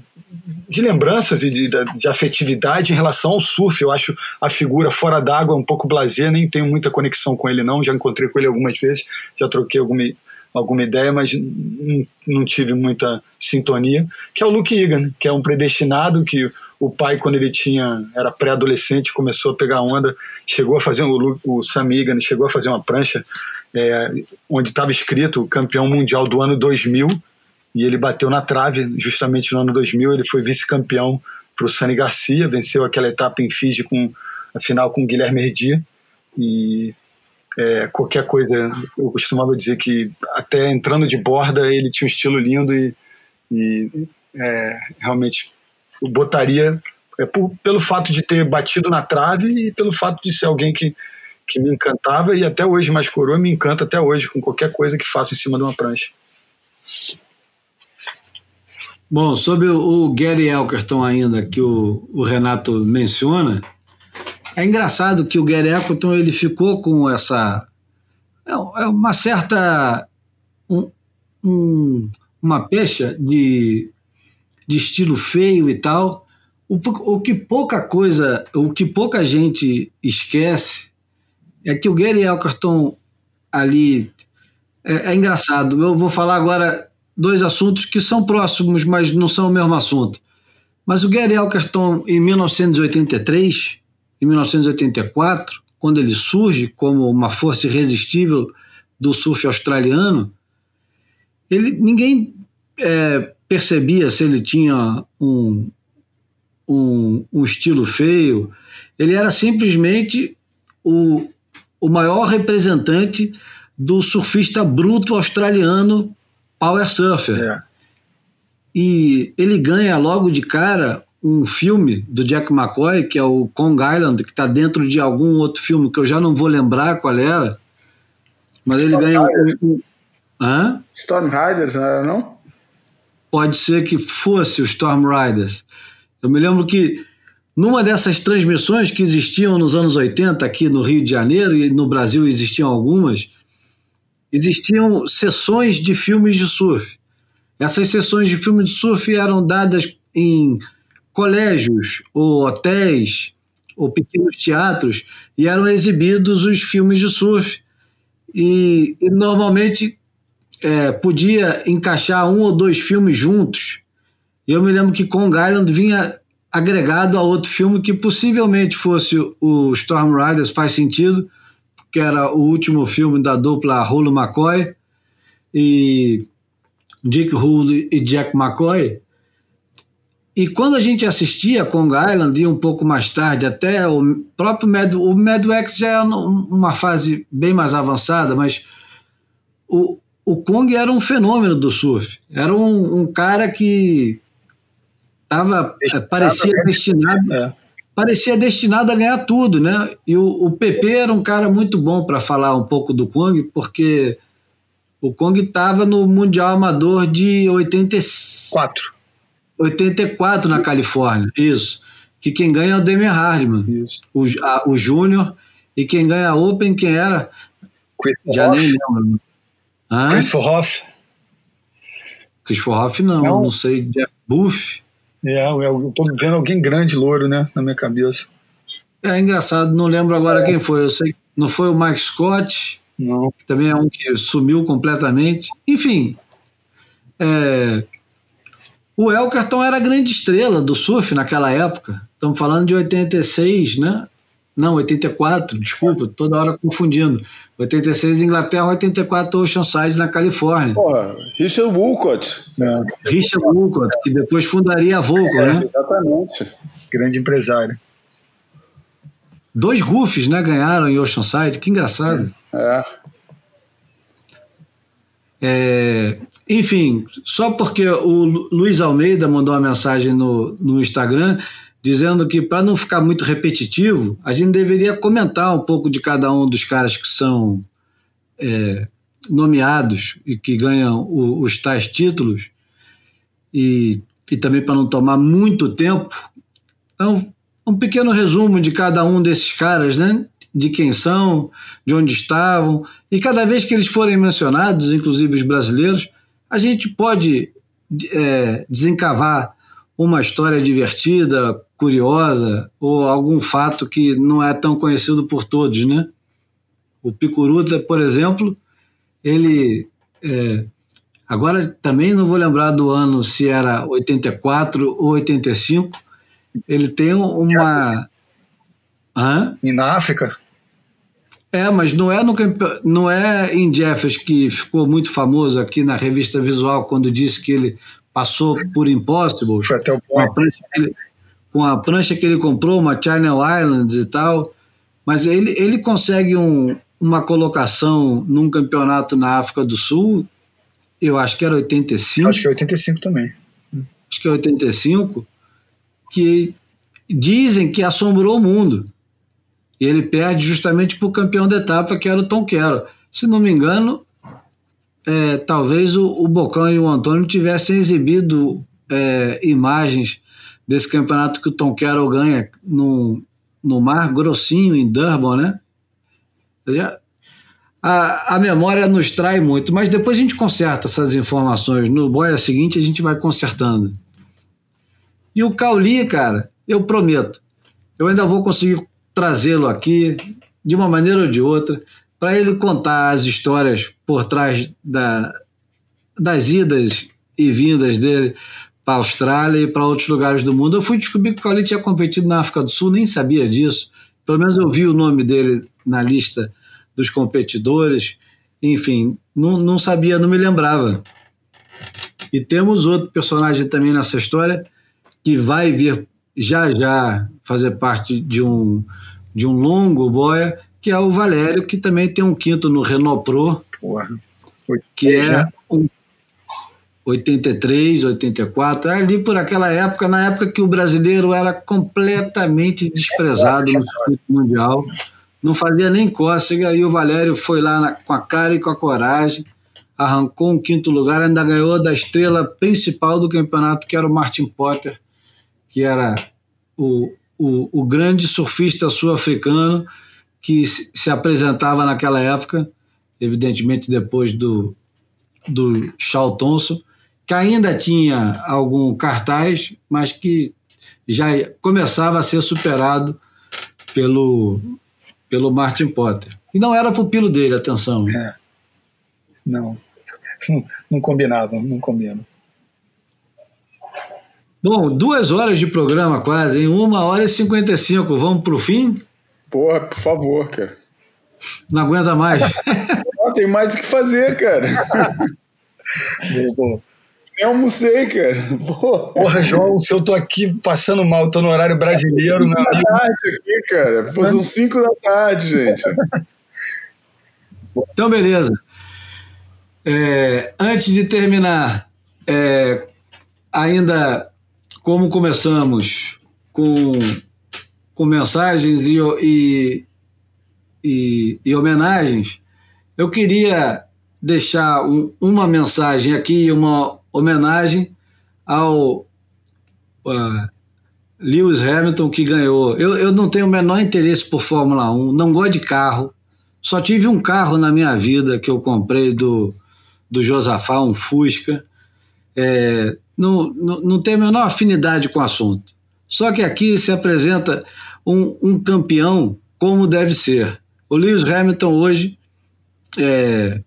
de lembranças e de, de, afetividade em relação ao surf. Eu acho a figura fora d'água um pouco blasé, nem tenho muita conexão com ele, não. Já encontrei com ele algumas vezes, já troquei alguma, alguma ideia, mas não, não tive muita sintonia. Que é o Luke Egan, que é um predestinado que o pai, quando ele tinha era pré-adolescente, começou a pegar onda, chegou a fazer o, o Sam Egan chegou a fazer uma prancha é, onde estava escrito campeão mundial do ano 2000 e ele bateu na trave justamente no ano 2000. Ele foi vice-campeão para o Sani Garcia, venceu aquela etapa em Fiji com a final com o Guilherme Herdi. E é, qualquer coisa, eu costumava dizer que até entrando de borda ele tinha um estilo lindo e, e é, realmente botaria é, por, pelo fato de ter batido na trave e pelo fato de ser alguém que, que me encantava e até hoje mais coroa me encanta até hoje com qualquer coisa que faça em cima de uma prancha. Bom, sobre o Gary Elkerton ainda, que o, o Renato menciona, é engraçado que o Gary Elkerton ele ficou com essa... É, é uma certa... Um, um, uma pecha de, de estilo feio e tal. O, o que pouca coisa, o que pouca gente esquece é que o Gary Elkerton ali é, é engraçado. Eu vou falar agora dois assuntos que são próximos, mas não são o mesmo assunto. Mas o Gary Elkerton, em 1983, em 1984, quando ele surge como uma força irresistível do surf australiano, ele, ninguém é, percebia se ele tinha um, um, um, estilo feio. Ele era simplesmente o, o maior representante do surfista bruto australiano power surfer. É. E ele ganha logo de cara um filme do Jack McCoy, que é o Kong Island, que está dentro de algum outro filme que eu já não vou lembrar qual era. Mas ele Storm ganha Riders. um. Hã? Storm Riders, não era não? Pode ser que fosse o Storm Riders. Eu me lembro que numa dessas transmissões que existiam nos anos 80 aqui no Rio de Janeiro e no Brasil existiam algumas, existiam sessões de filmes de surf. Essas sessões de filmes de surf eram dadas em colégios ou hotéis ou pequenos teatros e eram exibidos os filmes de surf. E, e normalmente é, podia encaixar um ou dois filmes juntos. Eu me lembro que Kong Island vinha agregado a outro filme que possivelmente fosse o Storm Riders, faz sentido, que era o último filme da dupla Rulo McCoy e Dick Hull e Jack McCoy. E quando a gente assistia Kong Island, e um pouco mais tarde, até o próprio Mad, o Mad Wax já é uma fase bem mais avançada, mas o, o Kong era um fenômeno do surf. Era um, um cara que tava, parecia destinado. É parecia destinado a ganhar tudo, né? E o, o PP era um cara muito bom para falar um pouco do Kong, porque o Kong estava no Mundial Amador de 84. 84 na Califórnia, isso. Que quem ganha é o Demian Hardman, isso. o, a, o Júnior, e quem ganha a Open, quem era? Chris Já Hoff. nem lembro. Hã? Chris Hoff. Chris Hoff não, não, não sei, Jeff Buff. É, eu tô vendo alguém grande louro, né, na minha cabeça. É engraçado, não lembro agora é. quem foi. Eu sei não foi o Mike Scott, não. que também é um que sumiu completamente. Enfim, é, o Elkerton era a grande estrela do surf naquela época. Estamos falando de 86, né? Não, 84, desculpa, toda hora confundindo. 86 Inglaterra, 84 Oceanside na Califórnia. Porra, Richard Woolcott. É. Richard Woolcott, que depois fundaria a Volco, é, né? Exatamente. Grande empresário. Dois Goofs, né, ganharam em Oceanside, que engraçado. É. é. enfim, só porque o Luiz Almeida mandou uma mensagem no, no Instagram dizendo que, para não ficar muito repetitivo, a gente deveria comentar um pouco de cada um dos caras que são é, nomeados e que ganham o, os tais títulos, e, e também para não tomar muito tempo. Então, um pequeno resumo de cada um desses caras, né? De quem são, de onde estavam, e cada vez que eles forem mencionados, inclusive os brasileiros, a gente pode é, desencavar uma história divertida, curiosa ou algum fato que não é tão conhecido por todos, né? O Picuruta, por exemplo, ele é, agora também não vou lembrar do ano se era 84 ou 85. Ele tem uma Hã? E na África? É, mas não é, no, não é em Jeffers que ficou muito famoso aqui na revista Visual quando disse que ele passou por Impossible. Foi até o ponto com a prancha que ele comprou, uma Channel Islands e tal, mas ele, ele consegue um, uma colocação num campeonato na África do Sul, eu acho que era 85. Acho que é 85 também. Acho que é 85, que dizem que assombrou o mundo. E ele perde justamente para o campeão da etapa, que era o Tom Quero. Se não me engano, é, talvez o, o Bocão e o Antônio tivessem exibido é, imagens desse campeonato que o Tom Carroll ganha no, no mar grossinho em Durban, né? A, a memória nos trai muito, mas depois a gente conserta essas informações. No boia seguinte a gente vai consertando. E o Cauli, cara, eu prometo, eu ainda vou conseguir trazê-lo aqui de uma maneira ou de outra para ele contar as histórias por trás da, das idas e vindas dele para a Austrália e para outros lugares do mundo. Eu fui descobrir que o Cauê tinha competido na África do Sul, nem sabia disso. Pelo menos eu vi o nome dele na lista dos competidores. Enfim, não, não sabia, não me lembrava. E temos outro personagem também nessa história que vai vir já já fazer parte de um, de um longo boia, que é o Valério, que também tem um quinto no Renault Pro, Porra. que é 83, 84, ali por aquela época, na época que o brasileiro era completamente desprezado no circuito mundial, não fazia nem cócega, e o Valério foi lá na, com a cara e com a coragem, arrancou um quinto lugar, ainda ganhou da estrela principal do campeonato, que era o Martin Potter, que era o, o, o grande surfista sul-africano que se, se apresentava naquela época, evidentemente depois do, do Charles Thompson, que ainda tinha algum cartaz, mas que já começava a ser superado pelo, pelo Martin Potter. E não era pupilo dele, atenção. É. Não. não, não combinava, não combina. Bom, duas horas de programa quase, em uma hora e cinquenta e cinco. Vamos para o fim? Porra, por favor, cara. Não aguenta mais. tem mais o que fazer, cara. Bom, Eu almocei, cara. Porra. Porra, João, se eu tô aqui passando mal, tô no horário brasileiro, amigo. tarde aqui, cara. Foi são 5 da tarde, gente. Então, beleza. É, antes de terminar, é, ainda como começamos com, com mensagens e, e, e, e homenagens, eu queria deixar um, uma mensagem aqui, uma homenagem ao uh, Lewis Hamilton que ganhou. Eu, eu não tenho o menor interesse por Fórmula 1, não gosto de carro. Só tive um carro na minha vida que eu comprei do, do Josafá, um Fusca. É, não, não, não tenho a menor afinidade com o assunto. Só que aqui se apresenta um, um campeão como deve ser. O Lewis Hamilton hoje é,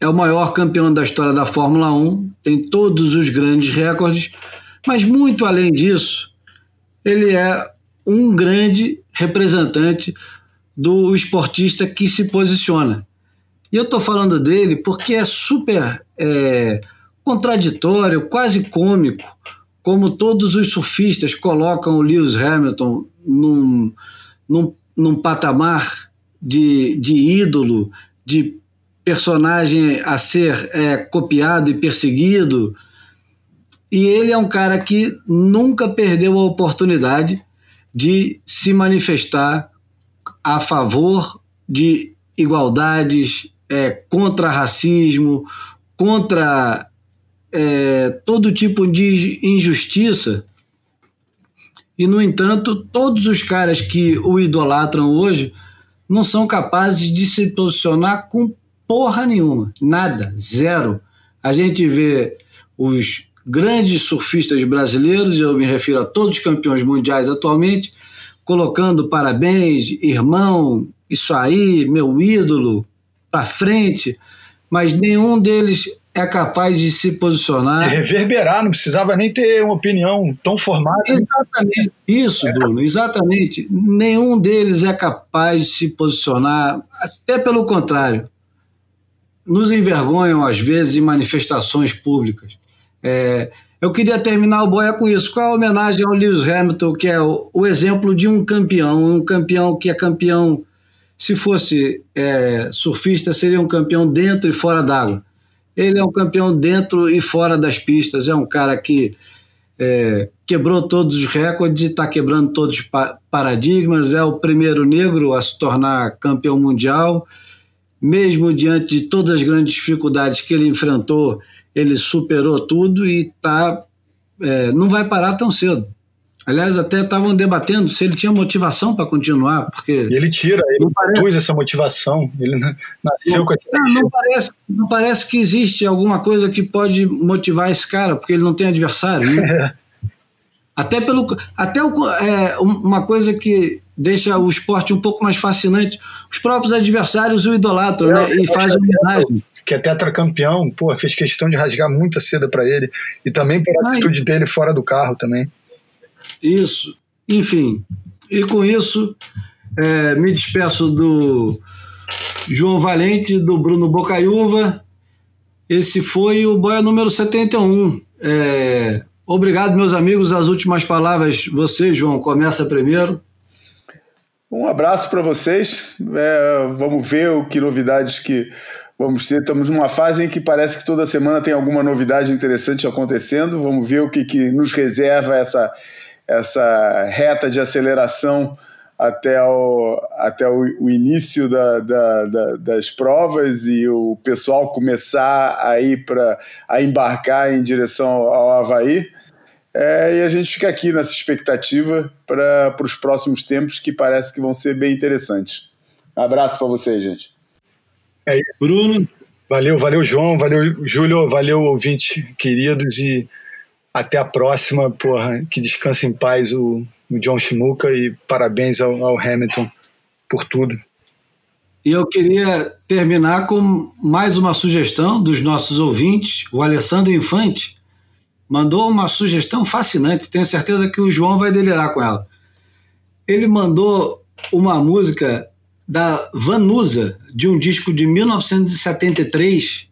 é o maior campeão da história da Fórmula 1, tem todos os grandes recordes, mas muito além disso, ele é um grande representante do esportista que se posiciona. E eu estou falando dele porque é super é, contraditório, quase cômico, como todos os surfistas colocam o Lewis Hamilton num, num, num patamar de, de ídolo, de personagem a ser é, copiado e perseguido. E ele é um cara que nunca perdeu a oportunidade de se manifestar a favor de igualdades, é, contra racismo, contra é, todo tipo de injustiça. E, no entanto, todos os caras que o idolatram hoje não são capazes de se posicionar com porra nenhuma, nada, zero. A gente vê os grandes surfistas brasileiros, eu me refiro a todos os campeões mundiais atualmente, colocando parabéns, irmão, isso aí, meu ídolo, para frente, mas nenhum deles é capaz de se posicionar. Reverberar, não precisava nem ter uma opinião tão formada. Exatamente, isso, Bruno, exatamente. Nenhum deles é capaz de se posicionar, até pelo contrário. Nos envergonham, às vezes, em manifestações públicas. É, eu queria terminar o Boia com isso. Qual a homenagem ao Lewis Hamilton, que é o, o exemplo de um campeão, um campeão que é campeão, se fosse é, surfista, seria um campeão dentro e fora d'água. Ele é um campeão dentro e fora das pistas, é um cara que é, quebrou todos os recordes, está quebrando todos os paradigmas, é o primeiro negro a se tornar campeão mundial. Mesmo diante de todas as grandes dificuldades que ele enfrentou, ele superou tudo e tá, é, não vai parar tão cedo. Aliás, até estavam debatendo se ele tinha motivação para continuar, porque. E ele tira, ele produz essa motivação. Ele nasceu não, com essa. Não, não, parece, não parece que existe alguma coisa que pode motivar esse cara, porque ele não tem adversário. Né? Até, pelo, até o, é, uma coisa que deixa o esporte um pouco mais fascinante. Os próprios adversários o idolatram, né? E fazem homenagem. Que é tetracampeão, pô, fez questão de rasgar muita seda para ele. E também pela atitude dele fora do carro também. Isso. Enfim. E com isso, é, me despeço do João Valente, do Bruno Bocaiúva. Esse foi o Boia número 71. É, obrigado, meus amigos. As últimas palavras, você, João, começa primeiro. Um abraço para vocês. É, vamos ver o que novidades que vamos ter. Estamos numa fase em que parece que toda semana tem alguma novidade interessante acontecendo. Vamos ver o que, que nos reserva essa, essa reta de aceleração até o, até o, o início da, da, da, das provas e o pessoal começar a ir para a embarcar em direção ao Havaí. É, e a gente fica aqui nessa expectativa para os próximos tempos que parece que vão ser bem interessantes. Um abraço para vocês, gente. É isso. Bruno. Valeu, valeu, João, valeu, Júlio, valeu, ouvintes queridos, e até a próxima. Porra, que descanse em paz o, o John Shimuka e parabéns ao, ao Hamilton por tudo. E eu queria terminar com mais uma sugestão dos nossos ouvintes, o Alessandro Infante, mandou uma sugestão fascinante. Tenho certeza que o João vai delirar com ela. Ele mandou uma música da Vanusa, de um disco de 1973,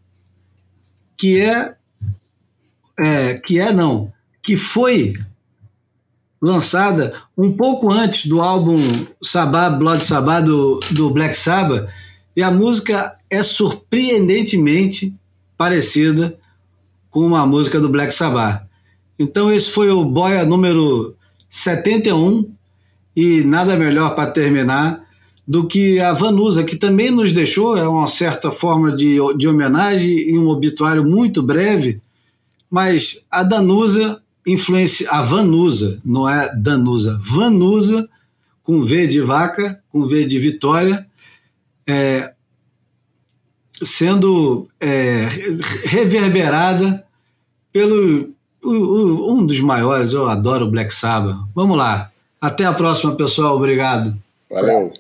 que é, é que é não, que foi lançada um pouco antes do álbum Sabá, Blood Sabá do, do Black Sabbath, e a música é surpreendentemente parecida com uma música do Black Sabbath. Então esse foi o Boia número 71 e nada melhor para terminar do que a Vanusa, que também nos deixou, é uma certa forma de, de homenagem e um obituário muito breve, mas a Danusa influencia, a Vanusa, não é Danusa, Vanusa, com V de vaca, com V de vitória, é, sendo é, reverberada pelo um dos maiores, eu adoro o Black Sabbath. Vamos lá. Até a próxima, pessoal. Obrigado. Valeu.